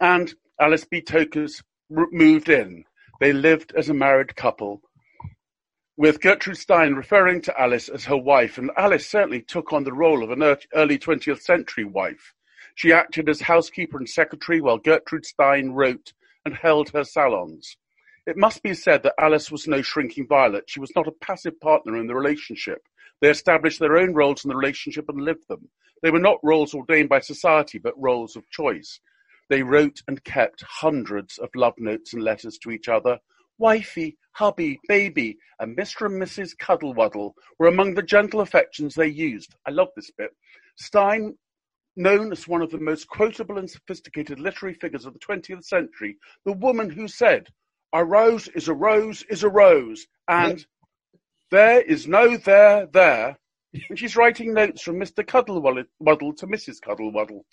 and Alice B. Toklas moved in. They lived as a married couple, with Gertrude Stein referring to Alice as her wife, and Alice certainly took on the role of an early 20th century wife. She acted as housekeeper and secretary while Gertrude Stein wrote and held her salons. It must be said that Alice was no shrinking violet. She was not a passive partner in the relationship. They established their own roles in the relationship and lived them. They were not roles ordained by society, but roles of choice. They wrote and kept hundreds of love notes and letters to each other. Wifey, hubby, baby, and Mr. and Mrs. Cuddlewaddle were among the gentle affections they used. I love this bit. Stein known as one of the most quotable and sophisticated literary figures of the 20th century, the woman who said, A rose is a rose is a rose, and there is no there there, and she's writing notes from Mr. Cuddlewaddle to Mrs. Cuddlewaddle.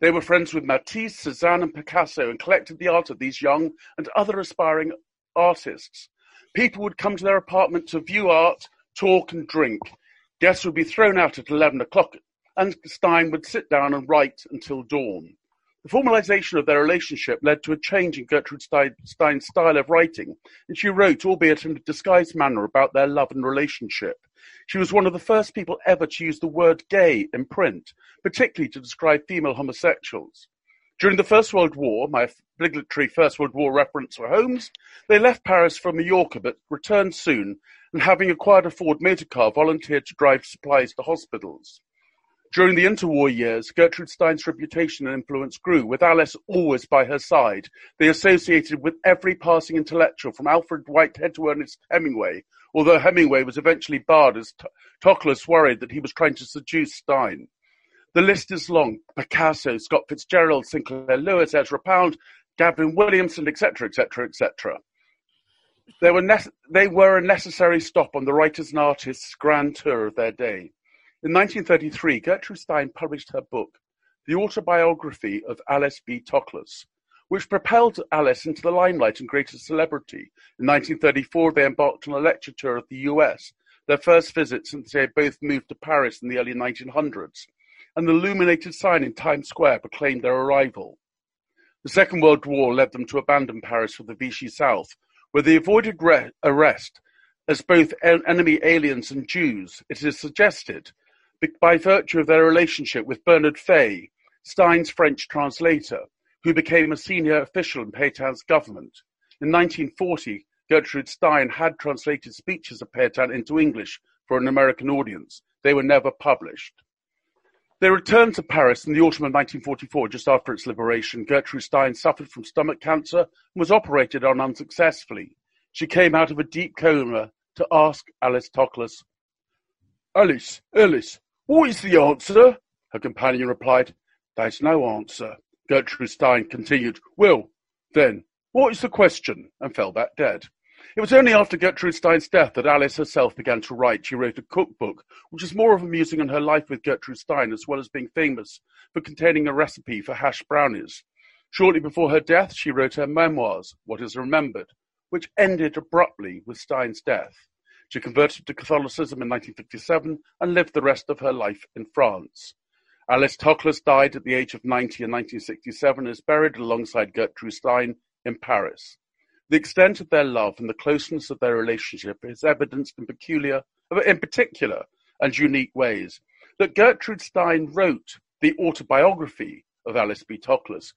They were friends with Matisse, Cezanne, and Picasso and collected the art of these young and other aspiring artists. People would come to their apartment to view art, talk, and drink. Guests would be thrown out at 11 o'clock and Stein would sit down and write until dawn. The formalization of their relationship led to a change in Gertrude Stein's style of writing, and she wrote, albeit in a disguised manner, about their love and relationship. She was one of the first people ever to use the word gay in print, particularly to describe female homosexuals. During the First World War, my obligatory First World War reference for Holmes, they left Paris for Mallorca but returned soon, and having acquired a Ford motor car, volunteered to drive supplies to hospitals. During the interwar years, Gertrude Stein's reputation and influence grew, with Alice always by her side. They associated with every passing intellectual, from Alfred Whitehead to Ernest Hemingway, although Hemingway was eventually barred as Toklas worried that he was trying to seduce Stein. The list is long. Picasso, Scott Fitzgerald, Sinclair Lewis, Ezra Pound, Gavin Williamson, etc., etc., etc. They were, they were a necessary stop on the writers and artists' grand tour of their day. In 1933, Gertrude Stein published her book, The Autobiography of Alice B. Toklas, which propelled Alice into the limelight and greater celebrity. In 1934, they embarked on a lecture tour of the US, their first visit since they had both moved to Paris in the early 1900s, and the illuminated sign in Times Square proclaimed their arrival. The Second World War led them to abandon Paris for the Vichy South, where they avoided re- arrest as both en- enemy aliens and Jews, it is suggested, by virtue of their relationship with Bernard Fay, Stein's French translator, who became a senior official in Pétain's government. In 1940, Gertrude Stein had translated speeches of Peytin into English for an American audience. They were never published. They returned to Paris in the autumn of 1944, just after its liberation. Gertrude Stein suffered from stomach cancer and was operated on unsuccessfully. She came out of a deep coma to ask Alice Toklas, Alice, Alice, what is the answer? Her companion replied, There's no answer. Gertrude Stein continued, Well, then, what is the question? and fell back dead. It was only after Gertrude Stein's death that Alice herself began to write. She wrote a cookbook, which is more of a musing on her life with Gertrude Stein, as well as being famous for containing a recipe for hash brownies. Shortly before her death, she wrote her memoirs, What is Remembered, which ended abruptly with Stein's death. She converted to Catholicism in 1957 and lived the rest of her life in France. Alice Toklas died at the age of 90 in 1967 and is buried alongside Gertrude Stein in Paris. The extent of their love and the closeness of their relationship is evidenced in peculiar, in particular and unique ways. That Gertrude Stein wrote the autobiography of Alice B. Toklas,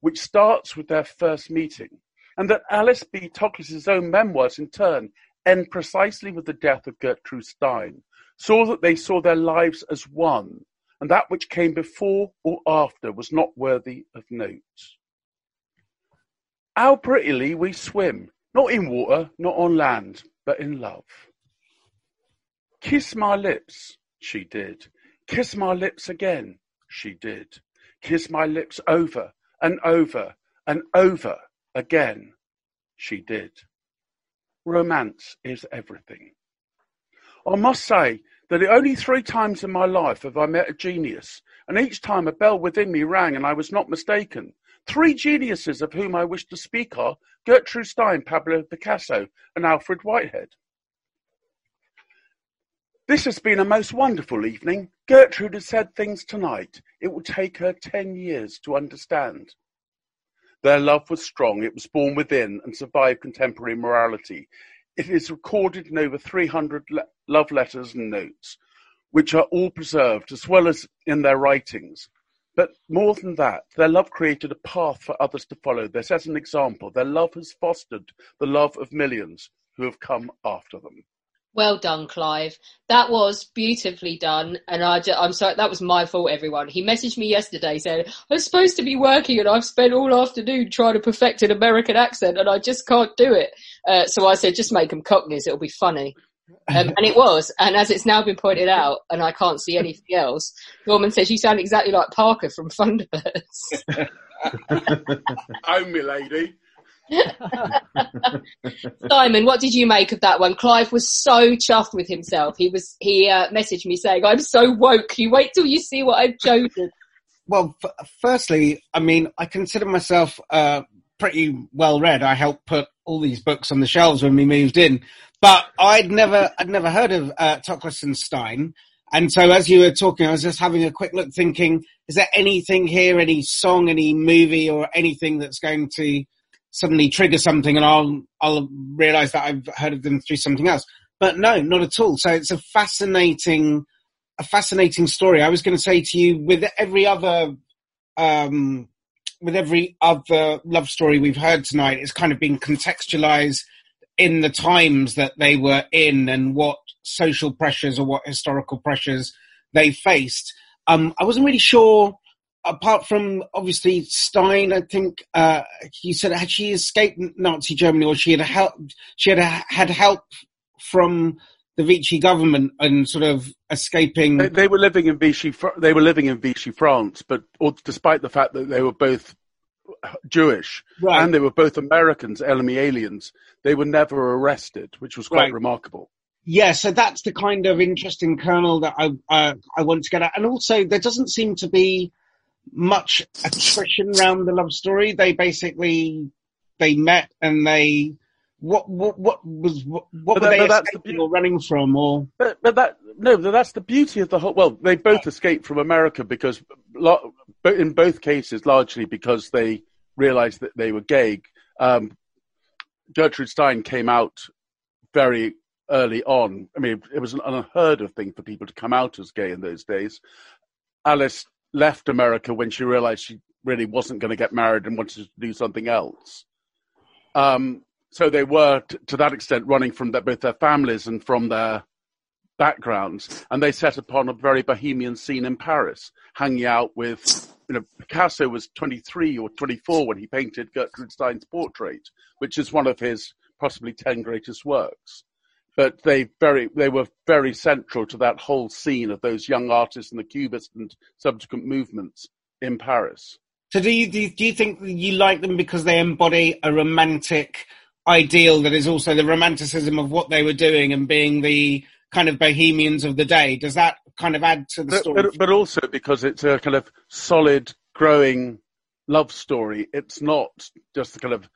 which starts with their first meeting, and that Alice B. Toklas's own memoirs, in turn, end precisely with the death of Gertrude Stein, saw that they saw their lives as one, and that which came before or after was not worthy of note. How prettily we swim, not in water, not on land, but in love. Kiss my lips, she did. Kiss my lips again, she did. Kiss my lips over and over and over again, she did. Romance is everything. I must say that only three times in my life have I met a genius, and each time a bell within me rang and I was not mistaken. Three geniuses of whom I wish to speak are Gertrude Stein, Pablo Picasso, and Alfred Whitehead. This has been a most wonderful evening. Gertrude has said things tonight it will take her ten years to understand. Their love was strong, it was born within and survived contemporary morality. It is recorded in over 300 le- love letters and notes, which are all preserved as well as in their writings. But more than that, their love created a path for others to follow. They set an example. Their love has fostered the love of millions who have come after them. Well done, Clive. That was beautifully done, and I I'm sorry that was my fault. Everyone, he messaged me yesterday saying I'm supposed to be working, and I've spent all afternoon trying to perfect an American accent, and I just can't do it. Uh, so I said, just make them Cockneys; it'll be funny. Um, and it was, and as it's now been pointed out, and I can't see anything else, Norman says you sound exactly like Parker from Thunderbirds. Oh, my lady. Simon, what did you make of that one? Clive was so chuffed with himself. He was he uh, messaged me saying, "I'm so woke. You wait till you see what I've chosen." Well, f- firstly, I mean, I consider myself uh, pretty well read. I helped put all these books on the shelves when we moved in, but I'd never, I'd never heard of uh, and Stein. And so, as you were talking, I was just having a quick look, thinking, is there anything here, any song, any movie, or anything that's going to suddenly trigger something, and I'll I'll realise that I've heard of them through something else. But no, not at all. So it's a fascinating, a fascinating story. I was going to say to you, with every other, um, with every other love story we've heard tonight, it's kind of been contextualised in the times that they were in and what social pressures or what historical pressures they faced. Um, I wasn't really sure. Apart from obviously Stein, I think uh, you said had she escaped Nazi Germany or she had help, she had had help from the Vichy government and sort of escaping. They, they were living in Vichy. They were living in Vichy, France, but or, despite the fact that they were both Jewish Right. and they were both Americans, enemy aliens, they were never arrested, which was quite Right. remarkable. Yeah, so that's the kind of interesting kernel that I uh, I want to get at, and also there doesn't seem to be much attrition around the love story. They basically they met and they what what what was what, what were that- they that's the escaping or running from or But, but that no, that's the beauty of the whole. Well, they both escaped from America because, in both cases, largely because they realised that they were gay. Um, Gertrude Stein came out very early on. I mean, it was an unheard of thing for people to come out as gay in those days. Alice left America when she realised she really wasn't going to get married and wanted to do something else. Um, so they were, t- to that extent, running from both their families and from their backgrounds, and they set upon a very bohemian scene in Paris, hanging out with. You know, Picasso was 23 or 24 when he painted Gertrude Stein's portrait, which is one of his possibly 10 greatest works. But they very, they were very central to that whole scene of those young artists and the Cubist and subsequent movements in Paris. So do you do you, do you think you like them because they embody a romantic ideal that is also the romanticism of what they were doing and being the kind of bohemians of the day? Does that kind of add to the But, story? but, but also because it's a kind of solid, growing love story. It's not just a kind of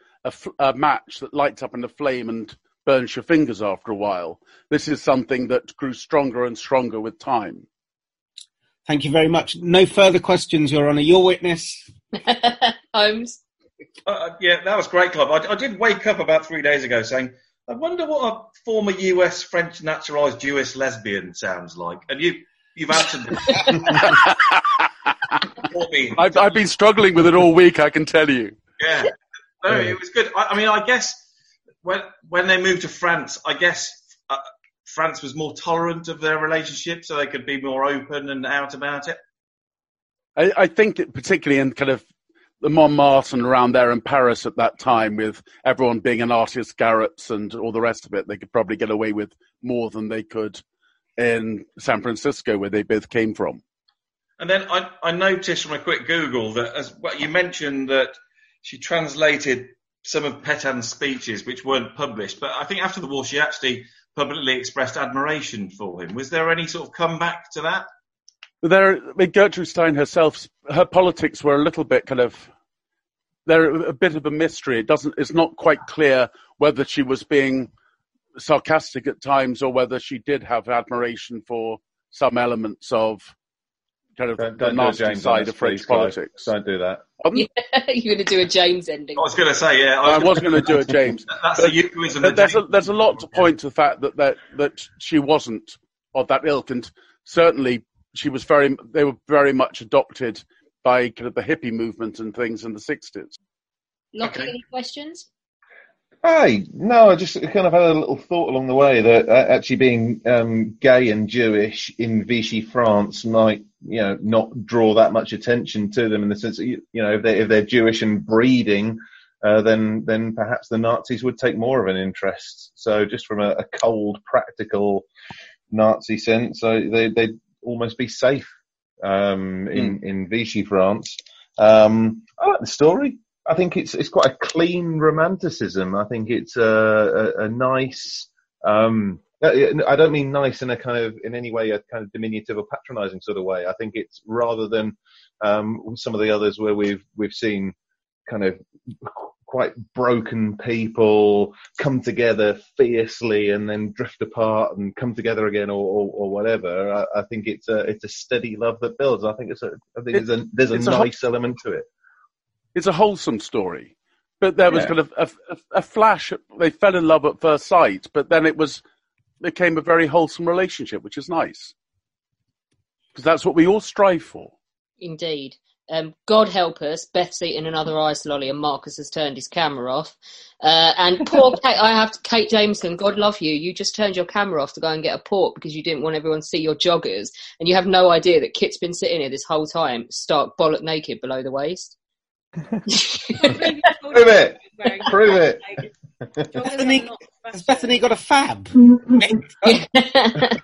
a match that lights up in a flame and burns your fingers after a while. This is something that grew stronger and stronger with time. Thank you very much. No further questions, Your Honour. Your witness. Holmes. Uh, yeah, that was great, Clive. I, I did wake up about three days ago saying, I wonder what a former US French naturalised Jewish lesbian sounds like. And you, you've answered it. I've, I've been struggling with it all week, I can tell you. Yeah. No, it was good. I, I mean, I guess when when they moved to France, I guess uh, France was more tolerant of their relationship, so they could be more open and out about it. I, I think that particularly in kind of the Montmartre and around there in Paris at that time, with everyone being an artist garrets and all the rest of it, they could probably get away with more than they could in San Francisco, where they both came from. And then I, I noticed from a quick Google that as well, you mentioned that she translated some of Pétain's speeches which weren't published, but I think after the war she actually publicly expressed admiration for him. Was there any sort of comeback to that? But there, I mean, Gertrude Stein herself, her politics were a little bit kind of, they're a bit of a mystery. It doesn't, it's not quite clear whether she was being sarcastic at times or whether she did have admiration for some elements of kind of Don't, the don't nasty James side Ellis, of French politics. Don't do that. Yeah, you're going to do a James ending. I was going to say, yeah. I was going to do it, James. That's But- the euphemism. but that there's a, there's a lot to point to the fact that, that that she wasn't of that ilk, and certainly she was very. They were very much adopted by kind of the hippie movement and things in the sixties. Lockie, any questions? Hi, no, I just kind of had a little thought along the way that uh, actually being um, gay and Jewish in Vichy France might, you know, not draw that much attention to them in the sense that, you, you know, if they're, if they're Jewish and breeding, uh, then then perhaps the Nazis would take more of an interest. So just from a, a cold, practical Nazi sense, so they they'd almost be safe um, in in Vichy France. Um, I like the story. I think it's it's quite a clean romanticism. I think it's a, a, a nice. Um, I don't mean nice in a kind of in any way a kind of diminutive or patronising sort of way. I think it's rather than um, some of the others where we've we've seen kind of quite broken people come together fiercely and then drift apart and come together again or, or, or whatever. I, I think it's a it's a steady love that builds. I think it's a I think It- there's a there's a it's a whole- nice element to it. It's a wholesome story, but there was Yeah. kind of a, a, a flash. They fell in love at first sight, but then it was became a very wholesome relationship, which is nice because that's what we all strive for. Indeed. Um, God help us, Beth's eating another ice lolly and Marcus has turned his camera off. Uh, and poor Kate, I have to, Kate Jameson, God love you, you just turned your camera off to go and get a port because you didn't want everyone to see your joggers. And you have no idea that Kit's been sitting here this whole time, stark bollock naked below the waist. Prove it. Prove it. Bethany, has Bethany got a fab?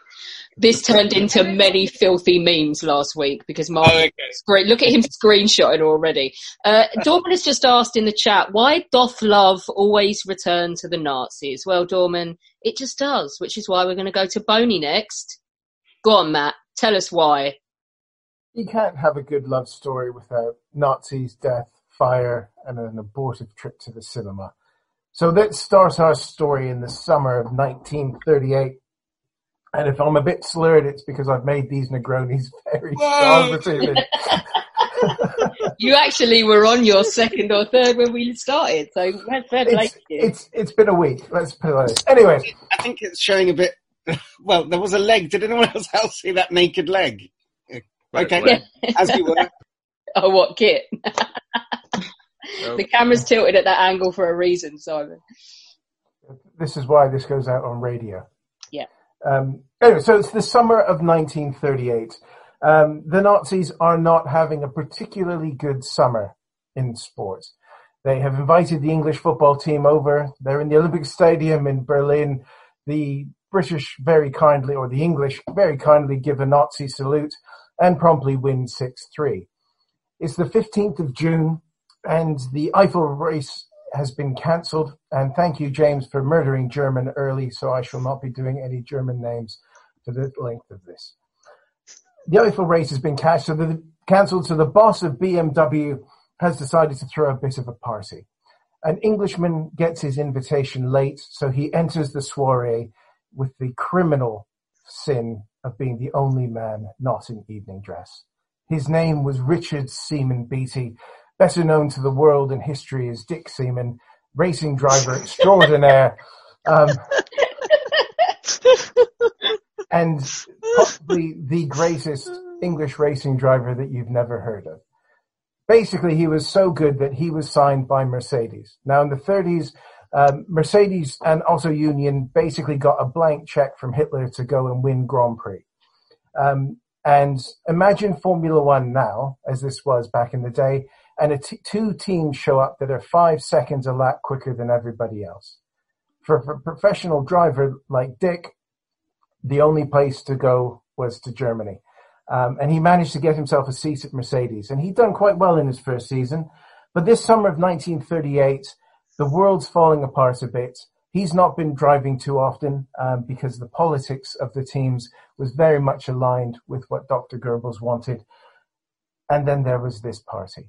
this turned into many filthy memes last week because Mark, Oh, okay. screen, look at him screenshotting already. Uh, Dorman has just asked in the chat, why doth love always return to the Nazis? Well, Dorman, it just does, which is why we're going to go to Boney next. Go on, Matt. Tell us why. You can't have a good love story without Nazis, death, fire, and an abortive trip to the cinema. So let's start our story in the summer of 1938. And if I'm a bit slurred, it's because I've made these Negronis very Whoa! strong to me. You actually were on your second or third when we started, so fair fair play It's, to you. it's, it's been a week. Let's put it like. Anyway, I think it's showing a bit. Well, there was a leg. Did anyone else else see that naked leg? Okay, as you were. Oh, what, Kit? the camera's tilted at that angle for a reason, Simon. this is why this goes out on radio. Um, anyway, so it's the summer of 1938. Um, the Nazis are not having a particularly good summer in sports. They have invited the English football team over. They're in the Olympic Stadium in Berlin. The British very kindly, or the English very kindly give a Nazi salute and promptly win 6-3. It's the 15th of June and the Eifel race has been cancelled. And thank you, James, for murdering German early, so I shall not be doing any German names for the length of this. The Eifel race has been cancelled, so the boss of BMW has decided to throw a bit of a party. An Englishman gets his invitation late, so he enters the soiree with the criminal sin of being the only man not in evening dress. His name was Richard Seaman Beattie, better known to the world and history as Dick Seaman, racing driver extraordinaire, um, and possibly the greatest English racing driver that you've never heard of. Basically, he was so good that he was signed by Mercedes. Now, in the 30s, um, Mercedes and Auto Union basically got a blank check from Hitler to go and win Grand Prix. Um, And imagine Formula One now, as this was back in the day, and a t- two teams show up that are five seconds a lap quicker than everybody else. For, a professional driver like Dick, the only place to go was to Germany. Um, and he managed to get himself a seat at Mercedes. And he'd done quite well in his first season. But this summer of 1938, the world's falling apart a bit. He's not been driving too often um, because the politics of the teams was very much aligned with what Dr. Goebbels wanted. And then there was this party.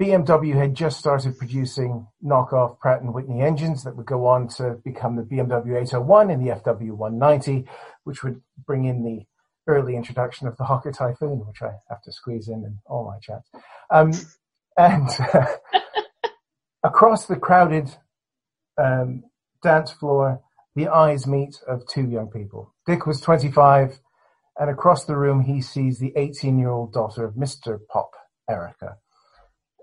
BMW had just started producing knockoff Pratt and Whitney engines that would go on to become the BMW 801 and the FW190, which would bring in the early introduction of the Hawker Typhoon, which I have to squeeze in in all my chats. Um, and uh, across the crowded um, dance floor, the eyes meet of two young people. Dick was 25, and across the room he sees the 18-year-old daughter of Mr. Popp, Erica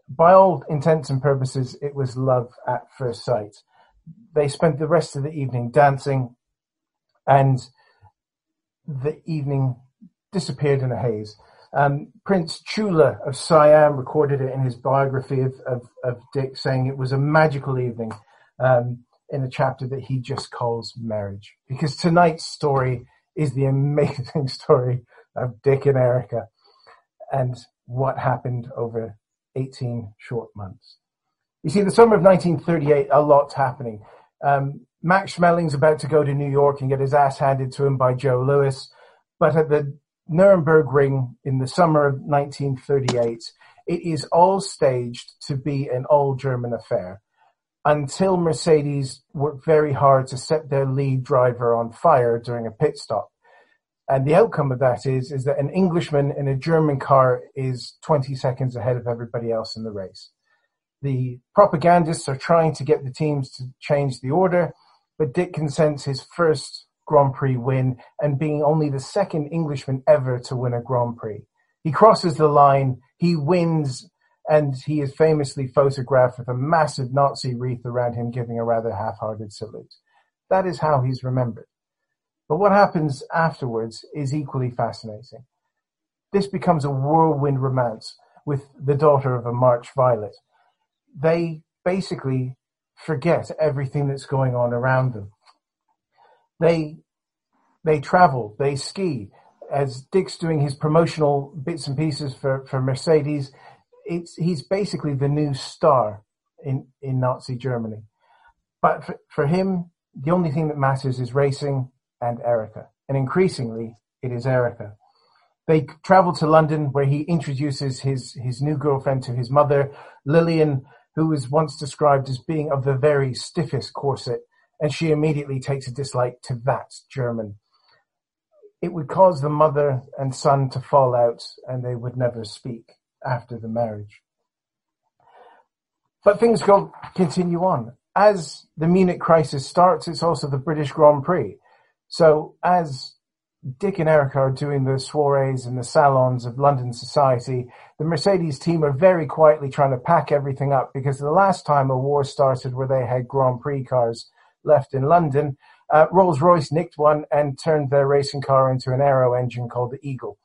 by all intents and purposes, it was love at first sight. They spent the rest of the evening dancing, and the evening disappeared in a haze. Um, Prince Chula of Siam recorded it in his biography of, of, of Dick, saying it was a magical evening um, in a chapter that he just calls marriage. Because tonight's story is the amazing story of Dick and Erica and what happened over 18 short months. You see, the summer of 1938, a lot's happening. Um, Max Schmeling's about to go to New York and get his ass handed to him by Joe Louis. But at the Nürburgring in the summer of 1938, it is all staged to be an all German affair until Mercedes worked very hard to set their lead driver on fire during a pit stop. And the outcome of that is, is that an Englishman in a German car is 20 seconds ahead of everybody else in the race. The propagandists are trying to get the teams to change the order, but Dick consents his first Grand Prix win and being only the second Englishman ever to win a Grand Prix. He crosses the line, he wins, and he is famously photographed with a massive Nazi wreath around him giving a rather half-hearted salute. That is how he's remembered. But what happens afterwards is equally fascinating. This becomes a whirlwind romance with the daughter of a March Violet. They basically forget everything that's going on around them. They they travel, they ski. As Dick's doing his promotional bits and pieces for, for Mercedes, it's he's basically the new star in, in Nazi Germany. But for, for him, the only thing that matters is racing and Erica. And increasingly, it is Erica. They travel to London where he introduces his, his new girlfriend to his mother, Lillian, who was once described as being of the very stiffest corset, and she immediately takes a dislike to that German. It would cause the mother and son to fall out, and they would never speak after the marriage. But things go continue on. As the Munich crisis starts, it's also the British Grand Prix. So as Dick and Erica are doing the soirees and the salons of London society, the Mercedes team are very quietly trying to pack everything up because the last time a war started where they had Grand Prix cars left in London, uh, Rolls Royce nicked one and turned their racing car into an aero engine called the Eagle.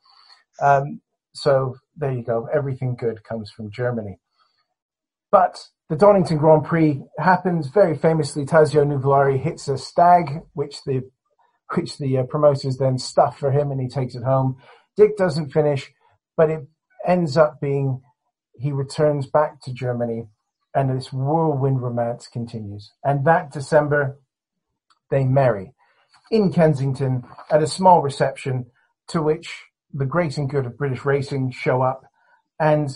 Um, so there you go. Everything good comes from Germany. But the Donington Grand Prix happens very famously. Tazio Nuvolari hits a stag, which the which the uh, promoters then stuff for him and he takes it home. Dick doesn't finish, but it ends up being he returns back to Germany and this whirlwind romance continues. And that December, they marry in Kensington at a small reception to which the great and good of British racing show up and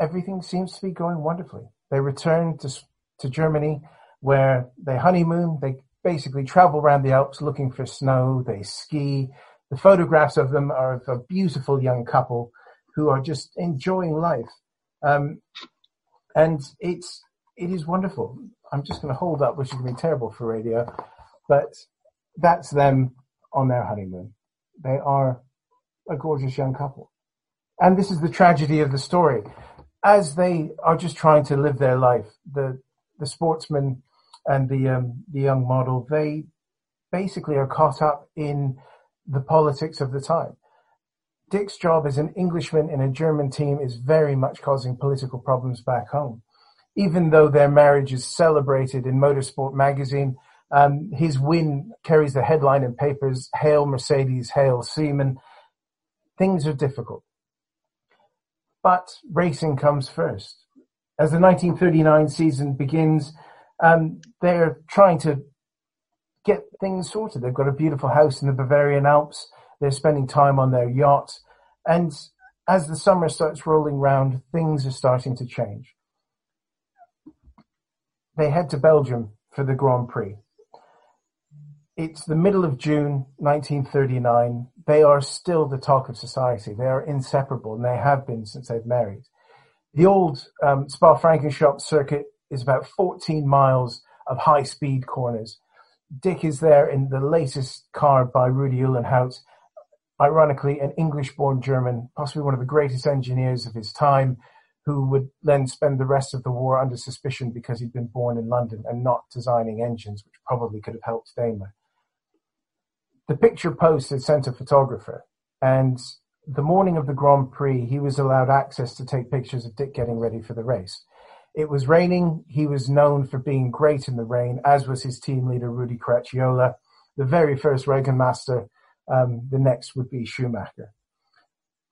everything seems to be going wonderfully. They return to, to Germany where they honeymoon, they basically travel around the Alps looking for snow. They ski. The photographs of them are of a beautiful young couple who are just enjoying life. Um, and it's, it is wonderful. I'm just going to hold up, which is going to be terrible for radio, but that's them on their honeymoon. They are a gorgeous young couple. And this is the tragedy of the story. As they are just trying to live their life, the, the sportsman and the um, the young model, they basically are caught up in the politics of the time. Dick's job as an Englishman in a German team is very much causing political problems back home. Even though their marriage is celebrated in Motorsport magazine, um, his win carries the headline in papers, Hail Mercedes, Hail Seaman. Things are difficult. But racing comes first. As the 1939 season begins, um, they're trying to get things sorted. They've got a beautiful house in the Bavarian Alps. They're spending time on their yacht. And as the summer starts rolling round, things are starting to change. They head to Belgium for the Grand Prix. It's the middle of June 1939. They are still the talk of society. They are inseparable, and they have been since they've married. The old um, Spa-Francorchamps circuit is about 14 miles of high-speed corners. Dick is there in the latest car by Rudi Uhlenhaut, ironically an English-born German, possibly one of the greatest engineers of his time, who would then spend the rest of the war under suspicion because he'd been born in London and not designing engines, which probably could have helped Daimler. The picture post had sent a photographer, and the morning of the Grand Prix, he was allowed access to take pictures of Dick getting ready for the race. It was raining. He was known for being great in the rain, as was his team leader, Rudi Caracciola. The very first Regenmeister, um, the next would be Schumacher.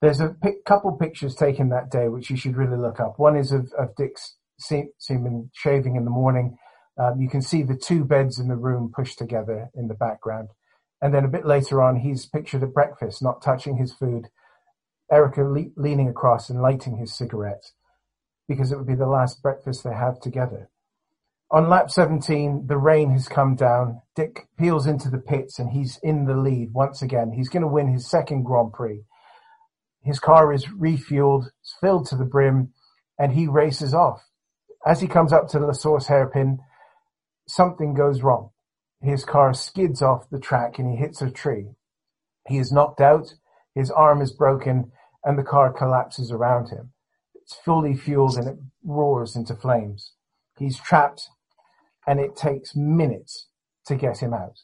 There's a pic- couple pictures taken that day, which you should really look up. One is of, of Dick's se- seaman shaving in the morning. Um, you can see the two beds in the room pushed together in the background. And then a bit later on, he's pictured at breakfast, not touching his food, Erica le- leaning across and lighting his cigarette because it would be the last breakfast they have together. On lap 17, the rain has come down. Dick peels into the pits and he's in the lead once again. He's going to win his second Grand Prix. His car is refueled, it's filled to the brim, and he races off. As he comes up to the source hairpin, something goes wrong. His car skids off the track and he hits a tree. He is knocked out, his arm is broken, and the car collapses around him. Fully fueled and it roars into flames. He's trapped and it takes minutes to get him out.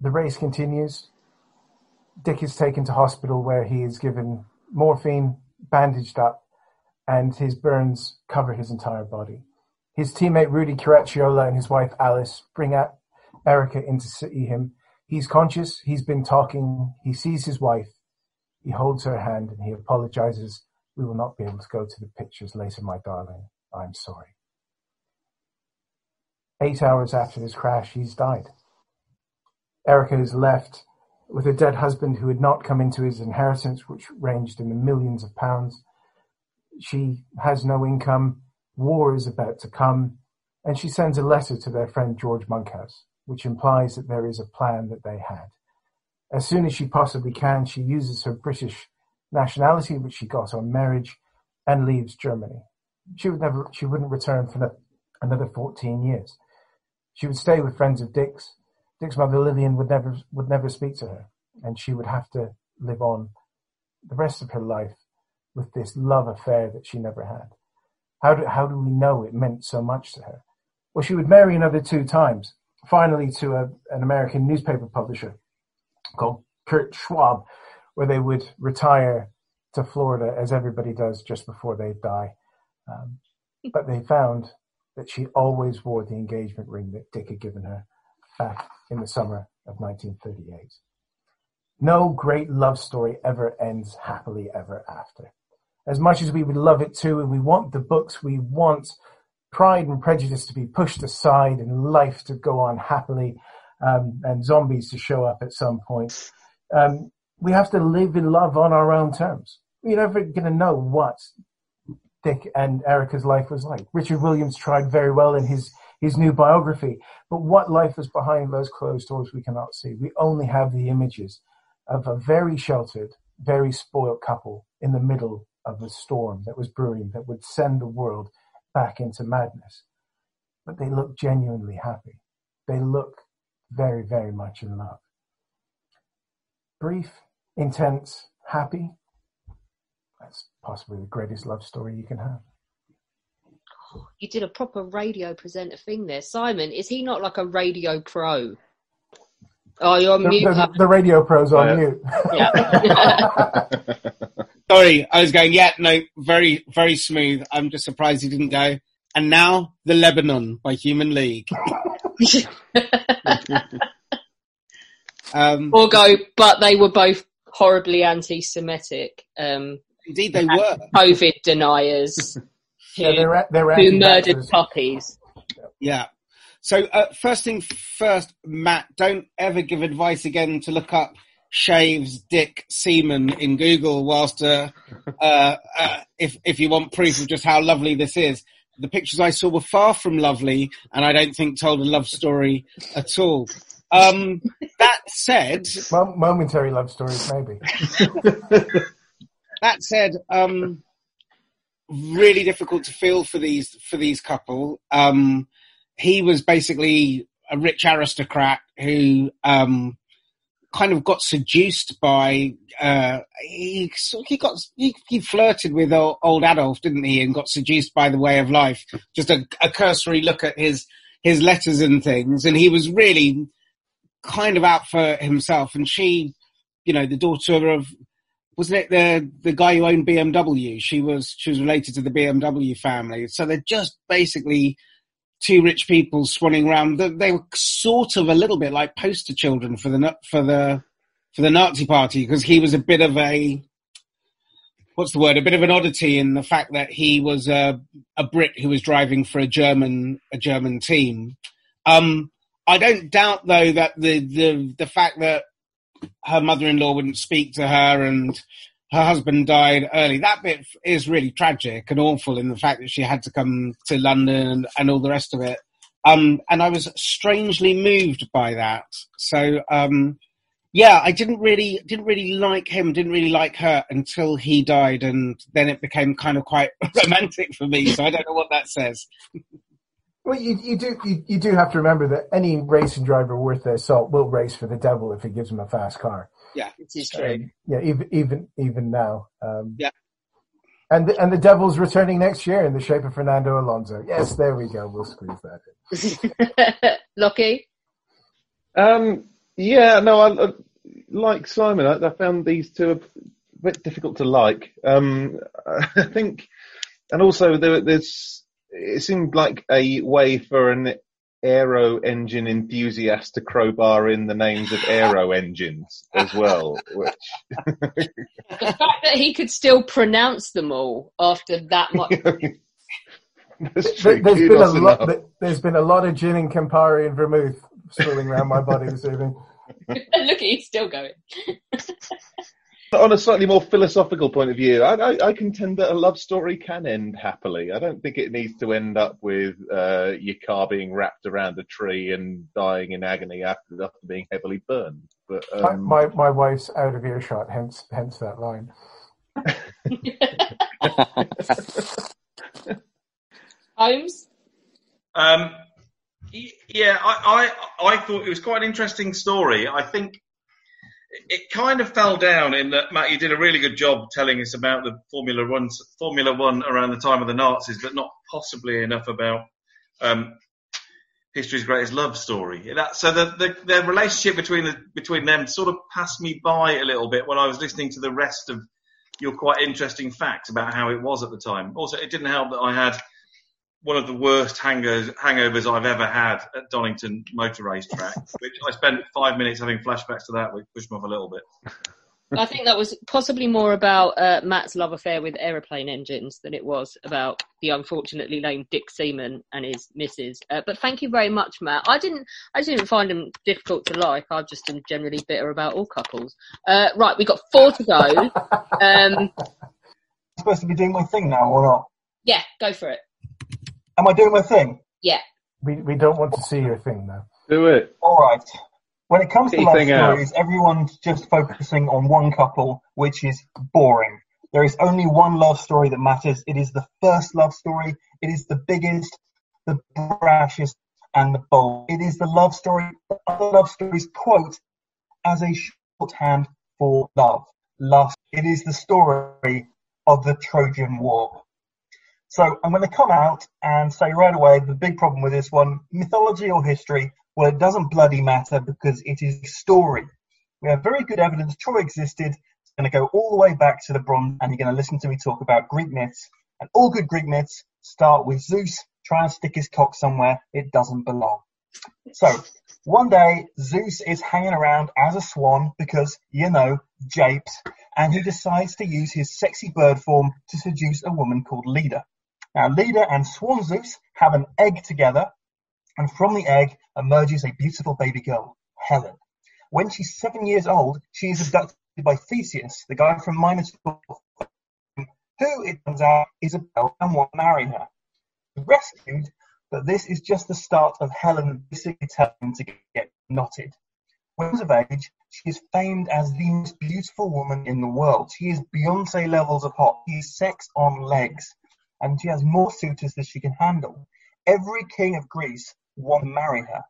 The race continues. Dick is taken to hospital where he is given morphine, bandaged up, and his burns cover his entire body. His teammate Rudi Caracciola and his wife Alice bring out Erica in to see him. He's conscious, he's been talking, he sees his wife, he holds her hand and he apologizes. We will not be able to go to the pictures later, my darling. I'm sorry. Eight hours after this crash, he's died. Erica is left with a dead husband who had not come into his inheritance, which ranged in the millions of pounds. She has no income. War is about to come. And she sends a letter to their friend George Monkhouse, which implies that there is a plan that they had. As soon as she possibly can, she uses her British nationality, which she got on marriage, and leaves Germany. She would never, she wouldn't return for another 14 years. She would stay with friends of Dick's. Dick's mother Lillian would never, would never speak to her, and she would have to live on the rest of her life with this love affair that she never had. How do, how do we know it meant so much to her? Well, she would marry another two times, finally to a, an American newspaper publisher called Kurt Schwab, where they would retire to Florida as everybody does just before they die. Um, but they found that she always wore the engagement ring that Dick had given her back in the summer of 1938. No great love story ever ends happily ever after. As much as we would love it too, and we want the books, we want Pride and Prejudice to be pushed aside and life to go on happily, um, and zombies to show up at some point. Um, we have to live in love on our own terms. You're never going to know what Dick and Erica's life was like. Richard Williams tried very well in his, his new biography, but what life was behind those closed doors we cannot see. We only have the images of a very sheltered, very spoiled couple in the middle of a storm that was brewing that would send the world back into madness. But they look genuinely happy. They look very, very much in love. Brief, intense, happy. That's possibly the greatest love story you can have. You did a proper radio presenter thing there. Simon, is he not like a radio pro? Oh, you're on The, mute. the, the radio pro's on Yeah. mute. Sorry, I was going, yeah, no, very, very smooth. I'm just surprised he didn't go. And now, The Lebanon by Human League. um, or go, but they were both horribly anti-Semitic. Um, Indeed, they were. COVID deniers who, Yeah, they're- they're who murdered anti-vaxxers. puppies. Yeah. So, uh, first thing first, Matt, don't ever give advice again to look up shaves dick semen in Google whilst, uh, uh, uh, if, if you want proof of just how lovely this is. The pictures I saw were far from lovely and I don't think told a love story at all. Um, that said, Mom- momentary love stories, maybe. that said, um, really difficult to feel for these for these couple. Um, he was basically a rich aristocrat who um, kind of got seduced by. Uh, he he got he, he flirted with old, Adolf, didn't he? And got seduced by the way of life. Just a, a cursory look at his his letters and things, and he was really kind of out for himself. And she, you know, the daughter of wasn't it the the guy who owned BMW? She was she was related to the BMW family. So they're just basically two rich people swanning around. They, were sort of a little bit like poster children for the for the for the Nazi Party because he was a bit of a what's the word? A bit of an oddity in the fact that he was a a Brit who was driving for a German a German team. Um, I don't doubt though that the the the fact that her mother-in-law wouldn't speak to her and her husband died early. That bit is really tragic and awful in the fact that she had to come to London and, and all the rest of it. Um, and I was strangely moved by that. So, um, yeah, I didn't really, didn't really like him, didn't really like her until he died. And then it became kind of quite romantic for me. So I don't know what that says. Well, you, you do you, you do have to remember that any racing driver worth their salt will race for the devil if he gives him a fast car. Yeah, it is Um, yeah, even even even now. Um, yeah. And the, and the devil's returning next year in the shape of Fernando Alonso. Yes, there we go. We'll squeeze that in. Lockie? Um, yeah, no, I, I like Simon. I, I found these two a bit difficult to like. Um, I think, and also there, there's. It seemed like a way for an aero engine enthusiast to crowbar in the names of aero engines as well. Which The fact that he could still pronounce them all after that much. that's There, true. has been a Kudos lot. there- There's been a lot of gin and Campari and vermouth swirling around my body this evening. Look, he's still going. On a slightly more philosophical point of view, I, I, I contend that a love story can end happily. I don't think it needs to end up with uh, your car being wrapped around a tree and dying in agony after, after being heavily burned. But My, um, my my wife's out of earshot, hence hence that line. Holmes? Um, yeah, I, I I thought it was quite an interesting story. I think it kind of fell down in that Matt, you did a really good job telling us about the Formula One Formula One around the time of the Nazis, but not possibly enough about um, history's greatest love story. That, so the, the the relationship between the, between them sort of passed me by a little bit when I was listening to the rest of your quite interesting facts about how it was at the time. Also, it didn't help that I had one of the worst hangers, hangovers I've ever had at Donington Motor Racetrack, which I spent five minutes having flashbacks to that, which pushed me off a little bit. I think that was possibly more about uh, Matt's love affair with aeroplane engines than it was about the unfortunately named Dick Seaman and his missus. Uh, but thank you very much, Matt. I didn't, I didn't find him difficult to like. I just am generally bitter about all couples. Uh, right, we got four to go. Um, supposed to be doing my thing now or not? yeah, go for it. Am I doing my thing? Yeah. We we don't want to see your thing though. Do it. All right. When it comes to Get your love thing out. stories, everyone's just focusing on one couple, which is boring. There is only one love story that matters. It is the first love story. It is the biggest, the brashest, and the bold. It is the love story that other love stories quote as a shorthand for love. Lust. It is the story of the Trojan War. So I'm going to come out and say right away the big problem with this one, mythology or history, Well, it doesn't bloody matter because it is story. We have very good evidence Troy existed. It's going to go all the way back to the Bronze, and you're going to listen to me talk about Greek myths. And all good Greek myths start with Zeus trying to stick his cock somewhere it doesn't belong. So, one day, Zeus is hanging around as a swan because, you know, japes, and he decides to use his sexy bird form to seduce a woman called Leda. Now, Leda and Swan Zeus have an egg together, and from the egg emerges a beautiful baby girl, Helen. When she's seven years old, she is abducted by Theseus, the guy from Minotaur, who, it turns out, is a belle and won't marry her. Rescued, but this is just the start of Helen basically telling to get knotted. When she's of age, she is famed as the most beautiful woman in the world. She is Beyonce levels of hot. She is sex on legs, and she has more suitors than she can handle. Every king of Greece wants to marry her.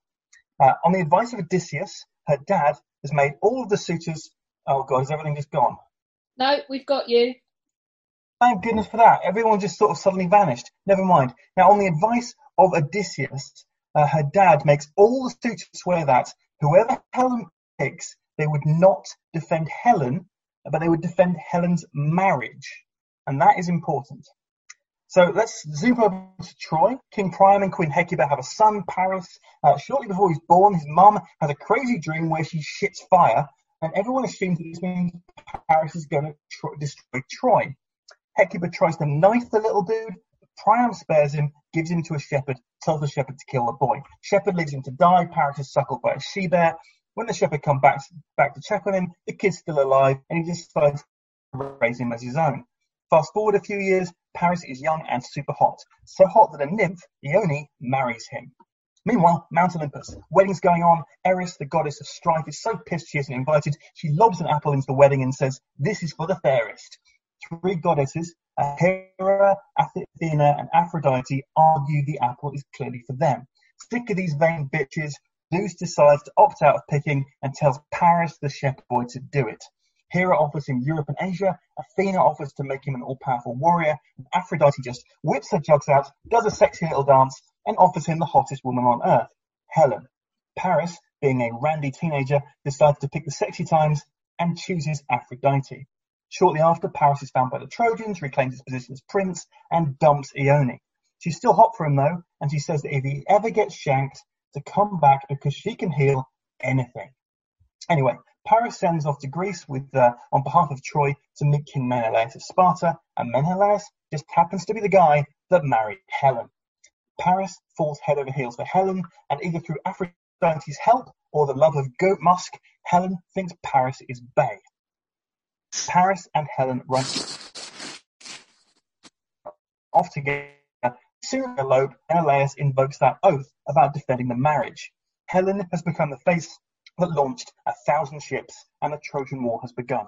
Uh, on the advice of Odysseus, her dad has made all of the suitors. Oh God, is everything just gone? No, we've got you. Thank goodness for that. Everyone just sort of suddenly vanished. Never mind. Now, on the advice of Odysseus, uh, her dad makes all the suitors swear that whoever Helen picks, they would not defend Helen, but they would defend Helen's marriage. And that is important. So let's zoom over to Troy. King Priam and Queen Hecuba have a son, Paris. Uh, shortly before he's born, his mum has a crazy dream where she shits fire, and everyone assumes that this means Paris is going to tr- destroy Troy. Hecuba tries to knife the little dude. Priam spares him, gives him to a shepherd, tells the shepherd to kill the boy. Shepherd leaves him to die. Paris is suckled by a she bear. When the shepherd comes back, back to check on him, the kid's still alive, and he decides to raise him as his own. Fast forward a few years, Paris is young and super hot. So hot that a nymph, Ione, marries him. Meanwhile, Mount Olympus. Wedding's going on. Eris, the goddess of strife, is so pissed she isn't invited. She lobs an apple into the wedding and says, This is for the fairest. Three goddesses, Hera, Athena, and Aphrodite, argue the apple is clearly for them. Sick of these vain bitches, Zeus decides to opt out of picking and tells Paris, the shepherd boy, to do it. Hera offers him Europe and Asia, Athena offers to make him an all-powerful warrior, and Aphrodite just whips her jugs out, does a sexy little dance, and offers him the hottest woman on earth, Helen. Paris, being a randy teenager, decides to pick the sexy times and chooses Aphrodite. Shortly after, Paris is found by the Trojans, reclaims his position as prince, and dumps Ione. She's still hot for him though, and she says that if he ever gets shanked, to come back because she can heal anything. Anyway, Paris sends off to Greece with, uh, on behalf of Troy to meet King Menelaus of Sparta, and Menelaus just happens to be the guy that married Helen. Paris falls head over heels for Helen, and either through Aphrodite's help or the love of goat musk, Helen thinks Paris is bae. Paris and Helen run off together. Soon elope, Menelaus invokes that oath about defending the marriage. Helen has become the face that launched a thousand ships, and the Trojan War has begun.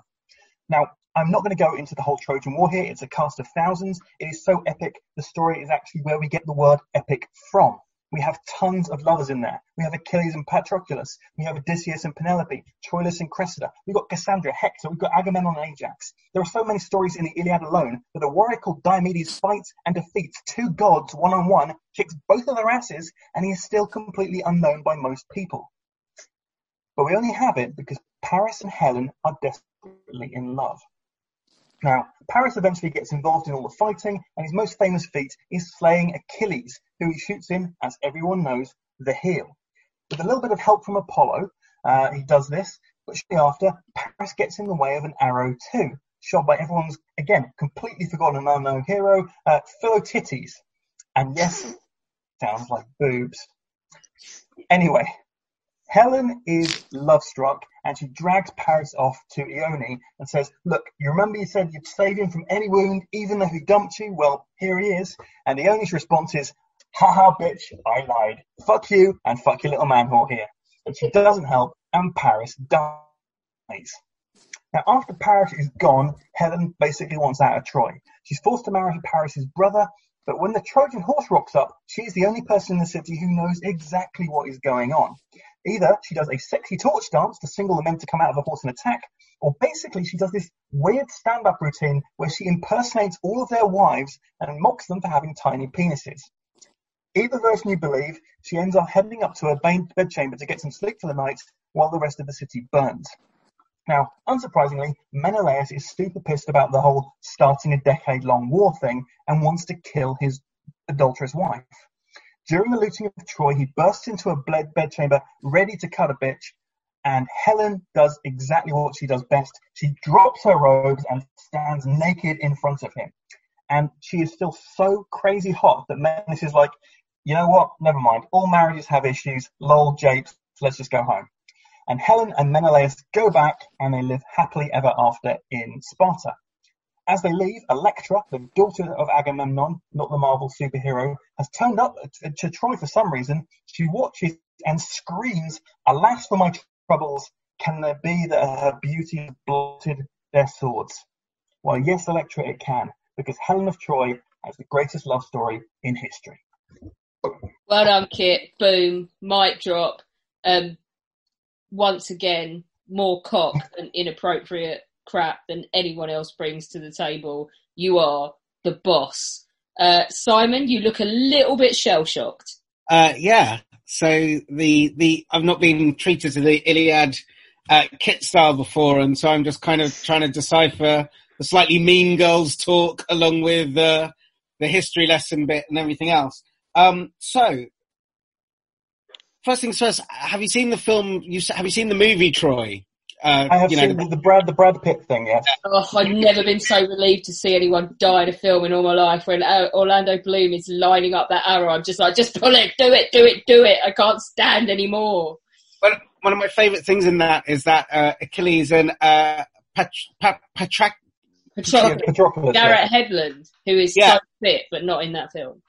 Now, I'm not going to go into the whole Trojan War here. It's a cast of thousands. It is so epic. The story is actually where we get the word epic from. We have tons of lovers in there. We have Achilles and Patroclus. We have Odysseus and Penelope, Troilus and Cressida. We've got Cassandra, Hector. We've got Agamemnon and Ajax. There are so many stories in the Iliad alone that a warrior called Diomedes fights and defeats two gods one on one, kicks both of their asses, and he is still completely unknown by most people. But we only have it because Paris and Helen are desperately in love. Now, Paris eventually gets involved in all the fighting, and his most famous feat is slaying Achilles, who he shoots in, as everyone knows, the heel. With a little bit of help from Apollo, uh, he does this, but shortly after, Paris gets in the way of an arrow too, shot by everyone's, again, completely forgotten and unknown hero, uh. And yes, sounds like boobs. Anyway, Helen is love struck and she drags Paris off to Ione and says, Look, you remember you said you'd save him from any wound, even though he dumped you? Well, here he is. And Ione's response is, Haha, bitch, I lied. Fuck you and fuck your little man whore here. But she doesn't help and Paris dies. Now, after Paris is gone, Helen basically wants out of Troy. She's forced to marry Paris's brother, but when the Trojan horse rocks up, she's the only person in the city who knows exactly what is going on. Either she does a sexy torch dance to single the men to come out of the horse and attack, or basically she does this weird stand-up routine where she impersonates all of their wives and mocks them for having tiny penises. Either version you believe, she ends up heading up to her bed- bedchamber to get some sleep for the night while the rest of the city burns. Now, unsurprisingly, Menelaus is super pissed about the whole starting a decade long war thing and wants to kill his adulterous wife. During the looting of Troy, he bursts into a bedchamber ready to cut a bitch, and Helen does exactly what she does best. She drops her robes and stands naked in front of him. And she is still so crazy hot that Menelaus is like, you know what? Never mind. All marriages have issues. Lol, japes. Let's just go home. And Helen and Menelaus go back and they live happily ever after in Sparta. As they leave, Electra, the daughter of Agamemnon, not the Marvel superhero, has turned up to, to Troy for some reason. She watches and screams, Alas for my troubles, can there be that her beauty blotted their swords? Well, yes, Electra, it can, because Helen of Troy has the greatest love story in history. Well done, Kit. Boom. Mic drop. Um, once again, more cock and inappropriate crap than anyone else brings to the table. You are the boss. Uh, Simon, you look a little bit shell shocked. Uh, yeah. So the the I've not been treated to the Iliad uh, kit style before, and so I'm just kind of trying to decipher the slightly mean girls talk along with uh, the history lesson bit and everything else. Um, so first things first, have you seen the film? You have you seen the movie Troy? Uh, I have you know, seen the, the Brad the Brad Pitt thing, yes. Oh, I've never been so relieved to see anyone die in a film in all my life. When uh, Orlando Bloom is lining up that arrow, I'm just like, just pull it, do it, do it, do it. I can't stand anymore. one, one of my favourite things in that is that uh, Achilles and uh, Pat, Pat, Patrac, Patroclus, Patroclus, Garrett Hedlund, who is Yeah. so fit but not in that film.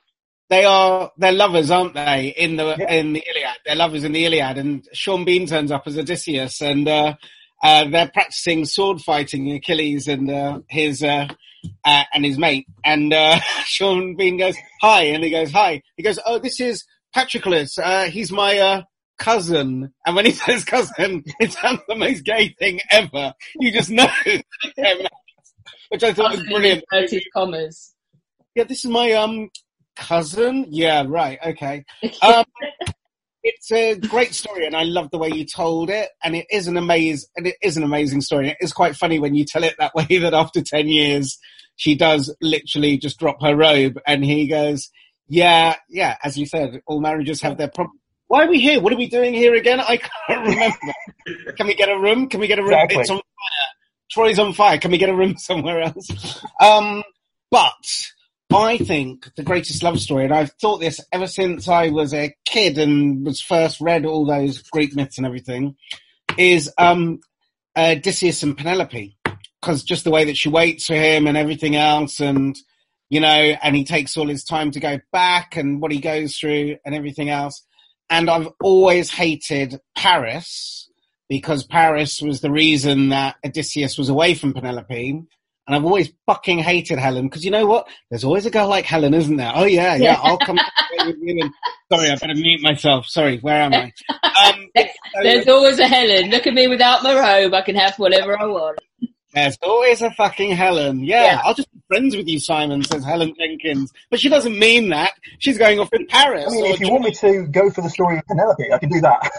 they are they're lovers, aren't they? In the in the Iliad, they're lovers in the Iliad, and Sean Bean turns up as Odysseus, and uh, uh, they're practicing sword fighting. Achilles and uh, his uh, uh, and his mate, and uh, Sean Bean goes hi, and he goes hi. He goes, oh, this is Patroclus. Uh, he's my uh, cousin, and when he says cousin, it sounds the most gay thing ever. You just know, which I thought was brilliant. Inverted commas. Yeah, this is my um cousin. Yeah, right. Okay. Um, it's a great story, and I love the way you told it. And it is an amazing, and it is an amazing story. It is quite funny when you tell it that way. That after ten years, she does literally just drop her robe, and he goes, "Yeah, yeah." As you said, all marriages have their problems. Why are we here? What are we doing here again? I can't remember. Can we get a room? Can we get a room? Exactly. It's on fire. Troy's on fire. Can we get a room somewhere else? Um, but I think the greatest love story, and I've thought this ever since I was a kid and was first read all those Greek myths and everything, is um, Odysseus and Penelope. Because just the way that she waits for him and everything else, and you know, and he takes all his time to go back and what he goes through and everything else. And I've always hated Paris because Paris was the reason that Odysseus was away from Penelope. And I've always fucking hated Helen because you know what? There's always a girl like Helen, isn't there? Oh yeah, yeah. I'll come. with you and- Sorry, I better mute myself. Sorry, where am I? Um, There's always a Helen. Look at me without my robe. I can have whatever I want. There's always a fucking Helen. Yeah, Yeah. I'll just be friends with you, Simon, says Helen Jenkins. But she doesn't mean that. She's going off with Paris. I mean, if you want me to go for the story of Penelope, I can do that.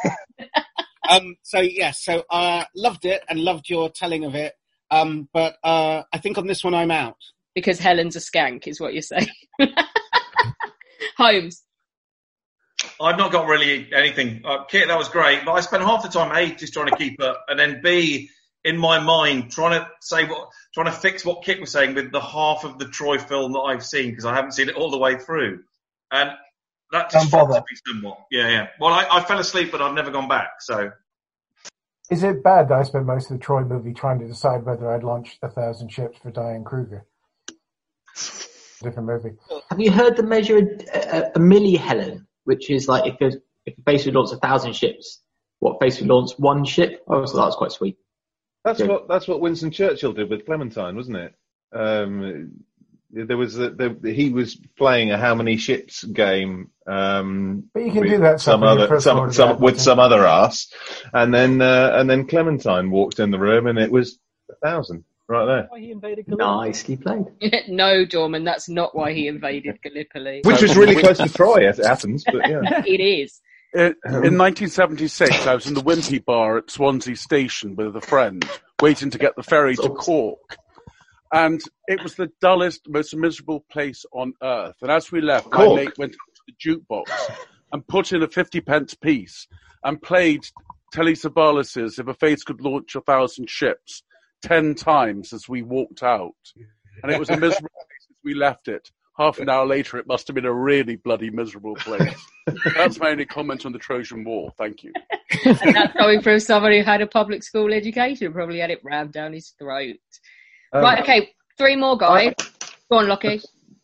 um, so yes, so uh, loved it and loved your telling of it. Um, but uh, I think on this one I'm out. Because Helen's a skank, is what you're saying. Holmes. I've not got really anything. Uh, Kit, that was great, but I spent half the time A just trying to keep up, and then B in my mind trying to say what, trying to fix what Kit was saying with the half of the Troy film that I've seen because I haven't seen it all the way through, and that Don't just bother. me somewhat. Yeah, yeah. Well, I, I fell asleep, but I've never gone back. So Is it bad that I spent most of the Troy movie trying to decide whether I'd launch a thousand ships for Diane Kruger? Different movie. Have you heard the measure a, a, a milli Helen, which is like if there's, if a base would launch a thousand ships, what base would launch one ship? I always thought that was quite sweet. That's Yeah. what that's what Winston Churchill did with Clementine, wasn't it? Um, there was a, there, he was playing a how many ships game. Um, But you can with do that some stuff in your other some, some with some other ass, and then uh, and then Clementine walked in the room and it was a thousand. Right there. Why he invaded Nicely played. no, Dorman, that's not why he invaded Gallipoli. Which was really close to Troy, as it happens, but yeah. it is. In, in 1976, I was in the Wimpy Bar at Swansea Station with a friend, waiting to get the ferry to Cork. And it was the dullest, most miserable place on earth. And as we left, my mate went to the jukebox and put in a 50 pence piece and played Telly Savalas's If a Face Could Launch a Thousand Ships 10 times as we walked out. And it was a miserable place as we left it. Half an hour later, it must have been a really bloody miserable place. That's my only comment on the Trojan War. Thank you. And that's coming from someone who had a public school education, probably had it rammed down his throat. Um, right, okay, three more guys. Go on, Lockie.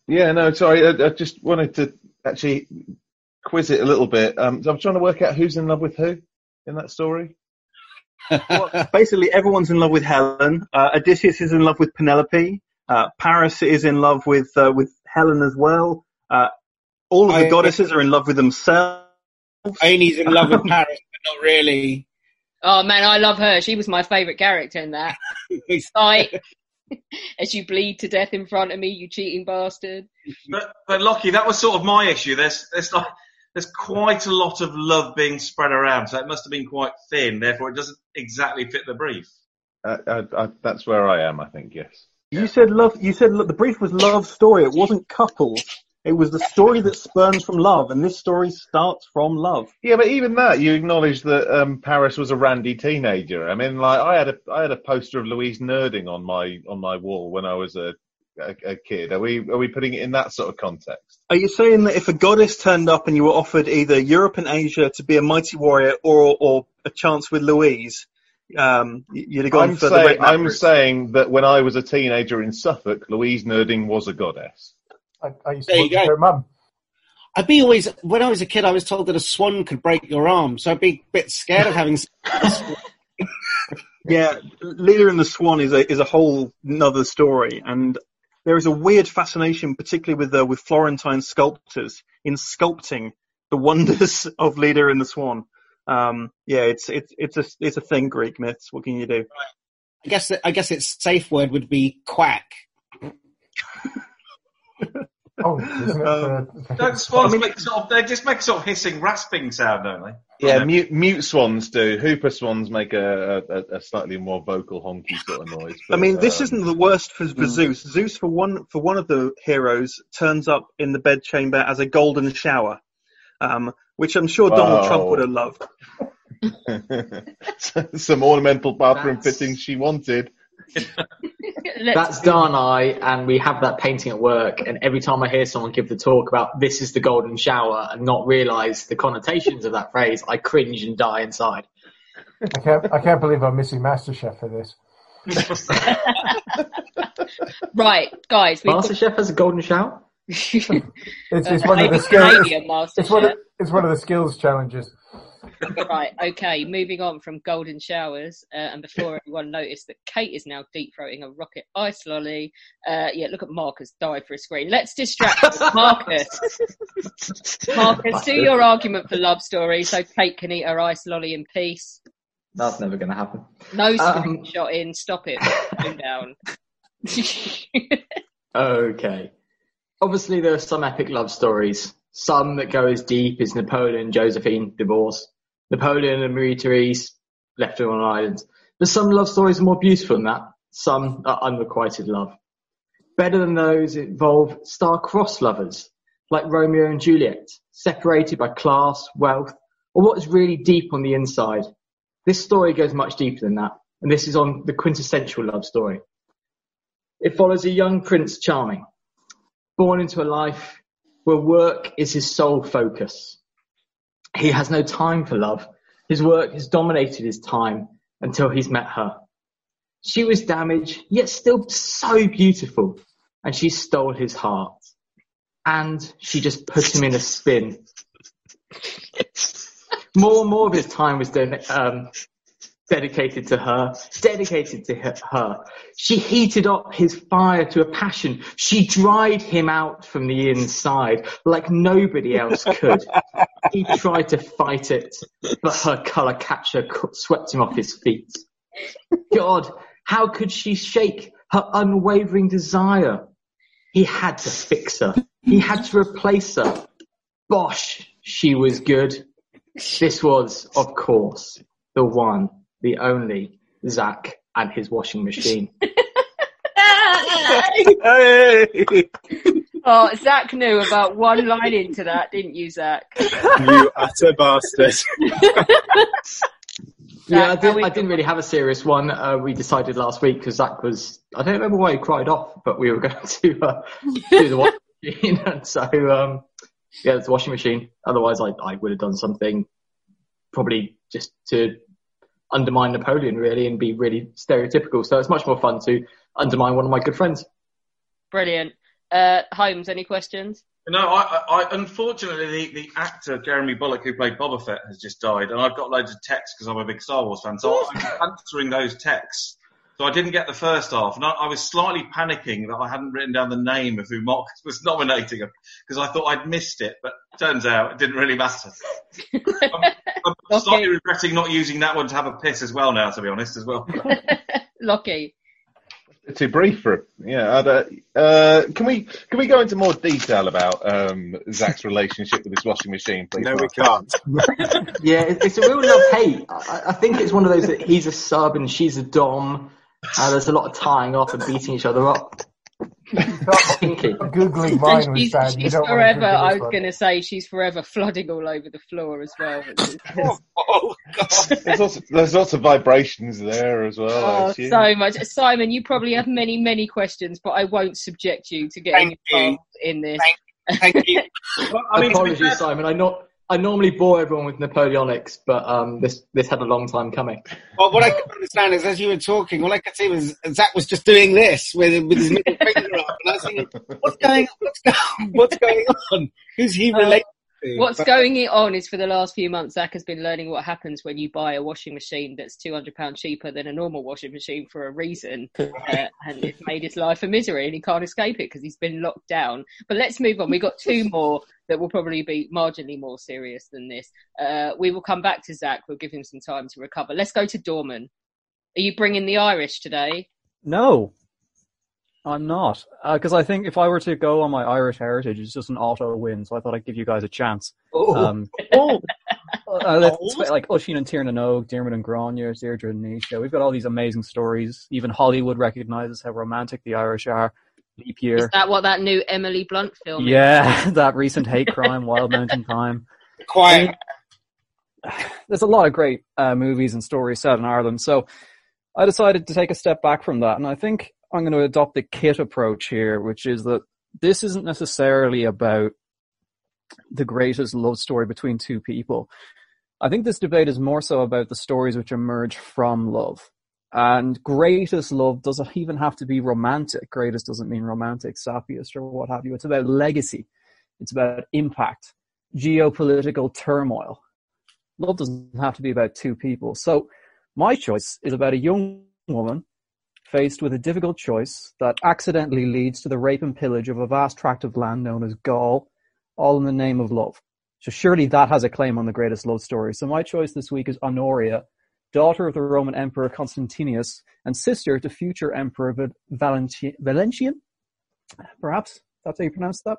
Yeah, no, sorry. I, I just wanted to actually quiz it a little bit. Um, so I'm trying to work out who's in love with who in that story. well, basically, everyone's in love with Helen. Uh, Odysseus is in love with Penelope. Uh, Paris is in love with uh, with Helen as well. Uh, all of the I- goddesses are in love with themselves. Amy's in love with Paris, but not really. Oh man, I love her. She was my favourite character in that. Fight as you bleed to death in front of me, you cheating bastard. But, but Lockie, that was sort of my issue. There's, there's like, there's quite a lot of love being spread around, so it must have been quite thin. Therefore, it doesn't exactly fit the brief. Uh, I, I, that's where I am, I think. Yes. You said love. You said look, the brief was love story. It wasn't couples. It was the story that spurns from love, and this story starts from love. Yeah, but even that, you acknowledge that um, Paris was a randy teenager. I mean, like I had a I had a poster of Louise Nurding on my on my wall when I was a, a a kid. Are we are we putting it in that sort of context? Are you saying that if a goddess turned up and you were offered either Europe and Asia to be a mighty warrior or or a chance with Louise, um, you'd have gone I'm for the saying Red I'm Route? saying that when I was a teenager in Suffolk, Louise Nurding was a goddess. I, I used to There you work with go. her mum. I'd be always when I was a kid, I was told that a swan could break your arm, so I'd be a bit scared of having. Yeah, Leda and the Swan is a is a whole another story, and there is a weird fascination, particularly with uh, with Florentine sculptors, in sculpting the wonders of Leda and the Swan. Um, yeah, it's it's it's a it's a thing. Greek myths. What can you do? I guess that, I guess its safe word would be quack. Oh, isn't it? Um, Don't swans make sort of, they just make a sort of hissing, rasping sound, don't they? Yeah, mute, mute swans do. Whooper swans make a, a, a slightly more vocal, honky sort of noise. I mean, this um, isn't the worst for, for Zeus. Zeus, for one for one of the heroes, turns up in the bedchamber as a golden shower, um, which I'm sure Donald Wow. Trump would have loved. some ornamental bathroom fittings she wanted. That's Danaë, and we have that painting at work. And every time I hear someone give the talk about this is the golden shower and not realise the connotations of that phrase, I cringe and die inside. I can't, I can't believe I'm missing MasterChef for this. Right, guys. We've got- MasterChef has a golden shower. It's, it's Uh, one of the skills. Canadian It's one of it's one of the skills challenges. Right, okay, moving on from golden showers, uh, and before everyone noticed that Kate is now deep throating a rocket ice lolly, uh, yeah, look at Marcus dive for a screen. Let's distract Marcus. Marcus, do your argument for love story so Kate can eat her ice lolly in peace. That's never going to happen. No Um, screenshot in, stop it, calm down. Okay. Obviously, there are some epic love stories. Some that go as deep as Napoleon Josephine divorce, Napoleon and Marie Therese left on an island. But some love stories are more beautiful than that. Some are unrequited love. Better than those involve star-crossed lovers, like Romeo and Juliet, separated by class, wealth, or what is really deep on the inside. This story goes much deeper than that, and this is on the quintessential love story. It follows a young Prince Charming, born into a life where work is his sole focus. He has no time for love. His work has dominated his time until he's met her. She was damaged, yet still so beautiful, and she stole his heart. And she just put him in a spin. More and more of his time was then, um, dedicated to her, dedicated to her. She heated up his fire to a passion. She dried him out from the inside like nobody else could. he tried to fight it, but her colour catcher swept him off his feet. God, how could she shake her unwavering desire. He had to fix her. He had to replace her. Bosh, she was good. This was, of course, the one, the only Zach and his washing machine. Oh, Zach knew about one line into that, didn't you, Zach? you utter bastard. Yeah, I, did, I didn't really have a serious one. Uh, we decided last week because Zach was, I don't remember why he cried off, but we were going to uh, do the washing machine. And so, um, yeah, it's the washing machine. Otherwise, I, I would have done something probably just to undermine Napoleon, really, and be really stereotypical. So it's much more fun to undermine one of my good friends. Brilliant. Uh, Holmes, any questions? No, I, I, unfortunately, the, the actor Jeremy Bulloch who played Boba Fett has just died, and I've got loads of texts because I'm a big Star Wars fan. So I'm answering those texts. So I didn't get the first half, and I, I was slightly panicking that I hadn't written down the name of who Mark was nominating him because I thought I'd missed it, but turns out it didn't really matter. I'm, I'm slightly regretting not using that one to have a piss as well now, to be honest, as well. Lucky. Too brief for yeah. I'd, uh, uh, can we can we go into more detail about um, Zach's relationship with his washing machine, please? No, we can't. Yeah, it's a real love hate. I, I think it's one of those that he's a sub and she's a dom. Uh, there's a lot of tying off and beating each other up. Kinky. Googling And mine was she's, bad. You she's don't want to forever, I was going to say, she's forever flooding all over the floor as well. which is- There's lots, of, there's lots of vibrations there as well. Oh, so much. Simon, you probably have many, many questions, but I won't subject you to getting Thank you. involved in this. Thank you. I mean, to Apologies, Simon. I not I normally bore everyone with Napoleonics, but um, this this had a long time coming. Well, what I couldn't understand is as you were talking, all I could see was Zach was just doing this with, with his middle finger up, and I was thinking, what's going, going, what's going on? Who's he related? What's But- going on is for the last few months, Zach has been learning what happens when you buy a washing machine that's £200 cheaper than a normal washing machine for a reason. Uh, and it's made his life a misery and he can't escape it because he's been locked down. But let's move on. We've got two more that will probably be marginally more serious than this. Uh, we will come back to Zach. We'll give him some time to recover. Let's go to Dorman. Are you bringing the Irish today? No, I'm not. Because I think if I were to go on my Irish heritage, it's just an auto win. So I thought I'd give you guys a chance. Oh. Um, uh, let's, like Oisin and Tír na nÓg, Dermot and Grania, Deirdre and Naoise. We've got all these amazing stories. Even Hollywood recognizes how romantic the Irish are. Leap Is that what that new Emily Blunt film is? Yeah, that recent hate crime, Wild Mountain Thyme. Quiet. There's a lot of great uh, movies and stories set in Ireland, so I decided to take a step back from that, and I think I'm going to adopt the kit approach here, which is that this isn't necessarily about the greatest love story between two people. I think this debate is more so about the stories which emerge from love. And greatest love doesn't even have to be romantic. Greatest doesn't mean romantic, sappiest, or what have you. It's about legacy. It's about impact, geopolitical turmoil. Love doesn't have to be about two people. So my choice is about a young woman faced with a difficult choice that accidentally leads to the rape and pillage of a vast tract of land known as Gaul, all in the name of love. So surely that has a claim on the greatest love story. So my choice this week is Honoria, daughter of the Roman Emperor Constantinus and sister to future Emperor Val- Valenti- Valentian. Perhaps that's how you pronounce that.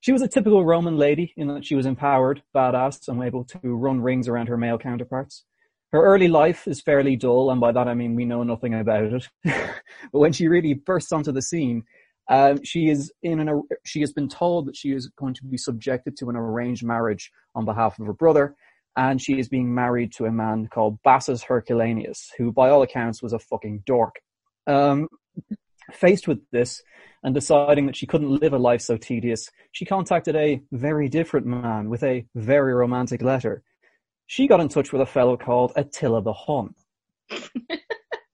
She was a typical Roman lady in that she was empowered, badass, and able to run rings around her male counterparts. Her early life is fairly dull, and by that I mean we know nothing about it. but when she really bursts onto the scene, um, she is in an. She has been told that she is going to be subjected to an arranged marriage on behalf of her brother, and she is being married to a man called Bassus Herculaneus, who, by all accounts, was a fucking dork. Um, faced with this and deciding that she couldn't live a life so tedious, she contacted a very different man with a very romantic letter. She got in touch with a fellow called Attila the Hun.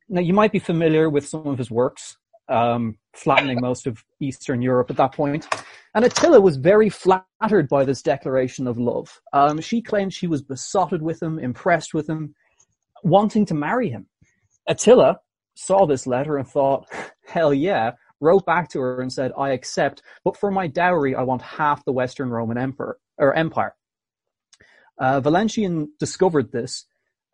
now, you might be familiar with some of his works, um, flattening most of Eastern Europe at that point. And Attila was very flattered by this declaration of love. Um, she claimed she was besotted with him, impressed with him, wanting to marry him. Attila saw this letter and thought, hell yeah, wrote back to her and said, I accept, but for my dowry, I want half the Western Roman Emperor, or Empire. Uh, Valentian discovered this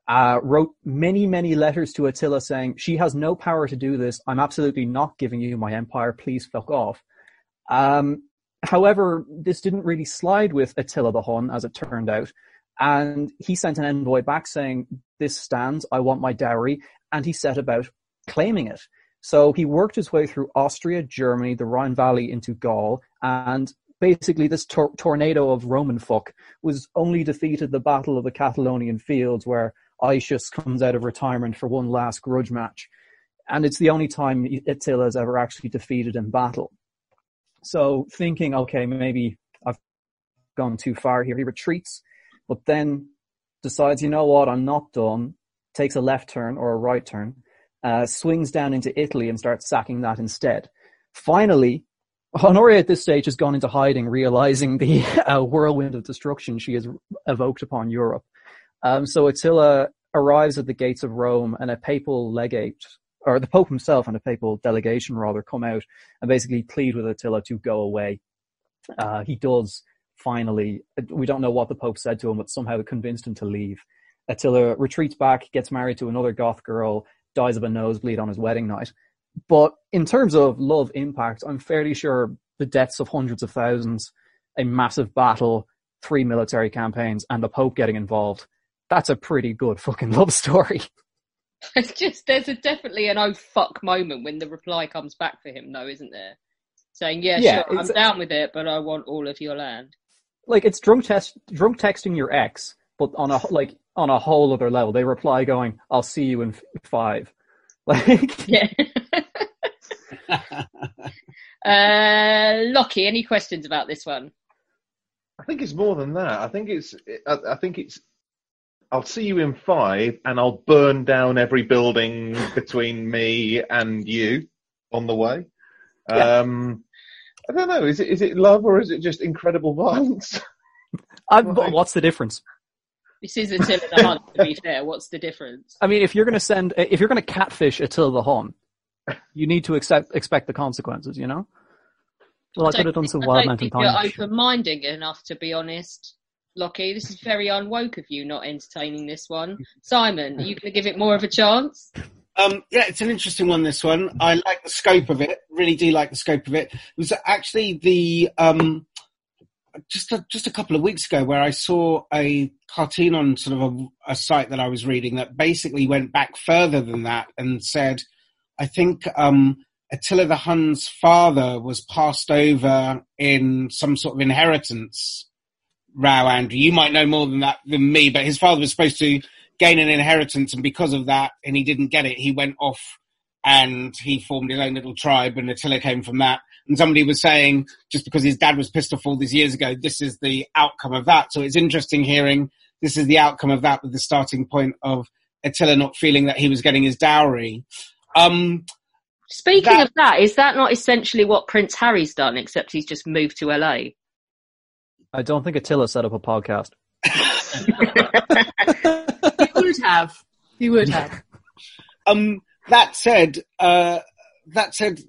uh, wrote many, many letters to Attila saying, she has no power to do this. I'm absolutely not giving you my empire. Please fuck off. Um, however, this didn't really slide with Attila the Hun, as it turned out. And he sent an envoy back saying, this stands. I want my dowry. And he set about claiming it. So he worked his way through Austria, Germany, the Rhine Valley into Gaul, and basically this tor- tornado of Roman fuck was only defeated the Battle of the Catalaunian Fields where Aetius comes out of retirement for one last grudge match. And it's the only time Attila has ever actually defeated in battle. So thinking, okay, maybe I've gone too far here, he retreats, but then decides, you know what, I'm not done, takes a left turn or a right turn, uh, swings down into Italy and starts sacking that instead. Finally, Honoria at this stage has gone into hiding, realizing the uh, whirlwind of destruction she has evoked upon Europe. Um, so Attila arrives at the gates of Rome and a papal legate, or the Pope himself and a papal delegation rather, come out and basically plead with Attila to go away. Uh, he does finally. We don't know what the Pope said to him, but somehow it convinced him to leave. Attila retreats back, gets married to another Goth girl, dies of a nosebleed on his wedding night. But in terms of love impact, I'm fairly sure the deaths of hundreds of thousands, a massive battle, three military campaigns, and the Pope getting involved, that's a pretty good fucking love story. It's just there's a definitely an oh fuck moment when the reply comes back for him, though, isn't there? Saying, "Yeah, Yeah, sure, I'm down with it, but I want all of your land." Like it's drunk test, drunk texting your ex, but on a like on a whole other level. They reply going, "I'll see you in f- five. Like, yeah. Uh, Lockie, any questions about this one? I think it's more than that. I think it's. I, I think it's. I'll see you in five, and I'll burn down every building between me and you on the way. Yeah. Um, I don't know. Is it is it love or is it just incredible violence? I, but what's the difference? This is Attila the Hun, to be fair. What's the difference? I mean, if you're going to send, if you're going to catfish Attila the Hun, you need to accept expect the consequences. You know. Well, I, could have done some wild mountain think you're open-minded enough, to be honest, Lockie. This is very unwoke of you not entertaining this one. Simon, are you going to give it more of a chance? Um, yeah, it's an interesting one. This one, I like the scope of it. Really do like the scope of it. It was actually the um, just a, just a couple of weeks ago where I saw a cartoon on sort of a, a site that I was reading that basically went back further than that and said, I think um, Attila the Hun's father was passed over in some sort of inheritance row, Andrew. You might know more than that than me, but his father was supposed to gain an inheritance, and because of that, and he didn't get it, he went off and he formed his own little tribe, and Attila came from that. And somebody was saying, just because his dad was pissed off all these years ago, this is the outcome of that. So it's interesting hearing this is the outcome of that with the starting point of Attila not feeling that he was getting his dowry. Um, Speaking of that, is that not essentially what Prince Harry's done, except he's just moved to LA? I don't think Attila set up a podcast. He would have. He would have. Um, that said, uh, that said,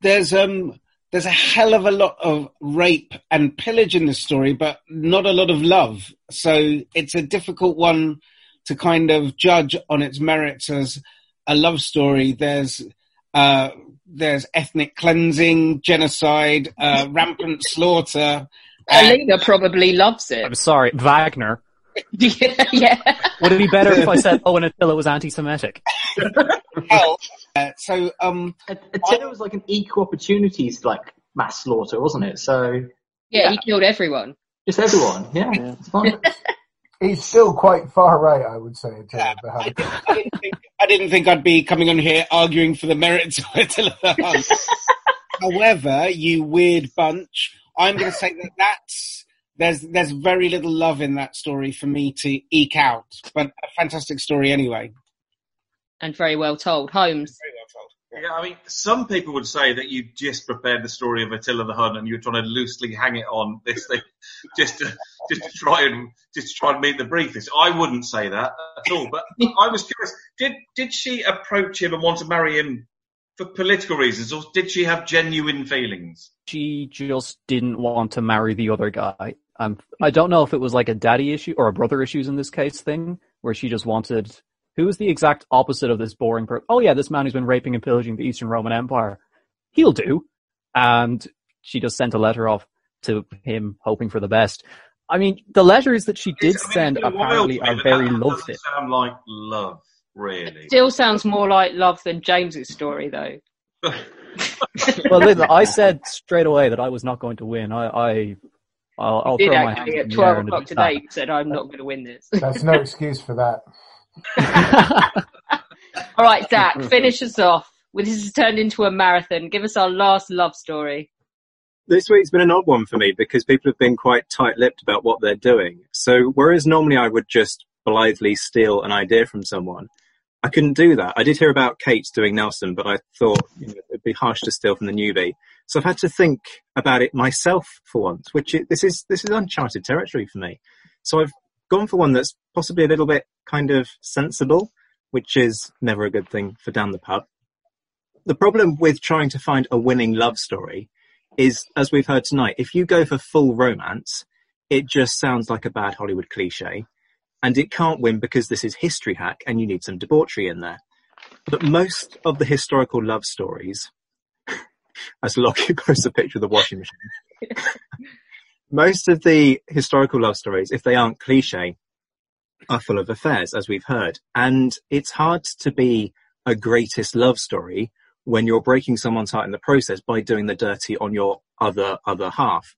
there's um, there's a hell of a lot of rape and pillage in the story, but not a lot of love. So it's a difficult one to kind of judge on its merits as a love story. There's uh, there's ethnic cleansing, genocide, uh, rampant slaughter. Alina probably loves it. I'm sorry, Wagner. yeah, yeah. Would it be better if I said Owen Attila was anti-Semitic? hell. Uh, so um, Attila was like an equal opportunities like mass slaughter, wasn't it? So Yeah, he killed everyone. just everyone. Yeah, it's fine. He's still quite far right, I would say. Attila the Hun. I didn't think I didn't think I'd be coming on here arguing for the merits of Attila the Hun. However, you weird bunch, I'm going to say that that's there's there's very little love in that story for me to eke out, but a fantastic story anyway. And very well told. Holmes. Yeah, I mean, some people would say that you just prepared the story of Attila the Hun and you're trying to loosely hang it on this thing, just to just to try and just to try and meet the brief. This I wouldn't say that at all. But I was curious. Did did she approach him and want to marry him for political reasons, or did she have genuine feelings? She just didn't want to marry the other guy. Um, I don't know if it was like a daddy issue or a brother issues in this case thing, where she just wanted who is the exact opposite of this boring person? Oh yeah, this man who's been raping and pillaging the Eastern Roman Empire. He'll do. And she just sent a letter off to him, hoping for the best. I mean, the letters that she did It's- I mean, send it's been a while apparently for are very that love doesn't sound like love, really. It Still sounds more like love than James's story, though. well, listen, I said straight away that I was not going to win. I, I I'll, I'll you did throw my hands actually in at the 12 air and o'clock admit that. today. You said, I'm not going to win this. That's no excuse for that. All right, Zach, finish us off. This has turned into a marathon. Give us our last love story. This week's been an odd one for me because people have been quite tight-lipped about what they're doing. So whereas normally I would just blithely steal an idea from someone, I couldn't do that. I did hear about Kate doing Nelson, but I thought you know, it'd be harsh to steal from the newbie. So I've had to think about it myself for once, which this is this is uncharted territory for me. So I've gone for one that's possibly a little bit kind of sensible, which is never a good thing for down the pub. The problem with trying to find a winning love story is, as we've heard tonight, if you go for full romance, it just sounds like a bad Hollywood cliche. And it can't win because this is History Hack and you need some debauchery in there. But most of the historical love stories, as Lockie posts a picture of the washing machine, most of the historical love stories, if they aren't cliche, are full of affairs, as we've heard. And it's hard to be a greatest love story when you're breaking someone's heart in the process by doing the dirty on your other other half.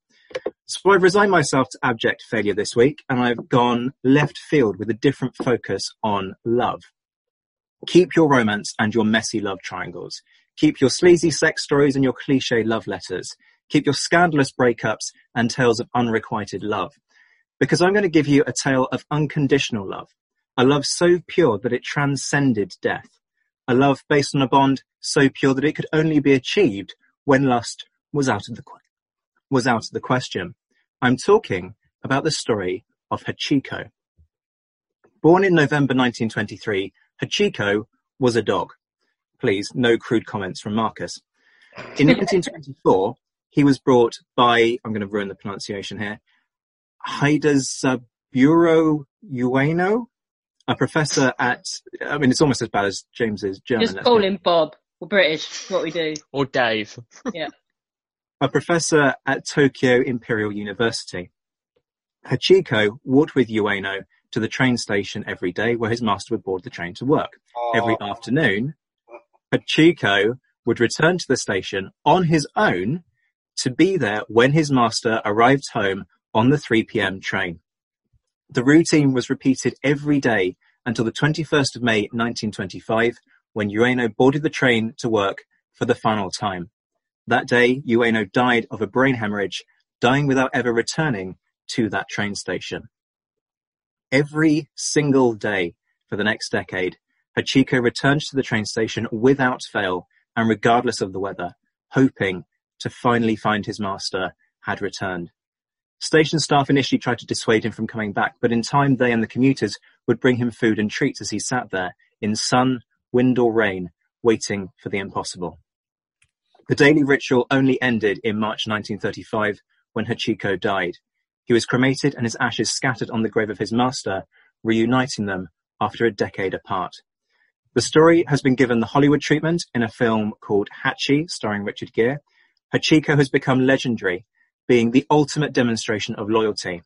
So I've resigned myself to abject failure this week and I've gone left field with a different focus on love. Keep your romance and your messy love triangles. Keep your sleazy sex stories and your cliche love letters. Keep your scandalous breakups and tales of unrequited love. Because I'm going to give you a tale of unconditional love. A love so pure that it transcended death. A love based on a bond so pure that it could only be achieved when lust was out of the que- was out of the question. I'm talking about the story of Hachiko. Born in November 1923, Hachiko was a dog. Please, no crude comments from Marcus. In 1924, he was brought by, I'm going to ruin the pronunciation here, Haidazaburo Ueno, a professor at, I mean, it's almost as bad as James's German. Just let's call him Bob. We're British. What we do. Or Dave. Yeah. a professor at Tokyo Imperial University. Hachiko walked with Ueno to the train station every day where his master would board the train to work. Every afternoon, Hachiko would return to the station on his own to be there when his master arrived home on the 3 p.m. train. The routine was repeated every day until the 21st of May 1925 when Ueno boarded the train to work for the final time. That day, Ueno died of a brain hemorrhage, dying without ever returning to that train station. Every single day for the next decade, Hachiko returned to the train station without fail and regardless of the weather, hoping to finally find his master had returned. Station staff initially tried to dissuade him from coming back, but in time they and the commuters would bring him food and treats as he sat there, in sun, wind or rain, waiting for the impossible. The daily ritual only ended in March 1935 when Hachiko died. He was cremated and his ashes scattered on the grave of his master, reuniting them after a decade apart. The story has been given the Hollywood treatment in a film called Hachi, starring Richard Gere. Hachiko has become legendary, being the ultimate demonstration of loyalty.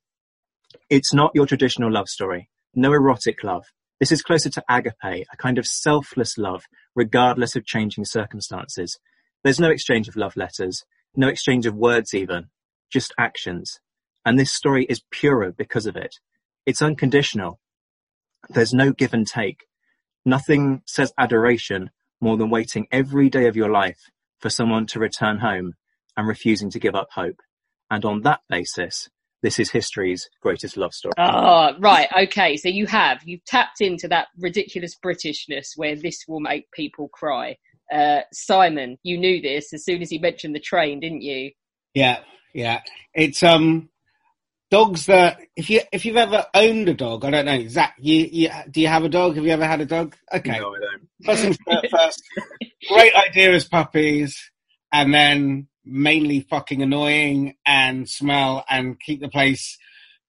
It's not your traditional love story. No erotic love. This is closer to agape, a kind of selfless love, regardless of changing circumstances. There's no exchange of love letters, no exchange of words even, just actions. And this story is purer because of it. It's unconditional. There's no give and take. Nothing says adoration more than waiting every day of your life for someone to return home and refusing to give up hope. And on that basis, this is history's greatest love story. Oh, right. Okay. So you have, you've tapped into that ridiculous Britishness where this will make people cry. Uh, Simon, you knew this as soon as he mentioned the train, didn't you? Yeah, yeah. It's um dogs that if you if you've ever owned a dog, I don't know. Zach, you, you do you have a dog? Have you ever had a dog? Okay. No, I don't. First things first. Great idea as puppies, and then mainly fucking annoying and smell and keep the place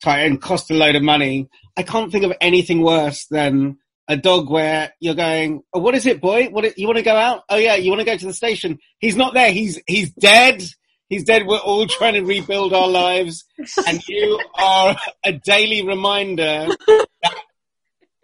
tight and cost a load of money. I can't think of anything worse than a dog where you're going, oh, what is it, boy? What you want to go out? Oh yeah, you want to go to the station? He's not there. He's he's dead. He's dead. We're all trying to rebuild our lives, and you are a daily reminder that,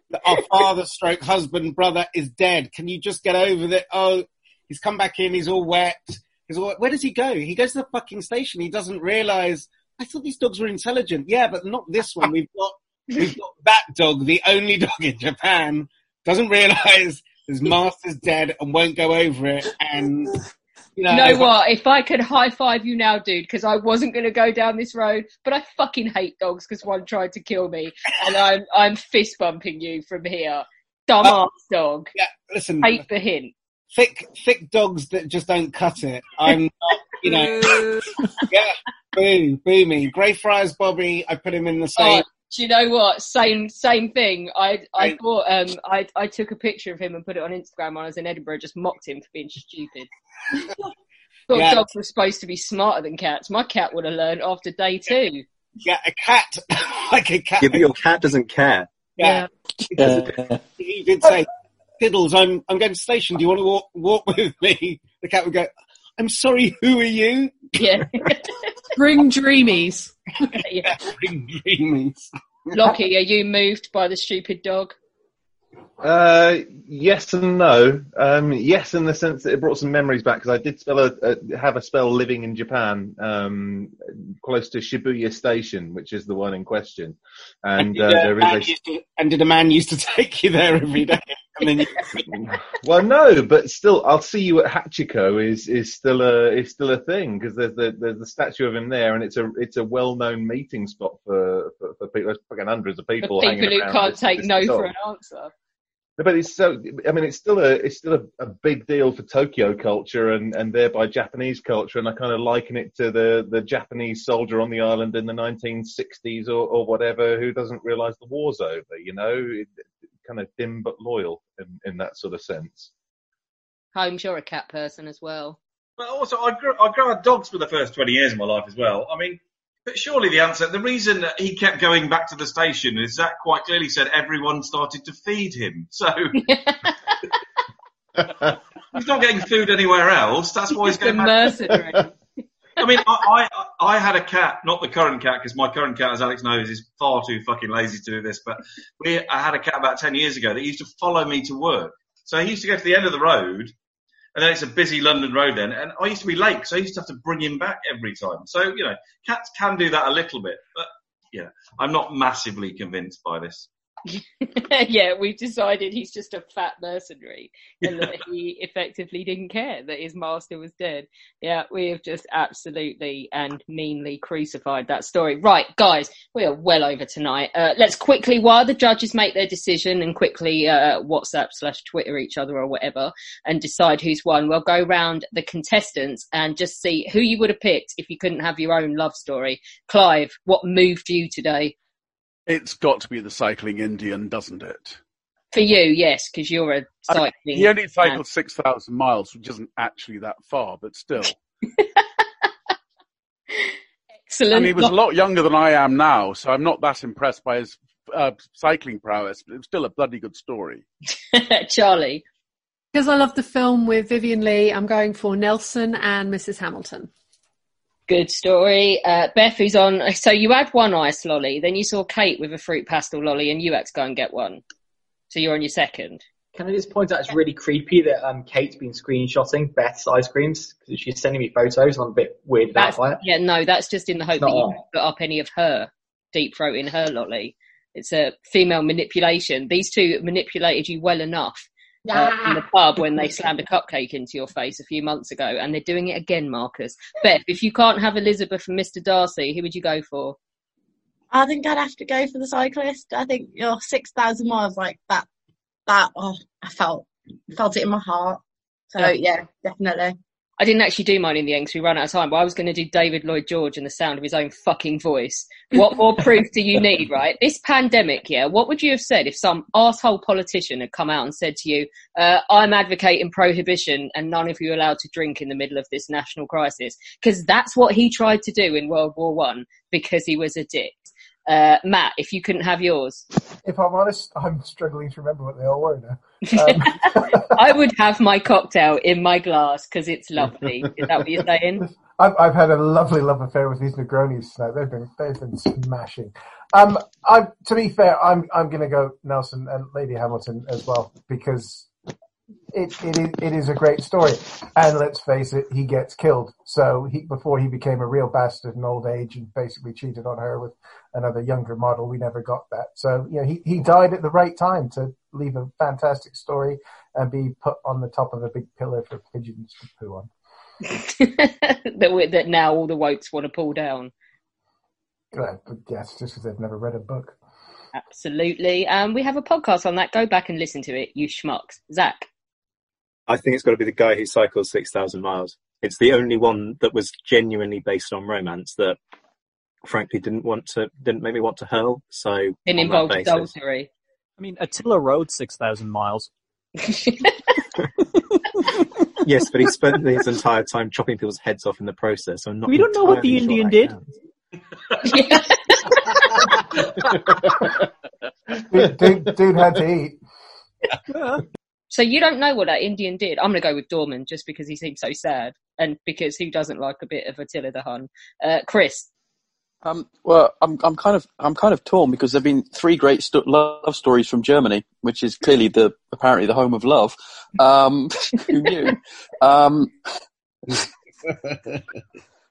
that our father, stroke husband, brother is dead. Can you just get over that? Oh, he's come back in. He's all wet. He's all, where does he go? He goes to the fucking station. He doesn't realize. I thought these dogs were intelligent. Yeah, but not this one. We've got we've got that dog, the only dog in Japan, doesn't realize his master's dead and won't go over it, and you know, You know what? If I could high five you now, dude, because I wasn't going to go down this road, but I fucking hate dogs because one tried to kill me, and I'm I'm fist bumping you from here. Dumbass dog. Yeah, listen. Hate the hint. Thick, thick dogs that just don't cut it. I'm not, you know, yeah, boo, boo me. Greyfriars Bobby, I put him in the same. Oh, do you know what? Same same thing. I I thought um I I took a picture of him and put it on Instagram when I was in Edinburgh. Just mocked him for being stupid. Thought Yeah. dogs were supposed to be smarter than cats. My cat would have learned after day two. Yeah, a cat, like a cat. Yeah, but your cat doesn't care. Yeah. he did say, Fiddles, I'm, I'm going to the station. Do you want to walk, walk with me? The cat would go, I'm sorry, who are you? Yeah. Bring dreamies. yeah. Bring dreamies. Lockie, are you moved by the stupid dog? Uh, yes and no. Um, yes, in the sense that it brought some memories back because I did spell a, a, have a spell living in Japan, um, close to Shibuya Station, which is the one in question. And did, uh, there man is a to- and did a man used to take you there every day? You, well, no, but still, I'll see you at Hachiko is is still a is still a thing because there's the there's the statue of him there, and it's a it's a well known meeting spot for for, for people. There's fucking hundreds of people. For people who can't this- take this no dog. for an answer. No, But it's so. I mean, it's still a it's still a, a big deal for Tokyo culture and and thereby Japanese culture, and I kind of liken it to the the Japanese soldier on the island in the 1960s or or whatever who doesn't realise the war's over. You know, it, kind of dim but loyal in in that sort of sense. Holmes, you're a cat person as well. But also, I grew, I grew up dogs for the first 20 years of my life as well. I mean, but surely the answer, the reason that he kept going back to the station is that quite clearly said everyone started to feed him. So he's not getting food anywhere else. That's why he's a going back. mercenary. I mean, I, I, I had a cat, not the current cat, because my current cat, as Alex knows, is far too fucking lazy to do this. But we, I had a cat about 10 years ago that used to follow me to work. So he used to go to the end of the road, and then it's a busy London road then, and I used to be late, so I used to have to bring him back every time. So, you know, cats can do that a little bit, but yeah, I'm not massively convinced by this. yeah, we've decided he's just a fat mercenary and that he effectively didn't care that his master was dead. Yeah, we have just absolutely and meanly crucified that story. Right, guys, we are well over tonight. Uh, let's quickly, while the judges make their decision and quickly uh, WhatsApp slash Twitter each other or whatever and decide who's won, we'll go round the contestants and just see who you would have picked if you couldn't have your own love story. Clive, what moved you today? It's got to be the cycling Indian, doesn't it? For you, yes, because you're a I mean, cycling. he only man. cycled 6,000 miles, which isn't actually that far, but still. Excellent. And he was a lot younger than I am now, so I'm not that impressed by his uh, cycling prowess, but it's still a bloody good story. Charlie. Because I love the film with Vivien Leigh, I'm going for Nelson and Mrs. Hamilton. Good story. Uh, Beth, who's on. So you had one ice lolly, then you saw Kate with a fruit pastel lolly, and you had to go and get one. So you're on your second. Can I just point out it's really creepy that um, Kate's been screenshotting Beth's ice creams because she's sending me photos. I'm a bit weirded out That's, by it. yeah, no, that's just in the hope that you on. put up any of her deep throat in her lolly. It's a female manipulation. These two manipulated you well enough uh, in the pub when they slammed a cupcake into your face a few months ago, and they're doing it again, Marcus. Beth, if you can't have Elizabeth and Mr. Darcy, who would you go for? I think I'd have to go for the cyclist. I think your six thousand miles like that. That oh, I felt felt it in my heart. So Yeah. yeah, definitely. I didn't actually do mine in the end because we ran out of time, but I was going to do David Lloyd George and the sound of his own fucking voice. What more proof do you need, right? This pandemic, yeah, what would you have said if some asshole politician had come out and said to you, uh, I'm advocating prohibition and none of you are allowed to drink in the middle of this national crisis? Because that's what he tried to do in World War One because he was a dick. Uh, Matt, if you couldn't have yours, If I'm honest, I'm struggling to remember what they all were now. Um, I would have my cocktail in my glass because it's lovely. Is that what you're saying? I've, I've had a lovely love affair with these Negronis tonight. They've been they've been smashing. Um, I'm to be fair, I'm I'm going to go Nelson and Lady Hamilton as well because it it is, it is a great story. And let's face it, he gets killed. So he before he became a real bastard in old age and basically cheated on her with another younger model. We never got that. So you know he he died at the right time to leave a fantastic story and be put on the top of a big pillar for pigeons to poo on. that, that now all the wokes want to pull down. But yes, just because they've never read a book. Absolutely. Um, we have a podcast on that. Go back and listen to it, you schmucks. Zach. I think it's got to be the guy who cycles 6,000 miles. It's the only one that was genuinely based on romance that frankly didn't want to, didn't make me want to hurl. So Didn't on that involve basis- adultery. I mean, Attila rode 6,000 miles. Yes, but he spent his entire time chopping people's heads off in the process. So I'm not We don't know what the entirely sure Indian did. dude, dude, dude had to eat. So you don't know what that Indian did. I'm going to go with Dorman just because he seems so sad and because who doesn't like a bit of Attila the Hun? Uh, Chris. Um, well, I'm I'm kind of I'm kind of torn because there've been three great sto- love stories from Germany, which is clearly the apparently the home of love. Um, who knew? Um,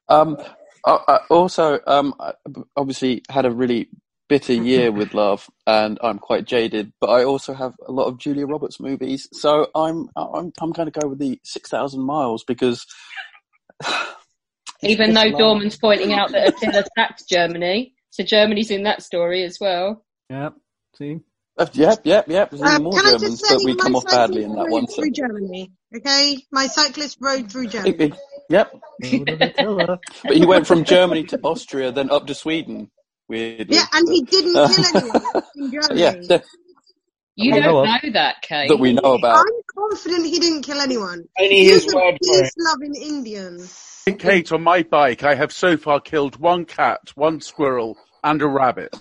um, I, I also, um, I obviously had a really bitter year with love, and I'm quite jaded. But I also have a lot of Julia Roberts movies, so I'm I'm I'm going to go with the Six Thousand Miles because Even though long. Dorman's pointing out that Attila sacked Germany, so Germany's in that story as well. Yep. See? Uh, yep, yep, yep. There's even Um, more can I Germans, just say but we my come off badly cyclist in that rode one. So. through Germany? Okay, my cyclist rode through Germany. It- it- Yep. but he went from Germany to Austria, then up to Sweden. Weirdly. Yeah, and he didn't kill anyone in Germany. yeah, the- You I don't know know, that, Kate. that we know about. I'm confident he didn't kill anyone. Only he his was a word peace-loving Indian. Kate, on my bike, I have so far killed one cat, one squirrel, and a rabbit.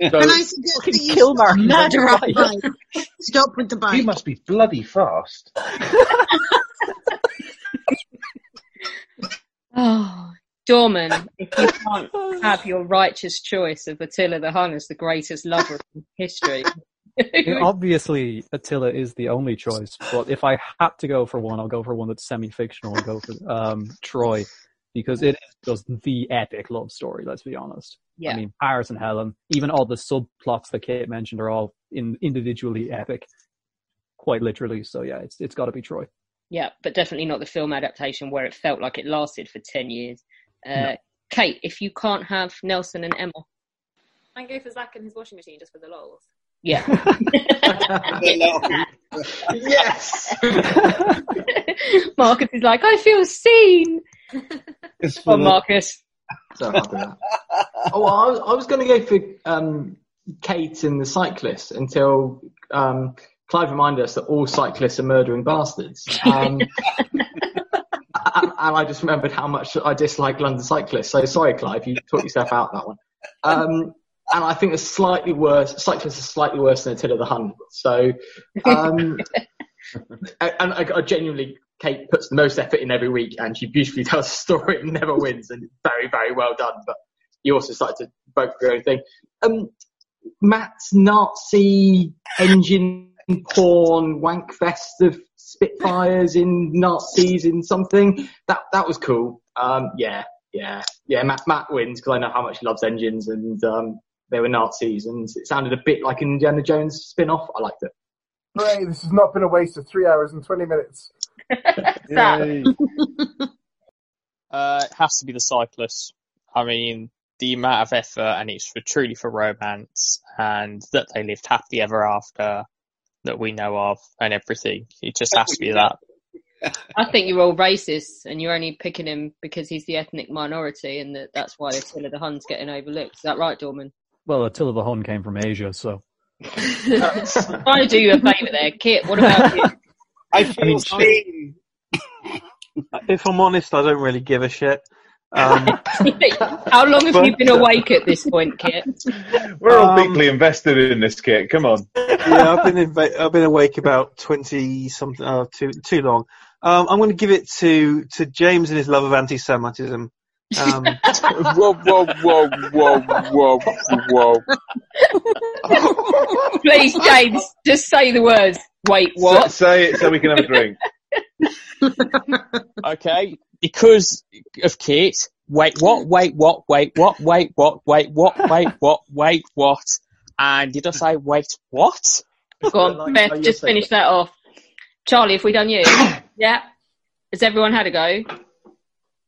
So, Can I suggest that you kill stop Martin murder on the the bike? Stop with the bike. You must be bloody fast. Oh, Dorman, if you can't have your righteous choice of Attila the Hun as the greatest lover in history, Obviously, Attila is the only choice, but if I had to go for one, I'll go for one that's semi-fictional and go for um, Troy, because it is just the epic love story. Let's be honest. Yeah. I mean, Paris and Helen, even all the subplots that Kate mentioned are all in, individually epic, quite literally. So yeah, it's it's got to be Troy. yeah, but definitely not the film adaptation where it felt like it lasted for 10 years. Uh, No. Kate, if you can't have Nelson and Emma, I go for Zach and his washing machine just for the lols. yeah. yes. Marcus is like, I feel seen. It's Oh, Marcus. So I'll do that. oh, I was, I was going to go for um, Kate and the cyclist until um, Clive reminded us that all cyclists are murdering bastards. Um, and I just remembered how much I dislike London cyclists. So sorry, Clive, you talked yourself out that one. Um, and I think it's slightly worse. Cyclists are slightly worse than Attila the Hun. So, um, and I, I genuinely, Kate puts the most effort in every week, and she beautifully tells a story and never wins, and very, very well done. But you also start to vote for your own thing. Um, Matt's Nazi engine porn wank fest of Spitfires in Nazis in something that that was cool. Um, yeah, yeah, yeah. Matt Matt wins because I know how much he loves engines, and um, they were Nazis, and it sounded a bit like an Indiana Jones spin-off. I liked it. Hooray, this has not been a waste of three hours and 20 minutes. Uh, it has to be the cyclist. I mean, the amount of effort, and it's for truly for romance, and that they lived happily ever after, that we know of, and everything. It just has to be that. I think you're all racist and you're only picking him because he's the ethnic minority and that that's why Attila the Hun's getting overlooked. Is that right, Dorman? Well, Attila the Hun came from Asia, so trying to do you a favour there. Kit, what about you? I feel seen. If I'm honest, I don't really give a shit. Um, How long have you been awake at this point, Kit? We're all Um, deeply invested in this kit. Come on. yeah, I've been inva- I've been awake about twenty something, uh, too too long. Um, I'm going to give it to to James and his love of anti-Semitism. Um, whoa, whoa, whoa, whoa, whoa, whoa. Please, James, just say the words. Wait, what? Say it so we can have a drink. Okay, because of Kate. Wait, what? Wait, what? Wait, what? Wait, what? Wait, what? Wait, what? Wait, what? And did I say wait, what? Go on, Beth, oh, just finish that off. Charlie, have we done you? yeah. Has everyone had a go?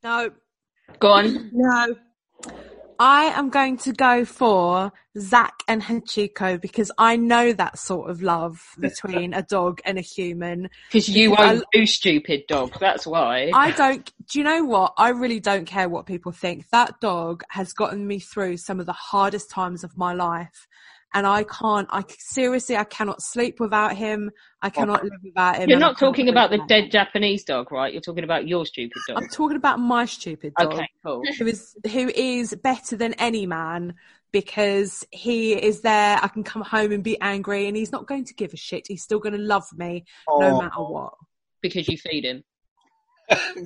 No. Go on. No. I am going to go for Zach and Hachiko because I know that sort of love between a dog and a human. Because you are two stupid dog, that's why. I don't. Do you know what? I really don't care what people think. That dog has gotten me through some of the hardest times of my life, and I can't. I seriously, I cannot sleep without him. I oh. cannot live without him. You're not talking about the him. dead Japanese dog, right? You're talking about your stupid dog. I'm talking about my stupid dog. Okay, cool. Who is who is better than any man because he is there. I can come home and be angry, and he's not going to give a shit. He's still going to love me no oh. matter what. Because you feed him.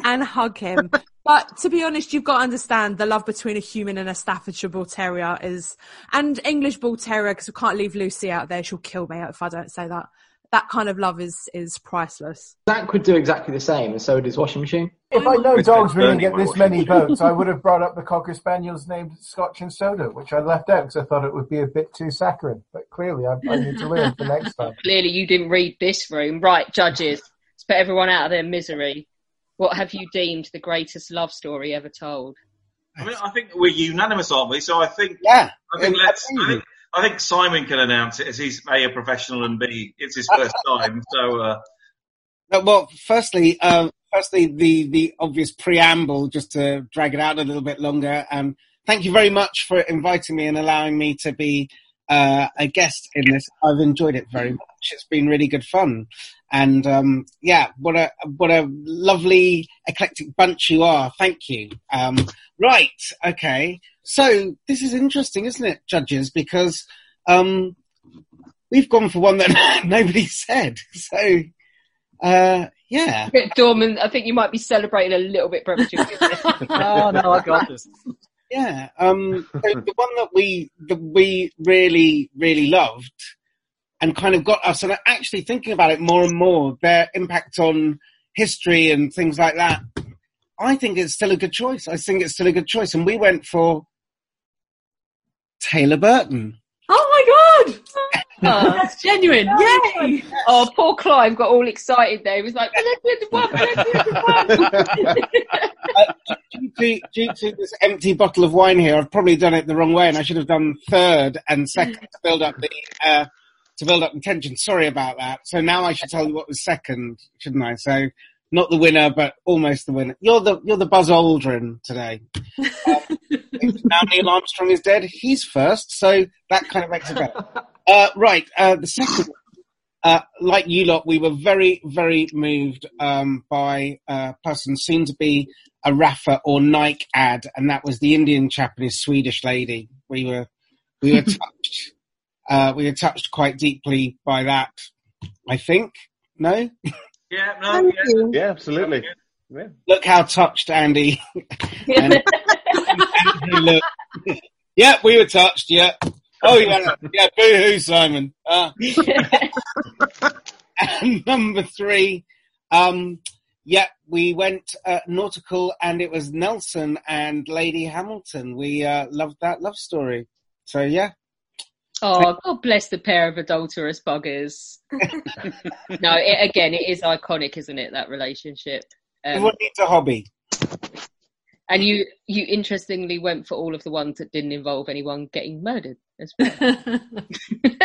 And hug him. But to be honest, you've got to understand the love between a human and a Staffordshire Bull Terrier is, and English Bull Terrier, because we can't leave Lucy out there. She'll kill me if I don't say that. That kind of love is is priceless. Zach would do exactly the same, and so would his washing machine. If I know It's dogs really burning get this many machine. votes, I would have brought up the Cocker Spaniels named Scotch and Soda, which I left out because I thought it would be a bit too saccharine. But clearly, I, I need to learn for next time. Clearly, you didn't read this room. Right, judges, let's put everyone out of their misery. What have you deemed the greatest love story ever told? I mean, I think we're unanimous, aren't we? So I think, yeah, I think let's. I think, I think Simon can announce it as he's a a professional and b it's his first time. So uh, Uh, well, firstly, um, firstly, the the obvious preamble, just to drag it out a little bit longer. Um, thank you very much for inviting me and allowing me to be uh, a guest in this. I've enjoyed it very much. It's been really good fun, and um, yeah, what a what a lovely eclectic bunch you are. Thank you. Um, right, okay. So this is interesting, isn't it, judges? Because um, we've gone for one that nobody said. So. Uh, yeah. Dorman, I think you might be celebrating a little bit prematurely. oh no, I got this. Yeah. Um, so the one that we that we really really loved and kind of got us, and actually thinking about it more and more, their impact on history and things like that. I think it's still a good choice. I think it's still a good choice, and we went for Taylor Burton. Oh my god! Oh. That's genuine. Yay! Oh, poor Clive got all excited there. He was like, "Let's one, let's due, to, due to this empty bottle of wine here, I've probably done it the wrong way, and I should have done third and second to build up the uh, to build up the tension. Sorry about that. So now I should tell you what was second, shouldn't I? So not the winner, but almost the winner. You're the you're the Buzz Aldrin today. Um, now Neil Armstrong is dead. He's first, so that kind of makes it better. Uh, right, uh, the second. Uh, like you lot, we were very, very moved um, by a person seen to be a Rafa or Nike ad, and that was the Indian chap and his Swedish lady. We were, we were touched. Uh, we were touched quite deeply by that. I think. No. yeah, no, yeah. Yeah, absolutely. Yeah. Look how touched Andy. and, Andy looked. yeah, we were touched. Yeah. Oh yeah, yeah. Boo hoo, Simon. Uh, and number three, um, yeah, we went uh, nautical, and it was Nelson and Lady Hamilton. We uh, loved that love story. So yeah, Oh, God bless the pair of adulterous buggers. no, it, again, it is iconic, isn't it? That relationship. Um, everyone needs a hobby. and you, you interestingly went for all of the ones that didn't involve anyone getting murdered as well.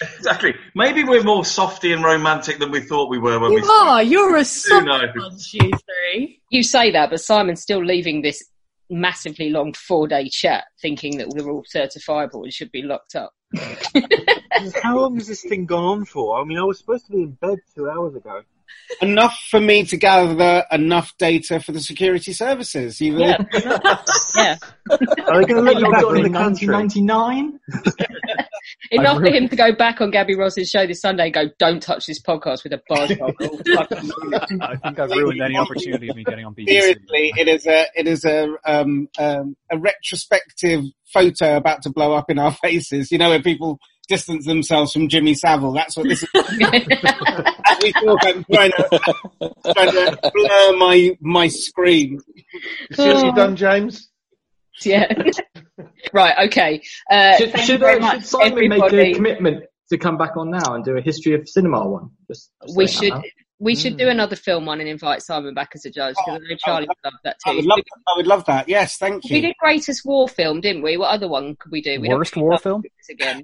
exactly. Maybe we're more softy and romantic than we thought we were when we. You are. You're a Who soft knows? bunch, you three. You say that, but Simon's still leaving this massively long four day chat thinking that we're all certifiable and should be locked up. How long has this thing gone on for? I mean, I was supposed to be in bed two hours ago. Enough for me to gather enough data for the security services. You Yeah. yeah. Are they going to let you Logged back in the country? 1999? Enough for him to go back on Gaby Roslin's show this Sunday and go, don't touch this podcast with a barge pole." I think I've ruined any opportunity of me getting on BBC. Seriously, it is a it is a um, um, a retrospective photo about to blow up in our faces. You know, where people distance themselves from Jimmy Savile. That's what this is. As we talk, I'm trying to, trying to blur my my screen. See what you've done, James? yeah. right, okay. Uh, should thank you should, very uh, much, should Simon make a commitment to come back on now and do a history of cinema one? Just we should now. we should do another film one and invite Simon back as a judge because I know Charlie would love that I too. would love I would love that. Yes, thank you. We did greatest war film, didn't we? What other one could we do? We don't Worst war film? again.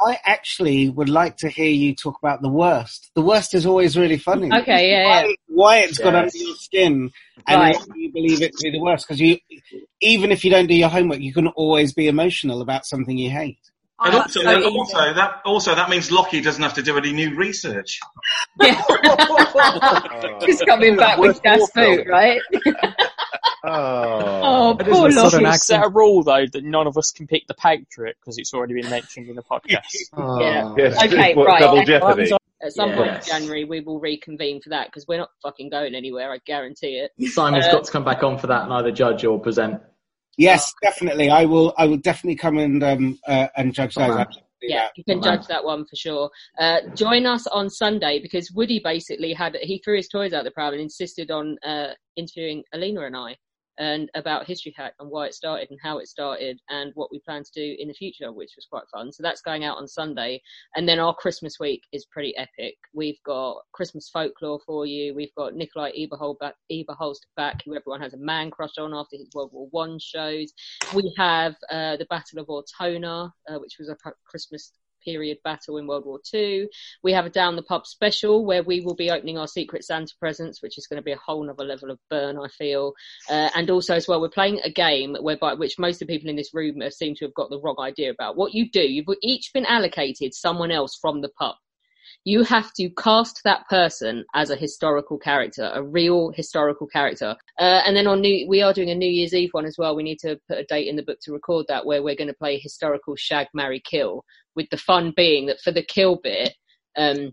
I actually would like to hear you talk about the worst. The worst is always really funny. Okay, yeah, why, yeah. why it's got under your skin and Right. why you believe it to be the worst. Because you, even if you don't do your homework, you can always be emotional about something you hate. And Oh, also, so easy. also that also that means Lockie doesn't have to do any new research. Yeah. He's coming back with gas food, right? Oh. Oh, poor Southern Lockie. accent. set a rule though that none of us can pick the Patriot because it's already been mentioned in the podcast. Yeah. Yes, Okay, what, right. Double At- Jeopardy. At some point in January, we will reconvene for that because we're not fucking going anywhere. I guarantee it. Simon's Uh, got to come back on for that and either judge or present. Yes, definitely. I will. I will definitely come and um uh, and judge those. Man. I'd love to do Yeah, you can judge that one for sure. Uh, join us on Sunday because Woody basically had he threw his toys out the pram and insisted on uh, interviewing Alina and I and about History Hack and why it started and how it started and what we plan to do in the future, which was quite fun. So that's going out on Sunday, and then our Christmas week is pretty epic. We've got Christmas folklore for you. We've got Nikolai Eberholst back, who everyone has a man crush on after his World War One shows. We have uh, the Battle of Ortona, uh, which was a Christmas period battle in World War Two. We have a Down the Pub special where we will be opening our Secret Santa presents, which is going to be a whole nother level of burn, I feel. Uh, and also as well, we're playing a game whereby which most of the people in this room seem to have got the wrong idea about. What you do, you've each been allocated someone else from the pub you have to cast that person as a historical character, a real historical character. Uh, and then on new, we are doing a New Year's Eve one as well. We need to put a date in the book to record that where we're going to play historical shag, marry, kill with the fun being that for the kill bit, um,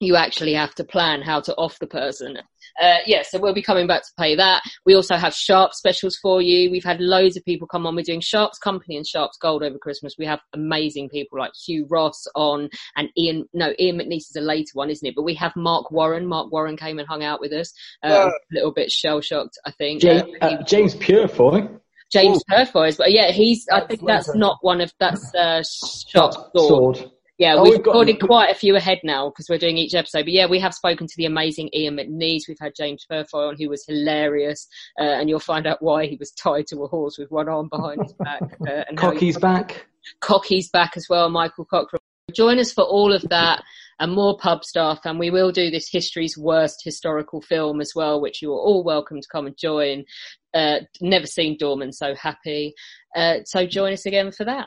you actually have to plan how to off the person. Uh, yeah, so we'll be coming back to play that. We also have Sharpe specials for you. We've had loads of people come on. We're doing Sharpe's Company and Sharpe's Gold over Christmas. We have amazing people like Hugh Ross on and Ian, no, Ian McNeice is a later one, isn't it? But we have Mark Warren. Mark Warren came and hung out with us. Uh, Yeah. a little bit shell shocked, I think. James, Uh, uh, James Purefoy. James Purefoy, but yeah, he's. I think that's not one of that's uh, Sharpe's Sword. Sword. Yeah, Oh, we've, we've got- recorded quite a few ahead now because we're doing each episode. But yeah, we have spoken to the amazing Ian McNeice. We've had James Purefoy on, who was hilarious, uh, and you'll find out why he was tied to a horse with one arm behind his back. Uh, and Cocky's back. Cocky's back as well, Michael Cochrane. Join us for all of that and more pub stuff. And we will do this history's worst historical film as well, which you are all welcome to come and join. Uh, never seen Dorman so happy. Uh, so join us again for that.